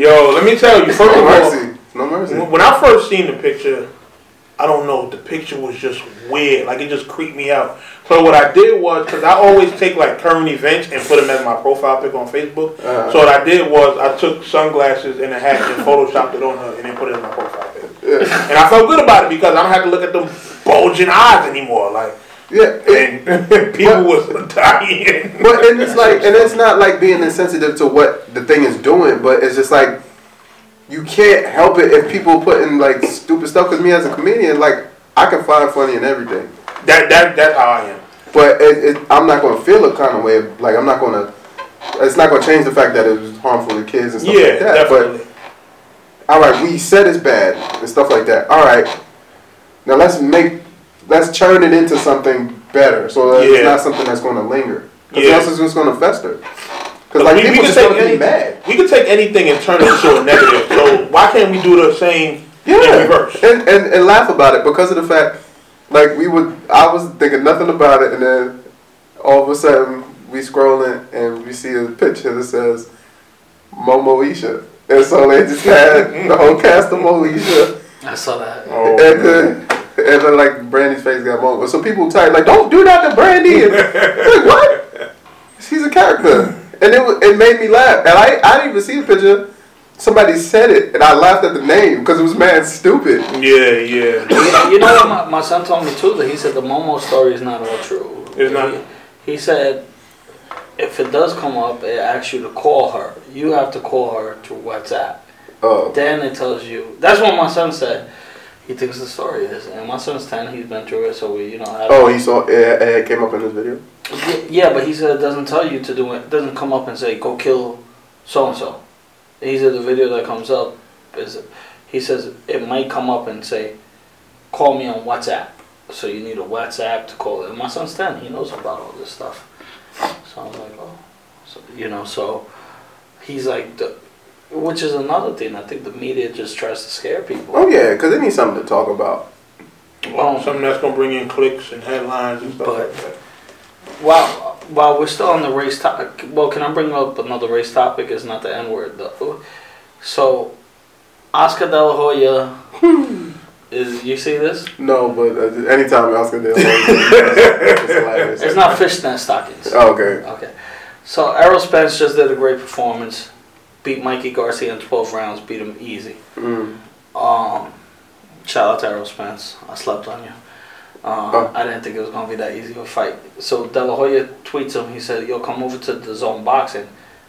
Yo, let me tell you. First No of all, mercy. No mercy. when I first seen the picture, I don't know. The picture was just weird. Like it just creeped me out. So what I did was, because I always take like current events and put them as my profile pic on Facebook. Uh-huh. So what I did was I took sunglasses and a hat and photoshopped it on her and then put it as my profile pic. Yeah. And I felt good about it because I don't have to look at them bulging eyes anymore. Like, Yeah. and people was dying. But and it's like, and it's not like being insensitive to what the thing is doing, but it's just like you can't help it if people put in like stupid stuff. Because me as a comedian, like I can find funny in everything, That that that's how I am. but it, it, I'm not gonna feel a kind of way. Like I'm not gonna. It's not gonna change the fact that it was harmful to kids and stuff Yeah, like that. definitely. But all right, we said it's bad and stuff like that. All right, now let's make let's turn it into something better, so that it's not something that's gonna linger. Because Yeah. else it's just gonna fester. Because like we, we people can just take gonna be anything. mad. We can take anything and turn it into a negative. So why can't we do the same in Yeah, reverse? and, and and laugh about it because of the fact, like we would, I was thinking nothing about it, and then all of a sudden we scrolling and we see a picture that says Momoisha, and so they just had the whole cast of Moesha, I saw that. Oh, and then and then like Brandy's face got Momo. So people type like, "Don't do that to Brandy." And, like what? She's a character, and it it made me laugh, and I I didn't even see the picture. Somebody said it, and I laughed at the name because it was mad stupid. yeah, yeah. You, you know what my, my son told me too? That he said the Momo story is not all true. It's not? He, he said if it does come up, it asks you to call her. You have to call her through WhatsApp. Oh, Then it tells you. That's what my son said. He thinks the story is, and my son's ten. He's been through it, so we, you know. Oh, he saw it, it came up in this video. Yeah, but he said it doesn't tell you to do it. It doesn't come up and say go kill so and so. He said the video that comes up is. He says it might come up and say, call me on WhatsApp. So you need a WhatsApp to call it. And my son's ten. He knows about all this stuff. So I was like, oh, so, you know. So he's like, the, which is another thing. I think the media just tries to scare people. Oh yeah, because they need something to talk about. Well, Something that's gonna bring in clicks and headlines and stuff But- like that. While while we're still on the race topic, well, can I bring up another race topic? It's not the N word though. So, Oscar De La Hoya is. You see this? No, but uh, anytime Oscar De La Hoya, it's hilarious. It's not fishnet stockings. Oh, okay. Okay. So Errol Spence just did a great performance. Beat Mikey Garcia in 12 rounds. Beat him easy. Mm. Um, shout out to Errol Spence. I slept on you. Um, Oh. I didn't think it was gonna be that easy of a fight. So De La Hoya tweets him. He said, "Yo, come over to the Zone Boxing.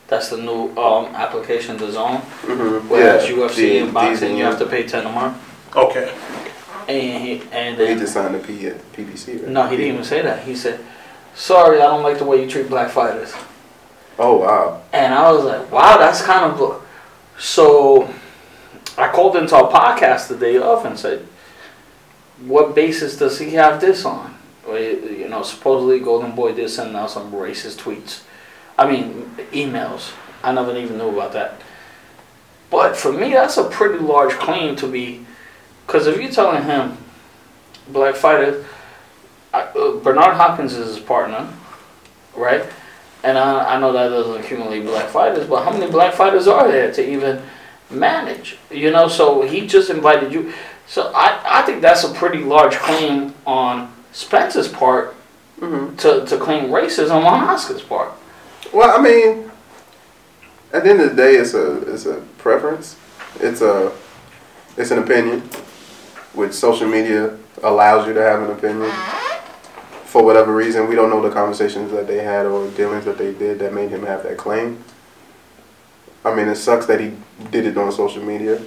That's the new um, application, the Zone. Mm-hmm. Whereas UFC the- and boxing, these- you have to pay ten a month. Okay. And he and He just signed the P PBC. Right? no, he didn't even say that. He said, "Sorry, I don't like the way you treat black fighters." Oh wow. And I was like, wow, that's kind of. So I called into our podcast the day of and said, what basis does he have this on? You know, supposedly Golden Boy did send out some racist tweets. I mean, emails. I never even knew about that. But for me, that's a pretty large claim to be. Because if you're telling him, black fighter, uh, Bernard Hopkins is his partner, right? And I, I know that doesn't accumulate black fighters, but how many black fighters are there to even manage? You know, so he just invited you. So I, I think that's a pretty large claim on Spencer's part Mm-hmm. to, to claim racism on Oscar's part. Well, I mean, at the end of the day, it's a it's a preference. It's a it's an opinion, which social media allows you to have an opinion. For whatever reason, we don't know the conversations that they had or dealings that they did that made him have that claim. I mean, it sucks that he did it on social media,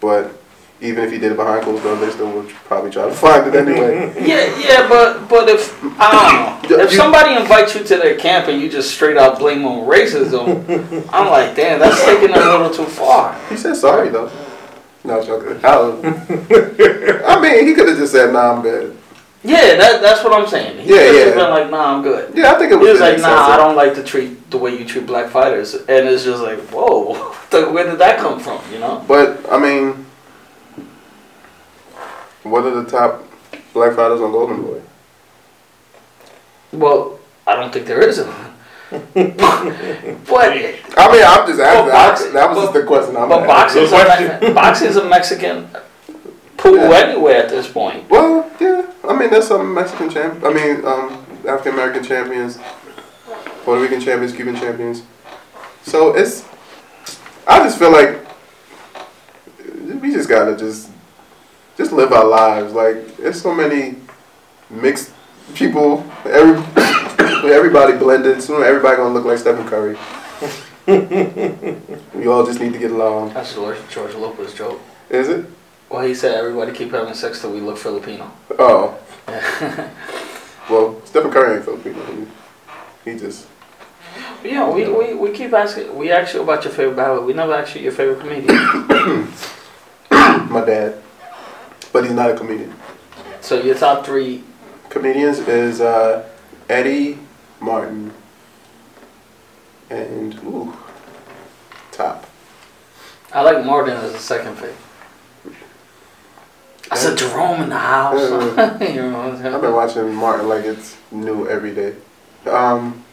but even if he did it behind closed doors, they still would probably try to find it anyway. Yeah, yeah, but but if I don't know, if somebody invites you to their camp and you just straight out blame on racism, I'm like, damn, that's taking it a little too far. he said sorry though. No, joking. I, I mean, he could have just said, "Nah, I'm good." Yeah, that that's what I'm saying. He Yeah, could've yeah. been like, nah, I'm good. Yeah, I think it was. He was. was like, excessive. nah, I don't like to treat the way you treat black fighters, and it's just like, whoa, where did that come from? You know? But I mean, what are the top black fighters on Golden Boy? Well, I don't think there is a. but I mean, I'm just asking. Well, boxing- that was just the question I'm but asking. boxing's a, Me- boxing's a Mexican pool Yeah. anyway at this point. Well, yeah. I mean, there's some Mexican champ. I mean, um, African American champions, Puerto Rican champions, Cuban champions. So it's. I just feel like we just gotta just just live our lives. Like there's so many mixed people. Every everybody blended. Soon everybody gonna look like Stephen Curry. we all just need to get along. That's George, George Lopez joke. Is it? Well, he said everybody keep having sex till we look Filipino. Oh. Well, Stephen Curry ain't Filipino. He, he just. Yeah, we, we, we keep asking. We ask you about your favorite battle. We never ask you your favorite comedian. My dad. But he's not a comedian. so your top three. Comedians is uh, Eddie Martin and ooh, top. I like Martin as a second favorite. I said Jerome in the house. you know what I'm I've been watching Martin like it's new every day. Um,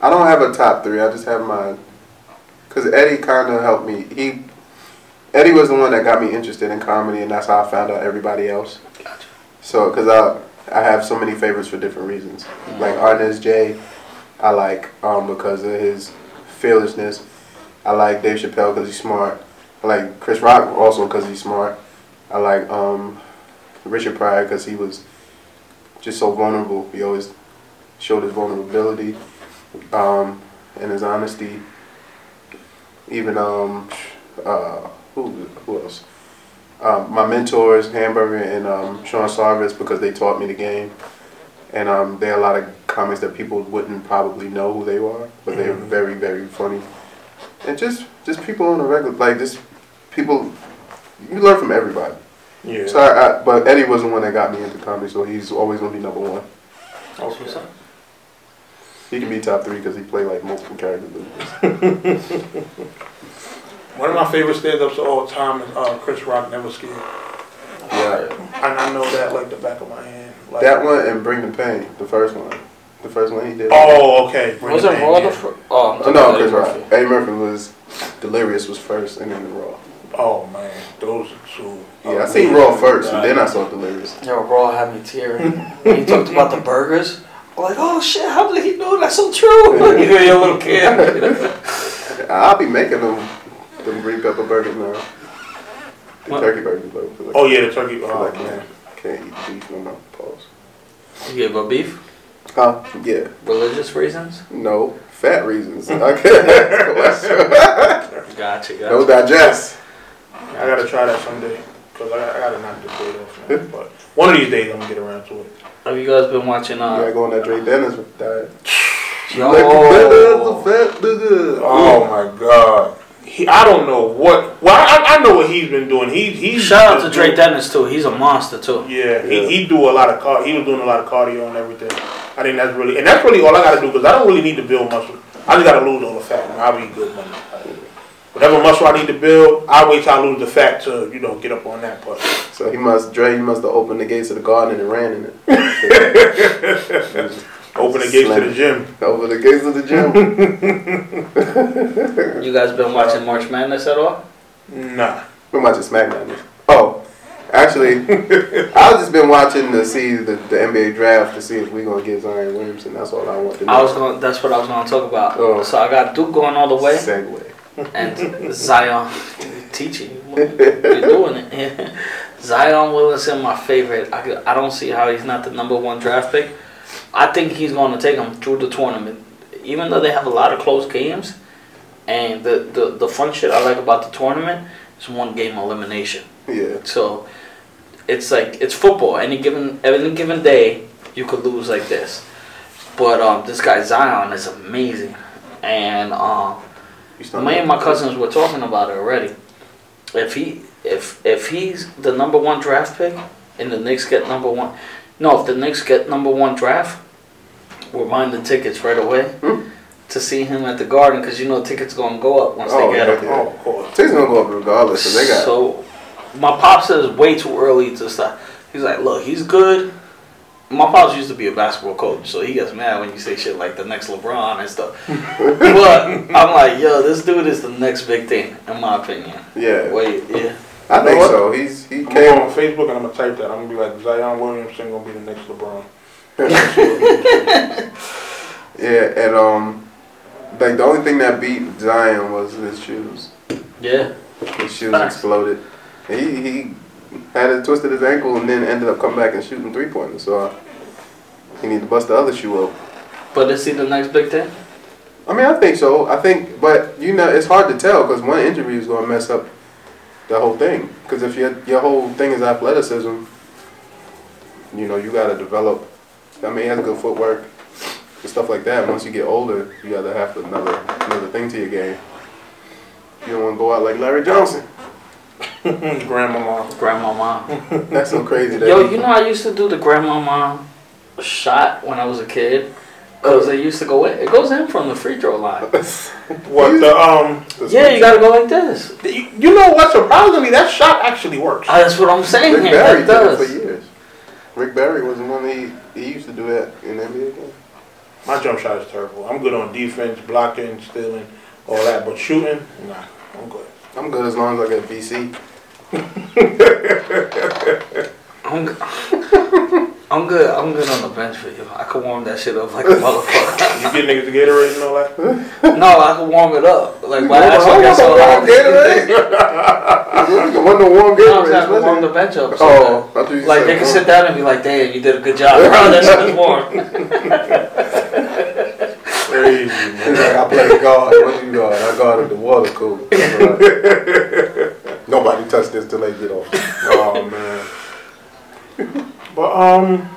I don't have a top three. I just have mine. Cause Eddie kind of helped me. He Eddie was the one that got me interested in comedy, and that's how I found out everybody else. Gotcha. So, cause I I have so many favorites for different reasons. Like Arnez J, I like um because of his fearlessness. I like Dave Chappelle because he's smart. I like Chris Rock also because he's smart. I like um Richard Pryor because he was just so vulnerable. He always showed his vulnerability um, and his honesty. Even um, uh, who who else? Um, my mentors, Hamburger and um, Sean Sarvis, because they taught me the game. And um, there are a lot of comics that people wouldn't probably know who they are, but they're very, very funny. And just just people on a regular, like just people, you learn from everybody. Yeah. So I, I, but Eddie was the one that got me into comedy, so he's always gonna be number one. That's what's. He can be top three because he played like multiple characters. One of my favorite stand-ups of all time is uh, Chris Rock, Never Scared. Yeah, And I know that like the back of my hand. Like, that one and Bring the Pain, the first one, the first one he did. Oh, okay. Bring Wasn't the Raw yeah. the fir- Oh, Oh, no, Eddie Chris Rock. Eddie Murphy was Delirious was first, and then the Raw. Oh man, those are two. Yeah, I oh, seen Raw first, and then I saw Delirious. Yo, Raw had me tearing. when he talked about the burgers, I'm like, oh shit, how did he know that's so true? you know, you're a little kid. I'll be making them them green pepper burgers now. The What? turkey burgers, though. 'cause I- Oh yeah, the turkey. 'cause Oh I can't, man. can't eat beef no more. Pause. You gave up beef? Huh? Yeah. Religious reasons? No. Fat reasons. Okay. Gotcha, gotcha. no digest. I gotta try that someday because I, I gotta knock this weight off. Man. But one of these days I'm gonna get around to it. Have you guys been watching, You gotta uh, go on that Drake Dennis diet. yo, Like a better, fat nigga. Oh my god. He, I don't know what. Well, I, I know what he's been doing. He he. shout out to Drake Dennis too. He's a monster too. Yeah, Yeah. He, he do a lot of car. He was doing a lot of cardio and everything. I think that's really and that's really all I gotta do because I don't really need to build muscle. I just gotta lose all the fat and I'll be good money. Whatever muscle I need to build, I'll wait till I lose the fat to you know get up on that part. So he must, Dre, he must have opened the gates of the garden and ran in it. Open the gates to the gym. Open the gates of the gym. You guys been watching March Madness at all? Nah. Been watching SmackDown. Oh, actually, I've just been watching to see the, the NBA draft to see if we're gonna get Zion Williamson. That's all I want to know. I was gonna. That's what I was going to talk about. Oh. So I got Duke going all the way, Segue. And Zion teaching. You're doing it. Zion Williamson, my favorite. I, could- I don't see how he's not the number one draft pick. I think he's going to take him through the tournament, even though they have a lot of close games. And the, the the fun shit I like about the tournament is one game elimination. Yeah. So it's like it's football. Any given any given day, you could lose like this. But um, this guy Zion is amazing, and um, me and my cousins were talking about it already. If he if if he's the number one draft pick, and the Knicks get number one, no, if the Knicks get number one draft, we're buying the tickets right away Hmm. to see him at the Garden because you know tickets gonna go up once Oh, they get yeah, him. yeah. Oh, of course. Tickets gonna go up regardless, cause they got. So, my pop says way too early to start. He's like, look, he's good. My pops used to be a basketball coach, so he gets mad when you say shit like the next LeBron and stuff. but I'm like, yo, this dude is the next big thing, in my opinion. yeah, Wait, yeah. I You know think so. He's he I'm going came. on Facebook and I'm gonna type that. I'm gonna be like Zion Williamson gonna be the next LeBron. Yeah, and um, like the only thing that beat Zion was his shoes. Yeah. His shoes Facts. exploded. He he had it twisted his ankle and then ended up coming back and shooting three pointers. So uh, he need to bust the other shoe up. But is he the next big thing? I mean, I think so. I think, but you know, it's hard to tell because one injury is going to mess up the whole thing. Because if your your whole thing is athleticism, you know, you got to develop. I mean, he has good footwork and stuff like that. Once you get older, you got to have another another thing to your game. You don't want to go out like Larry Johnson. Grandmama. Grandmama. That's so crazy. That Yo, you know I used to do the grandmama shot when I was a kid. Cause they used to go in. It goes in from the free throw line. What the um? Yeah, you gotta go like this. You, you know what? Surprisingly, that shot actually works. Ah, that's what I'm saying Rick here. Barry That did it for years. Rick Barry was the one he he used to do that in the NBA game. My jump shot is terrible. I'm good on defense, blocking, stealing, all that, but shooting, nah, I'm good. I'm good as long as I get BC. I'm, g- I'm good. I'm good on the bench for you. I can warm that shit up like a motherfucker. You get niggas to Gatorade and all that. no, I can warm it up. Like my Warm- ass I will get want so some warm hot. Gatorade. You want no warm No, I'm Gatorade? saying I could warm the bench up. So Oh, I that- you like they can sit down and be like, "Damn, you did a good job, bro. That shit is warm." Crazy, man. like, I play guard. What you guard? I guarded the water cooler. Nobody touch this till they get off. Oh man. But um,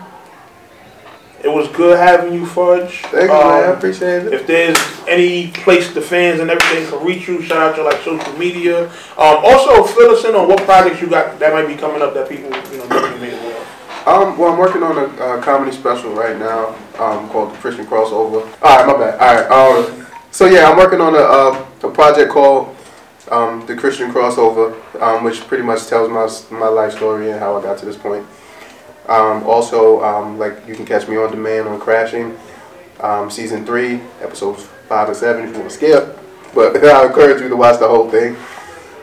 it was good having you, Fudge. Thank you, man. I Um, appreciate it. If there's any place the fans and everything can reach you, shout out to like social media. Um, also fill us in on what projects you got that might be coming up that people you know made aware of. Um, well, I'm working on a uh, comedy special right now um, called The Christian Crossover. All right, my bad. All right. Um, so yeah, I'm working on a, uh, a project called um, The Christian Crossover, um, which pretty much tells my my life story and how I got to this point. Um, also, um, like you can catch me on demand on Crashing, um, season three, episodes five and seven. If you want to skip, but I encourage you to watch the whole thing.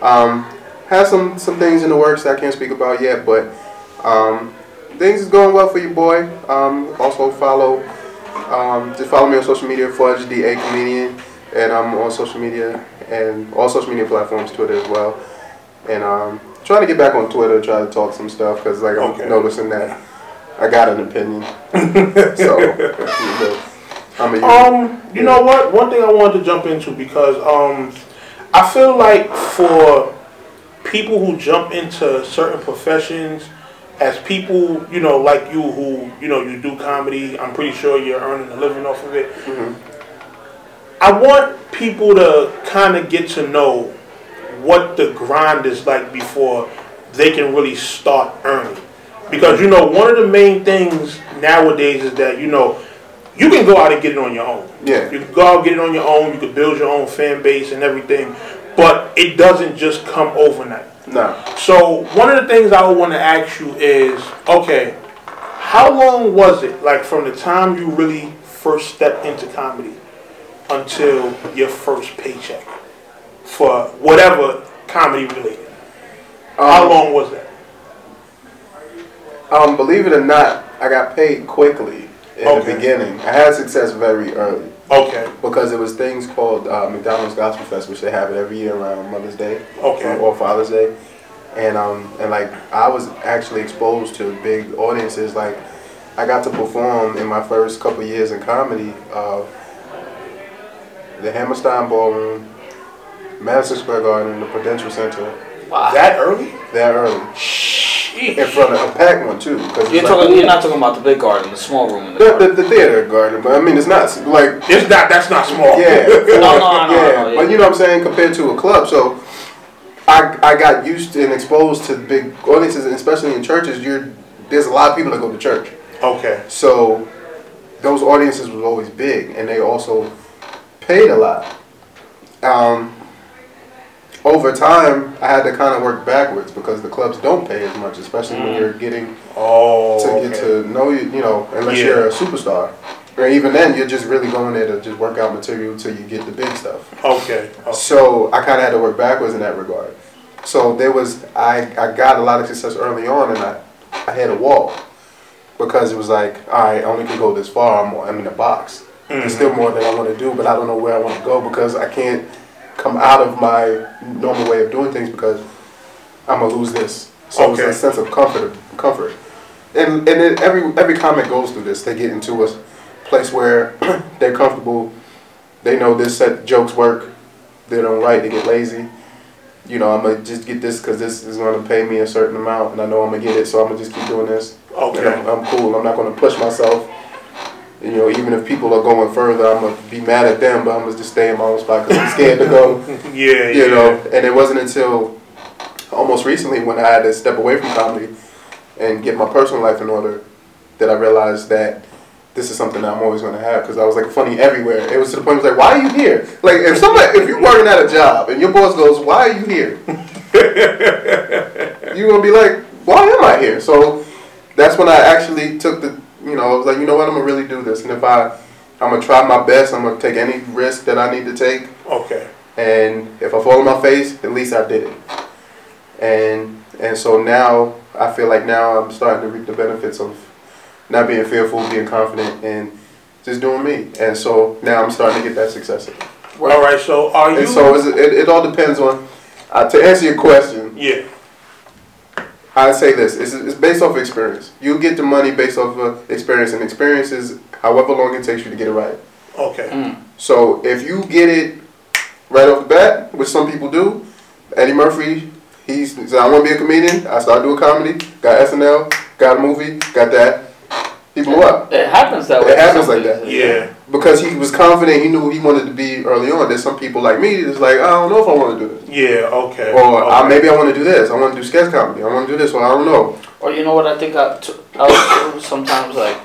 Um, have some some things in the works that I can't speak about yet, but um, things is going well for you, boy. Also follow, just follow me on social media, Fudge the A comedian, and I'm on social media and all social media platforms, Twitter as well. And um, trying to get back on Twitter, try to talk some stuff because like I'm Okay. noticing that I got an opinion. so you know, I'm a Um, you know what? One thing I wanted to jump into because um, I feel like for people who jump into certain professions as people, you know, like you who, you know, you do comedy, I'm pretty sure you're earning a living off of it. Mhm. I want people to kind of get to know what the grind is like before they can really start earning. Because, you know, one of the main things nowadays is that, you know, you can go out and get it on your own. Yeah. You can go out and get it on your own, you can build your own fan base and everything, but it doesn't just come overnight. Nah. So one of the things I would want to ask you is, okay, how long was it, like from the time you really first stepped into comedy until your first paycheck for whatever comedy related? How Um, long was that? Um, believe it or not, I got paid quickly in Okay. the beginning. I had success very early Okay, because it was things called uh, McDonald's Gospel Fest, which they have it every year around Mother's Day okay, or Father's Day, and um, and like I was actually exposed to big audiences. Like I got to perform in my first couple years in comedy, uh, the Hammerstein Ballroom, Madison Square Garden, the Prudential Center, Wow. That early? that early. In front of a packed one too, because You're talking. You're not talking about the big garden, the small room in the the, garden. the, the theater garden, but I mean it's not like It's not. That's not small. yeah, No, no, I know, I yeah, know, yeah. but you know what I'm saying compared to a club. So I I got used and exposed to big audiences, and especially in churches. You're there's a lot of people that go to church. Okay. So those audiences was always big, and they also paid a lot. Um, over time, I had to kind of work backwards because the clubs don't pay as much, especially when you're getting Oh. to okay. get to know you. You know, unless Yeah. you're a superstar, or even then, you're just really going there to just work out material till you get the big stuff. Okay. okay. So I kind of had to work backwards in that regard. So there was I, I got a lot of success early on, and I I had a wall because it was like all right, I only can go this far. I'm I'm in a box. There's still more that I want to do, but I don't know where I want to go because I can't come out of my normal way of doing things because I'm gonna lose this. So Okay. it's a sense of comfort, comfort, and and it, every every comic goes through this. They get into a place where they're comfortable. They know this set jokes work. They don't write. They get lazy. You know, I'm gonna just get this because this is gonna pay me a certain amount, and I know I'm gonna get it. So I'm gonna just keep doing this. Okay. I'm, I'm cool. I'm not gonna push myself. You know, even if people are going further, I'm gonna be mad at them, but I'm gonna just stay in my own spot because I'm scared to go. Yeah. You yeah. know, and it wasn't until almost recently when I had to step away from comedy and get my personal life in order that I realized that this is something that I'm always gonna have because I was like funny everywhere. It was to the point where it was like, why are you here? Like if somebody, if you're working at a job and your boss goes, why are you here? you're gonna be like, why am I here? So that's when I actually took the, you know, I was like, you know what, I'm gonna really do this, and if I, I'm gonna try my best, I'm gonna take any risk that I need to take, Okay. and if I fall on my face, at least I did it. And and so now I feel like now I'm starting to reap the benefits of not being fearful, being confident, and just doing me. And so now I'm starting to get that success. All right. So are you? And so it, it all depends on. Uh, to answer your question, yeah. I'd say this: it's, it's based off experience. You get the money based off of experience, and experience is however long it takes you to get it right. Okay. Mm. So if you get it right off the bat, which some people do, Eddie Murphy, he's said, I want to be a comedian. I started doing comedy, got SNL, got a movie, got that. He blew up It happens that way. It happens Some like that. Yeah. Because he was confident. He knew he wanted to be early on. There's some people like me that's like, I don't know if I want to do this, Yeah. Okay. or okay. uh, maybe I want to do this. I want to do sketch comedy. I want to do this, or I don't know. Or you know what I think I, t- I was sometimes like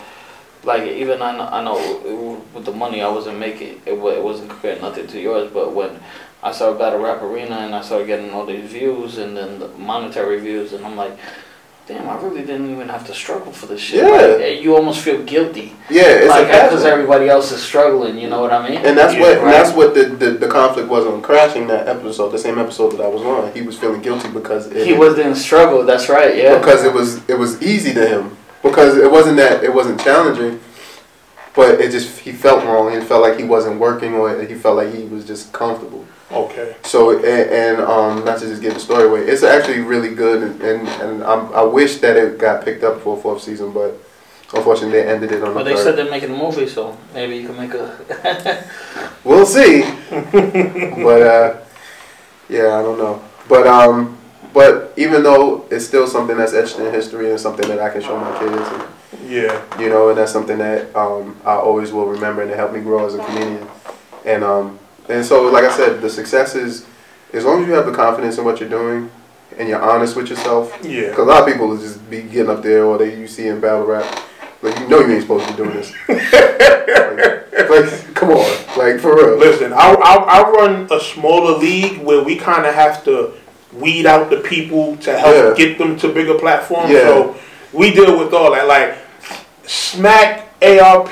like even I know, I know it- with the money I wasn't making it, it wasn't compared nothing to yours but when I started Battle Rap Arena and I started getting all these views and then the monetary views and I'm like damn I really didn't even have to struggle for this shit. Yeah. like, eh, you almost feel guilty. Yeah, it's like a because everybody else is struggling you know what I mean? And that's Yeah, what and that's what the, the, the conflict was on crashing that episode, the same episode that I was on. He was feeling guilty because it, he was in struggle that's right yeah. Because it was it was easy to him. Because it wasn't that it wasn't challenging, but it just he felt wrong. He felt like he wasn't working or he felt like he was just comfortable. Okay. So and, and um, not to just give the story away, it's actually really good and and, and I'm, I wish that it got picked up for a fourth season, but unfortunately they ended it on but the they third. said they're making a movie so maybe you can make a We'll see. but uh, yeah, I don't know. But um, but even though it's still something that's etched in history and something that I can show my kids, and, Yeah. you know, and that's something that um, I always will remember and it helped me grow as a comedian. And um, and so like I said, the success is as long as you have the confidence in what you're doing and you're honest with yourself. Yeah. Because a lot of people will just be getting up there or they you see in battle rap, like you know you ain't supposed to be doing this. like, like, come on, like for real. Listen, I, I, I run a smaller league where we kind of have to weed out the people to help Yeah. get them to bigger platforms. Yeah. So we deal with all that. Like Smack, ARP,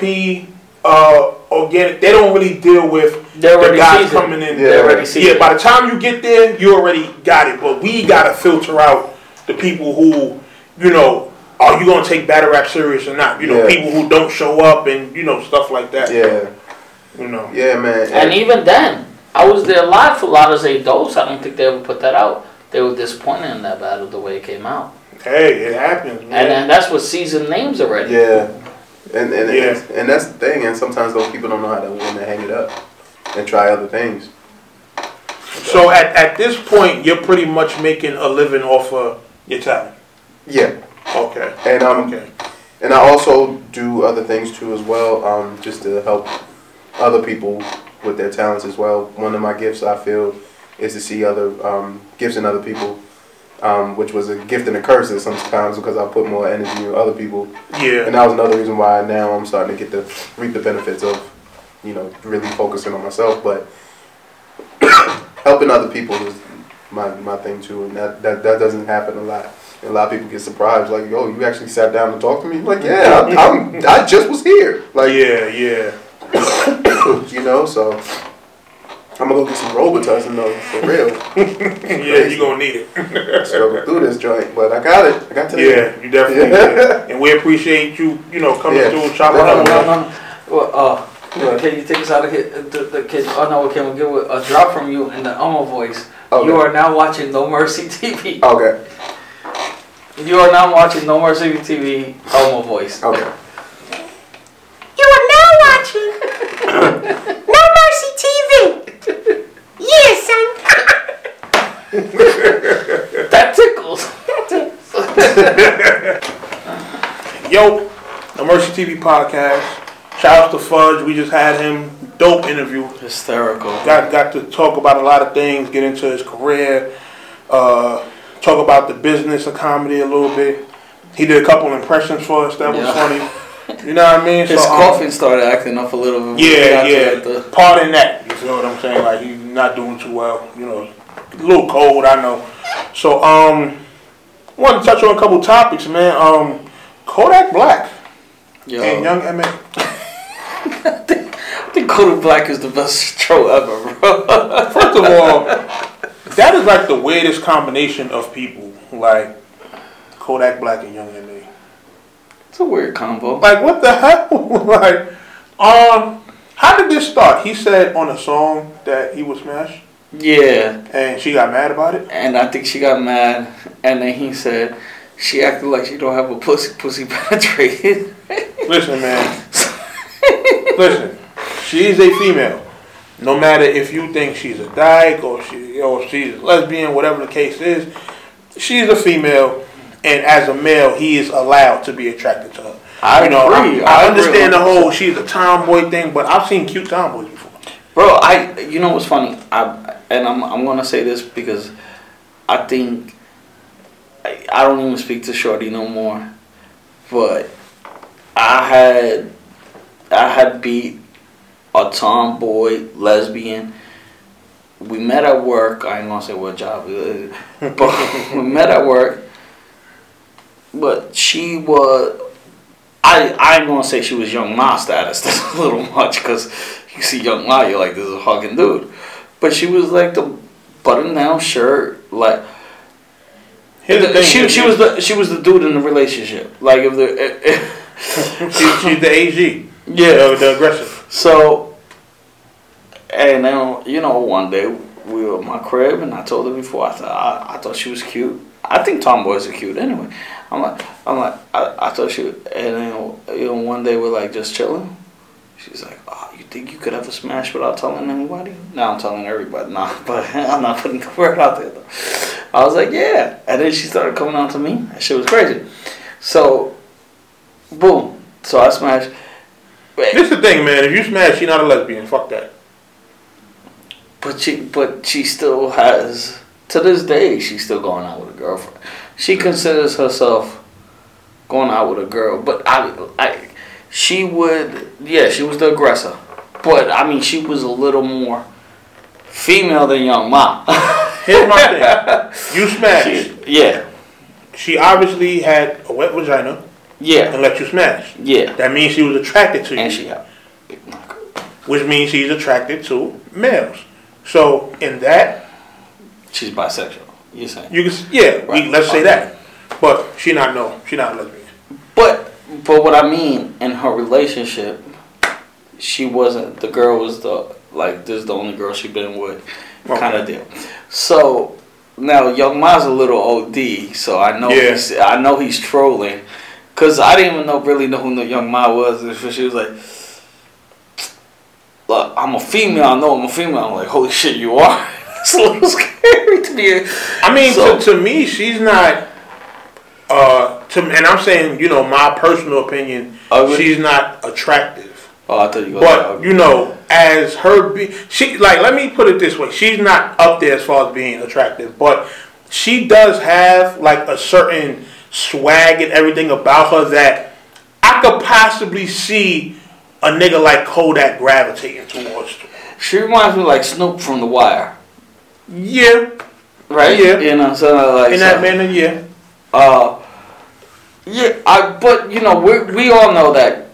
uh, Organic, they don't really deal with They're the guys seasoned. coming in. Yeah. they're already Yeah, by the time you get there, you already got it. But we gotta filter out the people who, you know, are you gonna take battle rap serious or not? You know, Yeah. people who don't show up and you know stuff like that. Yeah, You know. yeah, man. And even then, I was there live for Ladders A Dose. I don't think they ever put that out. They were disappointed in that battle the way it came out. Hey, it happens, man. And then that's what season names already. Yeah, and and Yeah. and, and that's the thing. And sometimes those people don't know how to when to hang it up and try other things. So at, at this point, you're pretty much making a living off of your talent. Yeah, Okay. and um, Okay. and I also do other things too as well, um, just to help other people with their talents as well. One of my gifts I feel is to see other um, gifts in other people, um, which was a gift and a curse at sometimes because I put more energy in other people, Yeah. and that was another reason why now I'm starting to get to reap the benefits of, you know, really focusing on myself, but helping other people is my, my thing too, and that, that that doesn't happen a lot. And a lot of people get surprised, like, "Yo, you actually sat down and talked to me?" like, yeah, I'm, I'm I just was here, like, yeah, yeah. you know. So I'm gonna go get some Robitussin though, for real. Yeah, you're gonna need it. Struggle through this joint, but I got it. I got to Yeah, you definitely did. And we appreciate you, you know, coming Yeah. through and chopping No, up no, with no, us. no. Well, uh, well, can you take us out of here? The, the kid, oh no, can we get a drop from you in the Elmo voice? Okay. You are now watching No Mercy TV. Okay. You are now watching No Mercy TV Elmo voice. Okay. You are now watching No Mercy TV. Yeah, son. That tickles. Yo, the Mercy TV podcast. Shout out to Fudge. We just had him. Dope interview. Hysterical. Got got to talk about a lot of things. Get into his career. Uh, talk about the business of comedy a little bit. He did a couple impressions for us. That was funny. You know what I mean? His um, coughing started acting up a little. bit. Yeah, yeah. the- Pardon that. You feel what I'm saying? Like he's not doing too well. You know, a little cold. I know. So um, wanted to touch on a couple topics, man. Um, Kodak Black Yo, and Young M.A. I think Kodak Black is the best show ever, bro. First of all, that is like the weirdest combination of people. Like Kodak Black and Young M.A. it's a weird combo. Like what the hell? like, um, how did this start? He said on a song that he was smashed, Yeah, and she got mad about it. and I think she got mad, and then he said she acted like she don't have a pussy, pussy penetrated. Listen, man. Listen, she is a female. No matter if you think she's a dyke or she or she's a lesbian, whatever the case is, she's a female, and as a male, he is allowed to be attracted to her. I you know, agree. I, I I agree understand the whole she's a tomboy thing, but I've seen cute tomboys before. Bro, I you know what's funny? I and I'm I'm gonna say this because I think I, I don't even speak to Shorty no more, but I had I had beat a tomboy lesbian. We met at work. I ain't gonna say what job, but we met at work. But she was. I, I ain't gonna say she was young Ma status. That's a little much because you see young Ma, you're like, this is a fucking dude. But she was like the button down shirt, like Here's the thing, she, she you- was the she was the dude in the relationship. Like if the she, she's the AG, yeah. the, the aggressive. So and then you know one day we were at my crib and I told her before I thought I, I thought she was cute. I think tomboys are cute anyway. I'm like I'm like I, I thought she and then you know one day we're like just chilling. She's like, "Oh, you think you could have a smash without telling anybody?" Now I'm telling everybody. Nah, but I'm not putting the word out there though. I was like, "Yeah," and then she started coming on to me. That shit was crazy. So, boom. So I smashed. This is the thing, man. If you smash, she not a lesbian. Fuck that. But she, but she still has to this day. She's still going out with a girlfriend. She considers herself going out with a girl, but I, I, she would, yeah, she was the aggressor. But I mean, she was a little more female than Young Ma. Here's my thing. You smashed. She- yeah, She obviously had a wet vagina yeah, and let you smash. yeah, That means she was attracted to you. and she had which means she's attracted to males. So in that, She's bisexual. You saying? you can yeah, we, let's say that. But she not no, she not a lesbian. But but what I mean in her relationship, she wasn't the girl was the like this is the only girl she been with Okay. kind of deal. So now Young Ma's a little OD, so I know Yeah. he's I know he's trolling, cause I didn't even know really know who the Young Ma was. And she was like, "Look, I'm a female. I know I'm a female." I'm like, "Holy shit, you are." it's a little scary to me. I mean, So- to, to me, she's not. Uh, to and I'm saying, you know, my personal opinion, really? she's not attractive. Oh, I thought you were But you know, as her be, she like let me put it this way: she's not up there as far as being attractive, but she does have like a certain swag and everything about her that I could possibly see a nigga like Kodak gravitating towards. she reminds me like Snoop from The Wire, Yeah, right? Yeah. You know, so like in so- that manner, yeah. Uh, yeah, I. But you know, we we all know that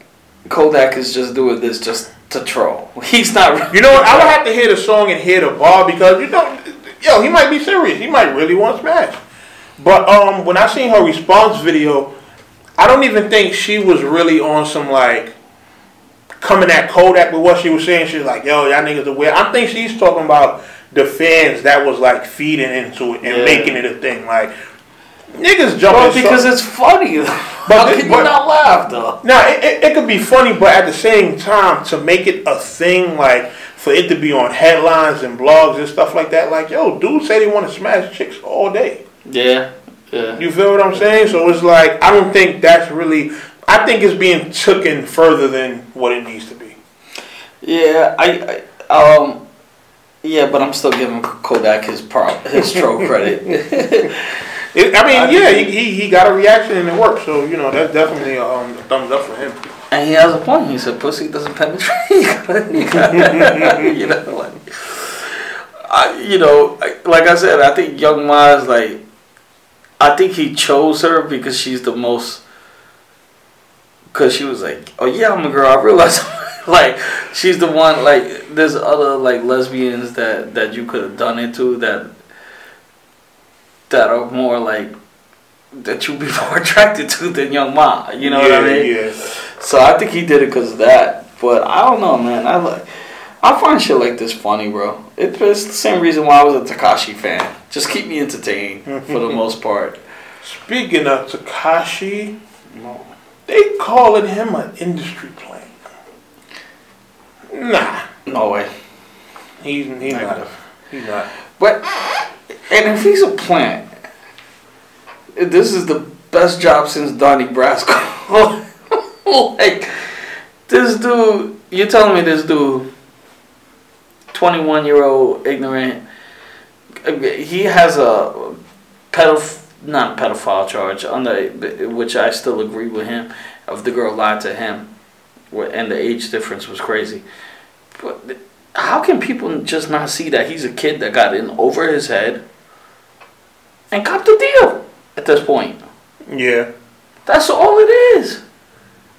Kodak is just doing this just to troll. He's not. You know what? I would have to hear the song and hear the bar because you know, yo, he might be serious. He might really want to smash. But um, when I seen her response video, I don't even think she was really on some like coming at Kodak with what she was saying. She's like, yo, y'all niggas are weird. I think she's talking about the fans that was like feeding into it and Yeah. making it a thing. Like niggas jumping. Well, because so- it's funny. But How this- can you not laugh though? now it, it, it could be funny, but at the same time, to make it a thing, like for it to be on headlines and blogs and stuff like that, like yo, dudes say they want to smash chicks all day. Yeah, yeah. You feel what I'm saying? So it's like I don't think that's really. I think it's being taken further than what it needs to be. Yeah, I, I um, yeah, but I'm still giving Kodak his prop, his troll credit. It, I mean, I yeah, he, he, he got a reaction and it worked. So you know that's definitely a, um, a thumbs up for him. and he has a point. He said, "Pussy doesn't penetrate." you gotta, you know, like, I, you know, like- like I said, I think Young Ma is like, I think he chose her because she's the most. Cause she was like, oh yeah, I'm a girl. I realized, like, she's the one. Like, there's other like lesbians that that you could have done it to that that are more like that you'd be more attracted to than Young Ma. You know what I mean? Yeah. So I think he did it because of that. But I don't know, man. I like, I find shit like this funny, bro. It, it's the same reason why I was a Tekashi fan. Just keep me entertained for the most part. Speaking of Tekashi, they calling him an industry plant. Nah, No way. he's he's not. He's not. But and if he's a plant, this is the best job since Donnie Brasco. like this dude, you telling me this dude, twenty one year old ignorant, he has a pedoph not pedophile charge under which I still agree with him of the girl lied to him, and the age difference was crazy. But how can people just not see that he's a kid that got in over his head and copped the deal at this point? Yeah. That's all it is.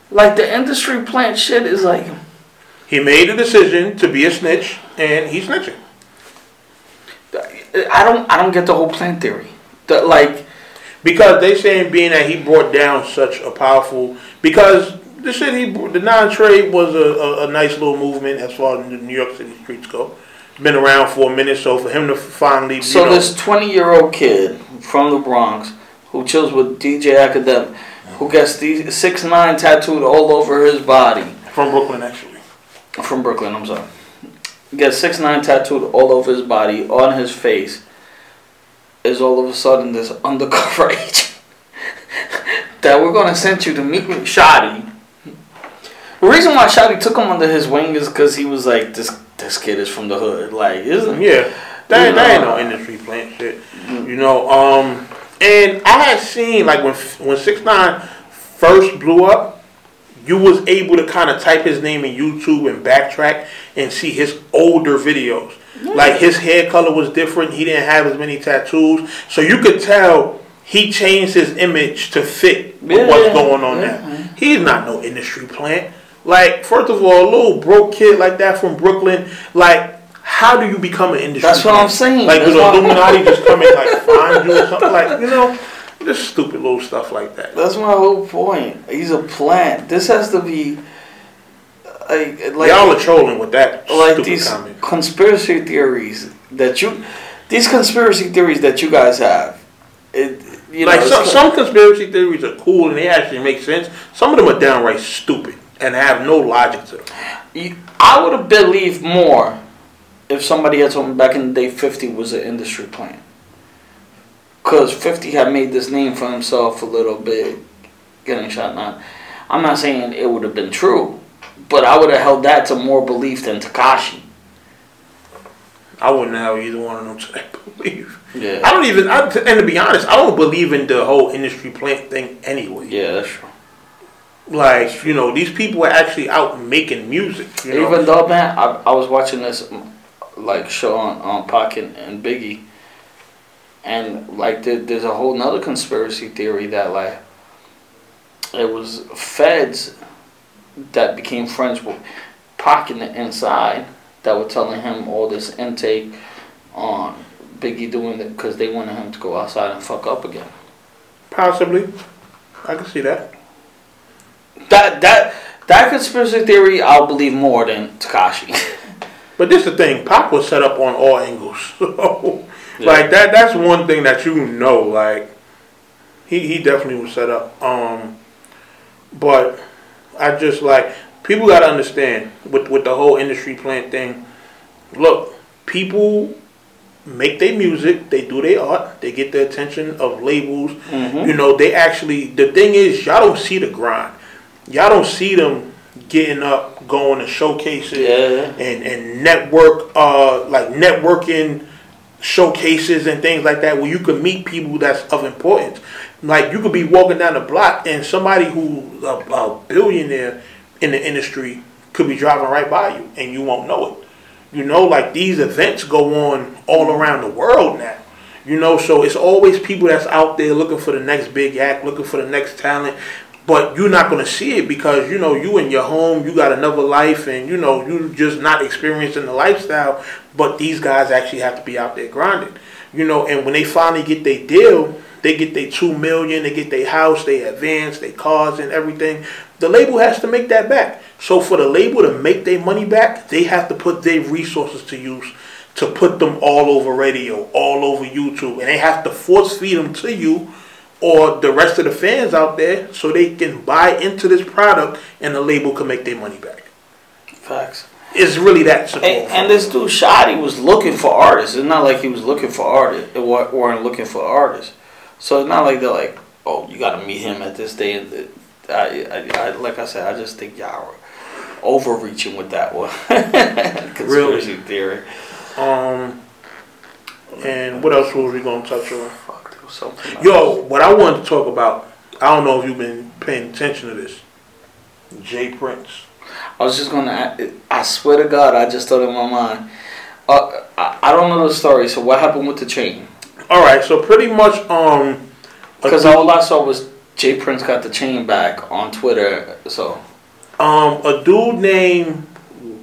Like the industry plant shit is like He made a decision to be a snitch, and he's snitching. I don't I don't get the whole plant theory. The, like Because they saying being that he brought down such a powerful because the shit he the Nine Trey was a, a, a nice little movement as far as the New York City streets go. Been around for a minute, so for him to finally you so know, this twenty year old kid from the Bronx who chills with DJ Akademiks who gets these six nine tattooed all over his body from Brooklyn actually. from Brooklyn, I'm sorry. Gets six nine tattooed all over his body, on his face, is all of a sudden this undercover agent that we're gonna send you to meet with Shotti. The reason why Shotti took him under his wing is because he was like, this this kid is from the hood. Like, isn't Yeah, that, ain't- that ain't no industry plant shit. You know, um, and I had seen like when when Six Nine first blew up, you was able to kind of type his name in YouTube and backtrack and see his older videos. Like his hair color was different. He didn't have as many tattoos, so you could tell he changed his image to fit Yeah, what's going on yeah. now. He's not no industry plant. Like first of all, a little broke kid like that from Brooklyn, like. How do you become an industry? That's what? I'm saying. Like, do That's the Illuminati just come and like find you or something? Like, you know, just stupid little stuff like that. That's my whole point. He's a plant. This has to be like like Y'all are trolling with that like stupid these comment. conspiracy theories that you these conspiracy theories that you guys have. It, you like know, some, some conspiracy theories are cool and they actually make sense. Some of them are downright stupid and have no logic to them. I would have believed more if somebody had told me back in the day 50 was an industry plant. Because 50 had made this name for himself a little bit, getting shot now. I'm not saying it would have been true, but I would have held that to more belief than Tekashi. I wouldn't have either one of them to believe. Yeah. I don't even, I, and to be honest, I don't believe in the whole industry plant thing anyway. Yeah, that's true. Like, you know, these people are actually out making music. You know? Even though, man, I, I was watching this um, like show on on Pac and, and Biggie, and like there, there's a whole nother conspiracy theory that like it was feds that became friends with Pac in the inside that were telling him all this intake on Biggie doing it because they wanted him to go outside and fuck up again. Possibly. I can see that. That that that conspiracy theory I'll believe more than Tekashi. But this is the thing, Pac was set up on all angles. So, Yeah. like that that's one thing that you know, like he, he definitely was set up. Um but I just like people gotta understand with with the whole industry plant thing, look, people make their music, they do their art, they get the attention of labels. Mhm. You know, they actually the thing is y'all don't see the grind. Y'all don't see them getting up, going to showcases Yeah. and, and network uh like networking showcases and things like that where you can meet people that's of importance. Like you could be walking down the block and somebody who's a, a billionaire in the industry could be driving right by you and you won't know it. You know, like these events go on all around the world now. You know, so it's always people that's out there looking for the next big act, looking for the next talent. But you're not gonna see it because you know you in your home, you got another life, and you know you're just not experiencing the lifestyle. But these guys actually have to be out there grinding, you know. And when they finally get their deal, they get their two million, they get their house, they advance, their cars, and everything. The label has to make that back. So for the label to make their money back, they have to put their resources to use to put them all over radio, all over YouTube, and they have to force feed them to you or the rest of the fans out there so they can buy into this product and the label can make their money back. Facts. It's really that simple. And, and this dude Shotti was looking for artists. It's not like he was looking for artists. It weren't looking for artists. So it's not like they're like, oh, you got to meet him at this day. I, I, I, like I said, I just think y'all were overreaching with that one. Conspiracy theory. um, and what else was we gonna touch on? Something. else. Yo, what I wanted to talk about. I don't know if you've been paying attention to this. J. Prince. I was just gonna. I swear to God, I just thought in my mind. Uh, I, I don't know the story. So what happened with the chain? All right, so pretty much, um, Because all I saw was J. Prince got the chain back on Twitter. So Um, a dude named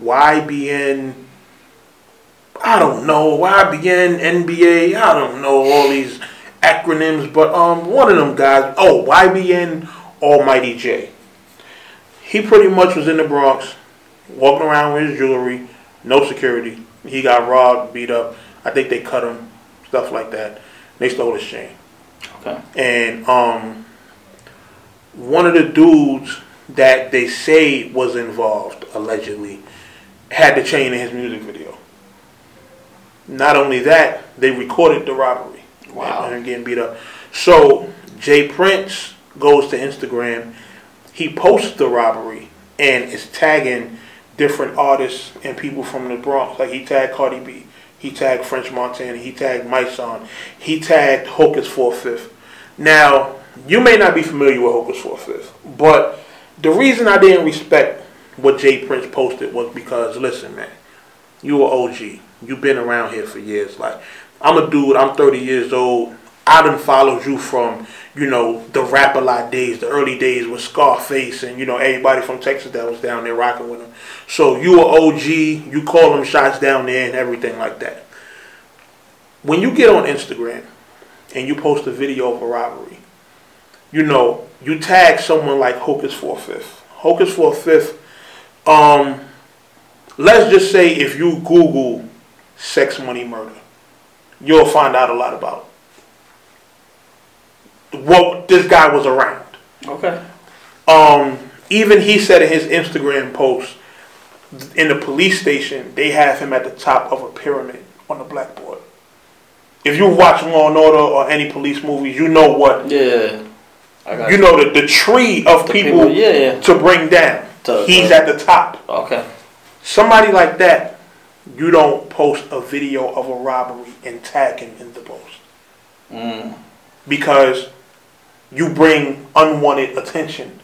YBN. I don't know YBN NBA. I don't know all these acronyms, but um, one of them guys. Oh, YBN Almighty Jay. He pretty much was in the Bronx, walking around with his jewelry, no security. He got robbed, beat up. I think they cut him, stuff like that. They stole his chain. okay. And um, one of the dudes that they say was involved, allegedly, had the chain in his music video. Not only that, they recorded the robbery. Wow. And getting beat up. So J. Prince goes to Instagram. He posts the robbery and is tagging different artists and people from the Bronx. Like he tagged Cardi B. He tagged French Montana. He tagged Mysonne. He tagged Hocus 45th. Now, you may not be familiar with Hocus 45th, but the reason I didn't respect what J. Prince posted was because, listen, man, you are OG. You've been around here for years. Like, I'm a dude, I'm 30 years old. I done followed you from, you know, the Rap-A-Lot days, the early days with Scarface and, you know, everybody from Texas that was down there rocking with him. So you are OG, you call them shots down there and everything like that. When you get on Instagram and you post a video of a robbery, you know, you tag someone like Hocus 45th. Hocus 45th, um, let's just say if you Google sex, money, murder, you'll find out a lot about what this guy was around. Okay. Um, even he said in his Instagram post, in the police station, they have him at the top of a pyramid on the blackboard. If you watch Law and Order or any police movies, you know what Yeah. I got you know the, the tree of The people, people, yeah, yeah. to bring down. To- He's to- at the top. Okay. Somebody like that, you don't post a video of a robbery and tag him in the post Mm. because you bring unwanted attention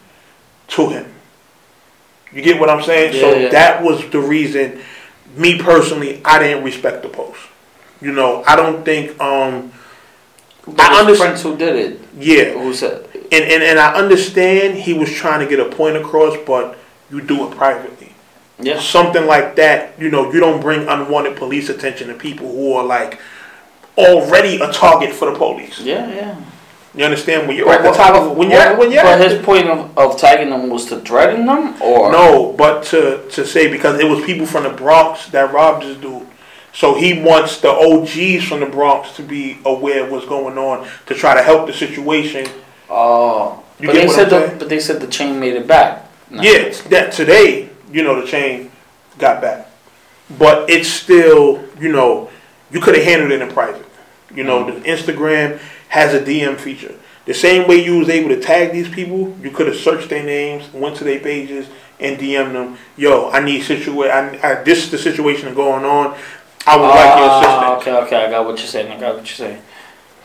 to him. You get what I'm saying? so Yeah, yeah. that was the reason. Me personally, I didn't respect the post. You know, I don't think. um But I understand- who did it. Yeah, Who said? and, and and I understand he was trying to get a point across, but you do it privately. Yeah. Something like that, you know, you don't bring unwanted police attention to people who are like already a target for the police. Yeah, yeah. You understand? When you're at the top of when you're when you're But his point of, of tagging them was to threaten them, or no, but to to say because it was people from the Bronx that robbed this dude. So he wants the OGs from the Bronx to be aware of what's going on to try to help the situation. Oh, You but they said the but they said the chain made it back. No. Yeah, that today, you know, the chain got back. But it's still, you know, you could have handled it in private. You know, Mm-hmm. the Instagram has a DM feature. The same way you was able to tag these people, you could have searched their names, went to their pages, and DM them, yo, I need situation. I, I, this is the situation going on. I would like your Ah, assistance. okay, okay, I got what you're saying. I got what you're saying.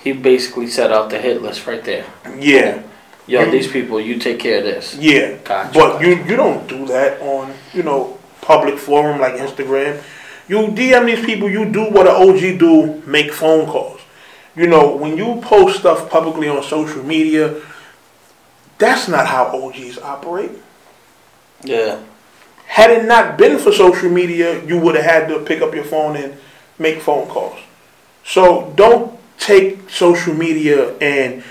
He basically set out the hit list right there. Yeah, Yo, You- these people, you take care of this. yeah. Gotcha. But you you don't do that on you know public forum like Instagram. You DM these people. You do what an OG do. Make phone calls. You know when you post stuff publicly on social media, that's not how OGs operate. Yeah. Had it not been for social media, you would have had to pick up your phone and make phone calls. So don't take social media and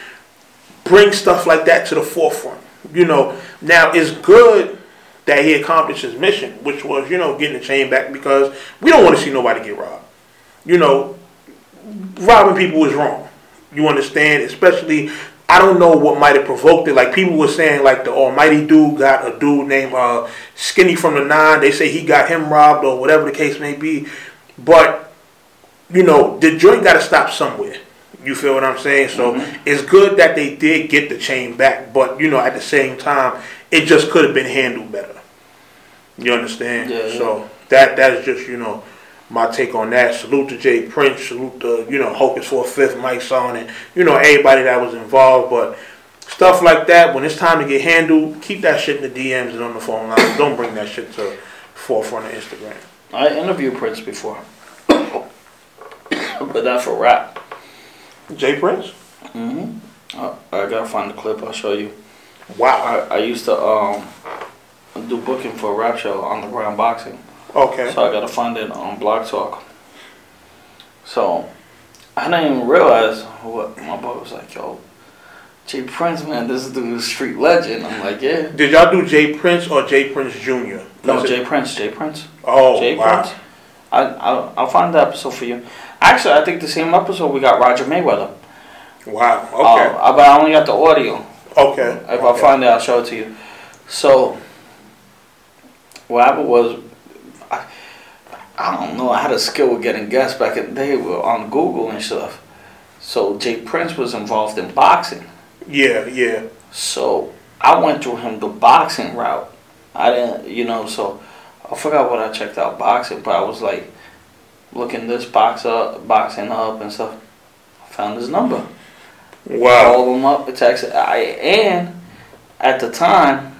bring stuff like that to the forefront. You know, now it's good that he accomplished his mission, which was, you know, getting the chain back because we don't want to see nobody get robbed. You know, robbing people is wrong. You understand? Especially, I don't know what might have provoked it. Like people were saying, like the Almighty dude got a dude named uh, Skinny from the Nine. They say he got him robbed or whatever the case may be. But you know, the joint got to stop somewhere. You feel what I'm saying? So mm-hmm. it's good that they did get the chain back, but you know, at the same time, it just could have been handled better. You understand? Yeah, yeah. So that that's just you know my take on that. Salute to J. Prince. Salute to you know Hocus 45th, Mike Son, and you know everybody that was involved. But stuff like that, when it's time to get handled, keep that shit in the DMs and on the phone line. Don't bring that shit to forefront of Instagram. I interviewed Prince before. but not for rap. J. Prince? Mm-hmm. I, I gotta find the clip, I'll show you. Wow. I, I used to um do booking for a rap show on the ground boxing. Okay. So I gotta find it on Blog Talk. So I didn't even realize what my boy was like, yo, J. Prince, man, this dude is a street legend. I'm like, yeah. Did y'all do J. Prince or J. Prince Jr.? No, J. Prince, J. Prince. Oh, Jay wow. Prince. I, I'll, I'll find the episode for you. Actually, I think the same episode we got Roger Mayweather. Wow. Okay. Uh, but I only got the audio. okay. If I find it, I'll show it to you. So, what happened was, I, I don't know, I had a skill with getting guests back in the day on Google and stuff. So, J. Prince was involved in boxing. Yeah, yeah. So, I went through him the boxing route. I didn't, you know, so I forgot what I checked out boxing, but I was like looking this box up, boxing up and stuff. I found his number Wow. called him up, texted. I and at the time,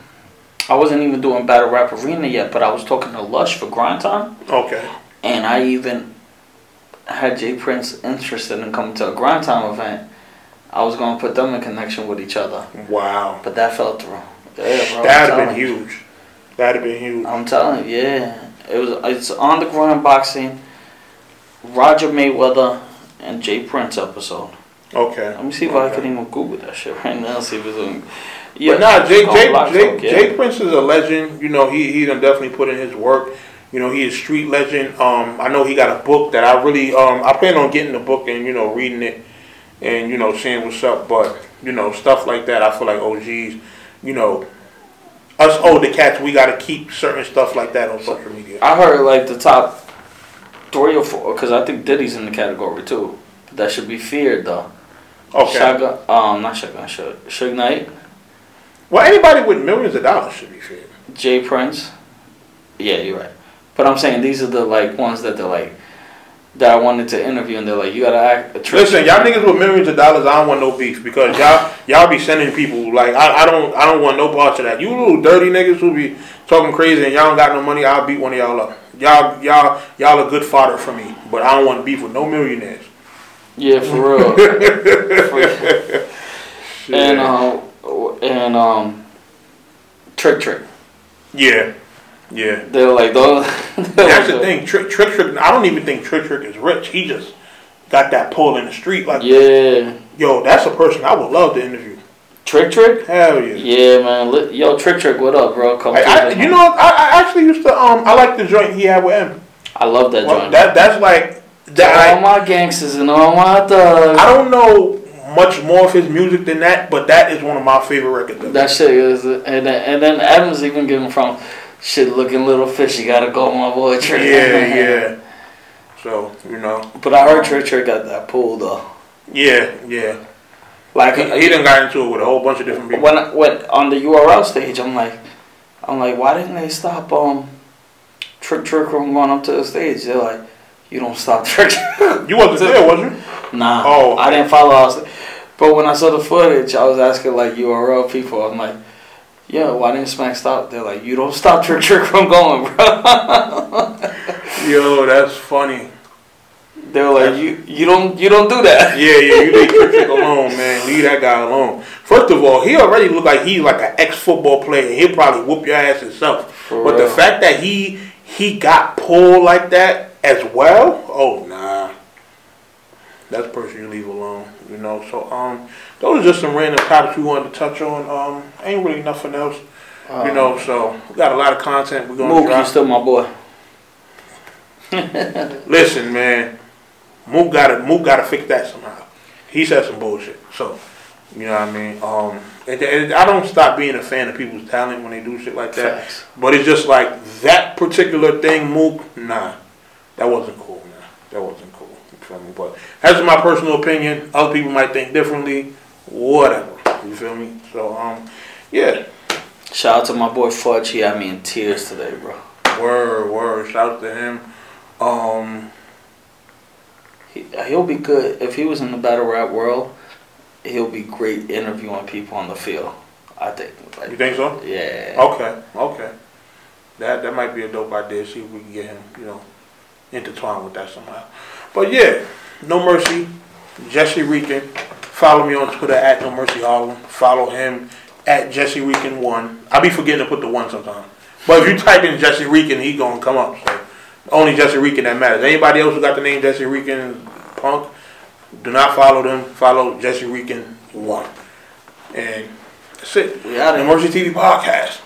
I wasn't even doing battle rap arena yet, but I was talking to Lush for grind time, Okay. and I even had J. Prince interested in coming to a grind time event. I was gonna put them in connection with each other, Wow. but that fell through. Yeah, bro. That'd have been you. huge. That'd have been huge. I'm telling you, yeah. It was. It's on the grind boxing. Roger Mayweather and J. Prince episode. Okay. Let me see if I can even Google that shit right now. See if it's on. But nah, Jay, Jay, Jay, yeah. J. Prince is a legend. You know, he he done definitely put in his work. You know, he is street legend. Um, I know he got a book that I really um I plan on getting the book and you know reading it and you know seeing what's up. But you know stuff like that, I feel like OGs. You know, us older cats, we gotta keep certain stuff like that on social media. I heard like the top three or four, because I think Diddy's in the category too. That should be feared though. Okay. Shotgun, um, not Shotgun, Suge, Suge Knight, Well, anybody with millions of dollars should be feared. J. Prince. Yeah, you're right. But I'm saying these are the like ones that they're like that I wanted to interview, and they're like, you gotta act. A. Listen, y'all niggas with millions of dollars, I don't want no beef because y'all y'all be sending people like I, I don't I don't want no parts of that. You little dirty niggas who be talking crazy and y'all don't got no money, I'll beat one of y'all up. Y'all y'all y'all a good fodder for me, but I don't want to beef with no millionaires. Yeah, for real. For- and um, and um, Trick Trick. yeah, yeah. They're like those. That's the thing. Trick Trick Trick. I don't even think Trick Trick is rich. He just got that pull in the street. Like, Yeah, yo, that's a person I would love to interview. Trick Trick. Hell yeah. Yeah, man. Yo, Trick Trick, what up, bro? Come I, I, you know, I, I actually used to um I like the joint he had with him. I love that Well, joint. that that's like all that. my gangsters and all my thugs. I, I don't know much more of his music than that, but that is one of my favorite records. of. That shit is, and then, and then Adams even giving from shit looking little fishy. Gotta go, my boy Trick. Yeah, yeah. So you know, But I heard Trick Trick got that pull though. yeah, yeah. Like He, he done got into it with a whole bunch of different people. when I- when on the URL stage, I'm like, I'm like, why didn't they stop um Trick Trick from going up to the stage? They're like, you don't stop Trick. Trick." You wasn't there, was you? nah, Oh. I didn't follow. I was, but when I saw the footage, I was asking like URL people. I'm like, yeah, why didn't Smack stop? They're like, you don't stop Trick Trick from going, bro. Yo, that's funny. They were like, you you don't you don't do that. Yeah, yeah, you leave Trick Trick alone, man. Leave that guy alone. First of all, he already look like he's like an ex-football player. He'll probably whoop your ass himself. For but the fact that he he got pulled like that as well, oh nah. That's the person you leave alone, you know. So um, those are just some random topics we wanted to touch on. Um, ain't really nothing else, you know. So we got a lot of content we're gonna Mookie, drop. still my boy. Listen, man, Mook gotta Mook gotta fix that somehow. He said some bullshit, so you know what I mean. Um, and, and I don't stop being a fan of people's talent when they do shit like that. Facts. But it's just like that particular thing, Mook. Nah, that wasn't cool, man. That wasn't cool. You feel me? But that's my personal opinion. Other people might think differently. Whatever. You feel me? So um, yeah. Shout out to my boy Fudge. He had me in tears today, bro. Word, word. Shout out to him. Um, He, he'll be good if he was in the battle rap world. He'll be great interviewing people on the field. I think. you think so? yeah. Okay, okay. That that might be a dope idea. See if we can get him, you know, intertwined with that somehow. But yeah, No Mercy, Jesserican. Follow me on Twitter at No Mercy Harlem. Follow him at Jesserican One. I'll be forgetting to put the one sometimes. But if you type in Jesserican, he gonna come up. So only Jesserican that matters. Anybody else who got the name Jesserican Punk, do not follow them. Follow Jesserican One. And that's it. We out of No Mercy TV Podcast.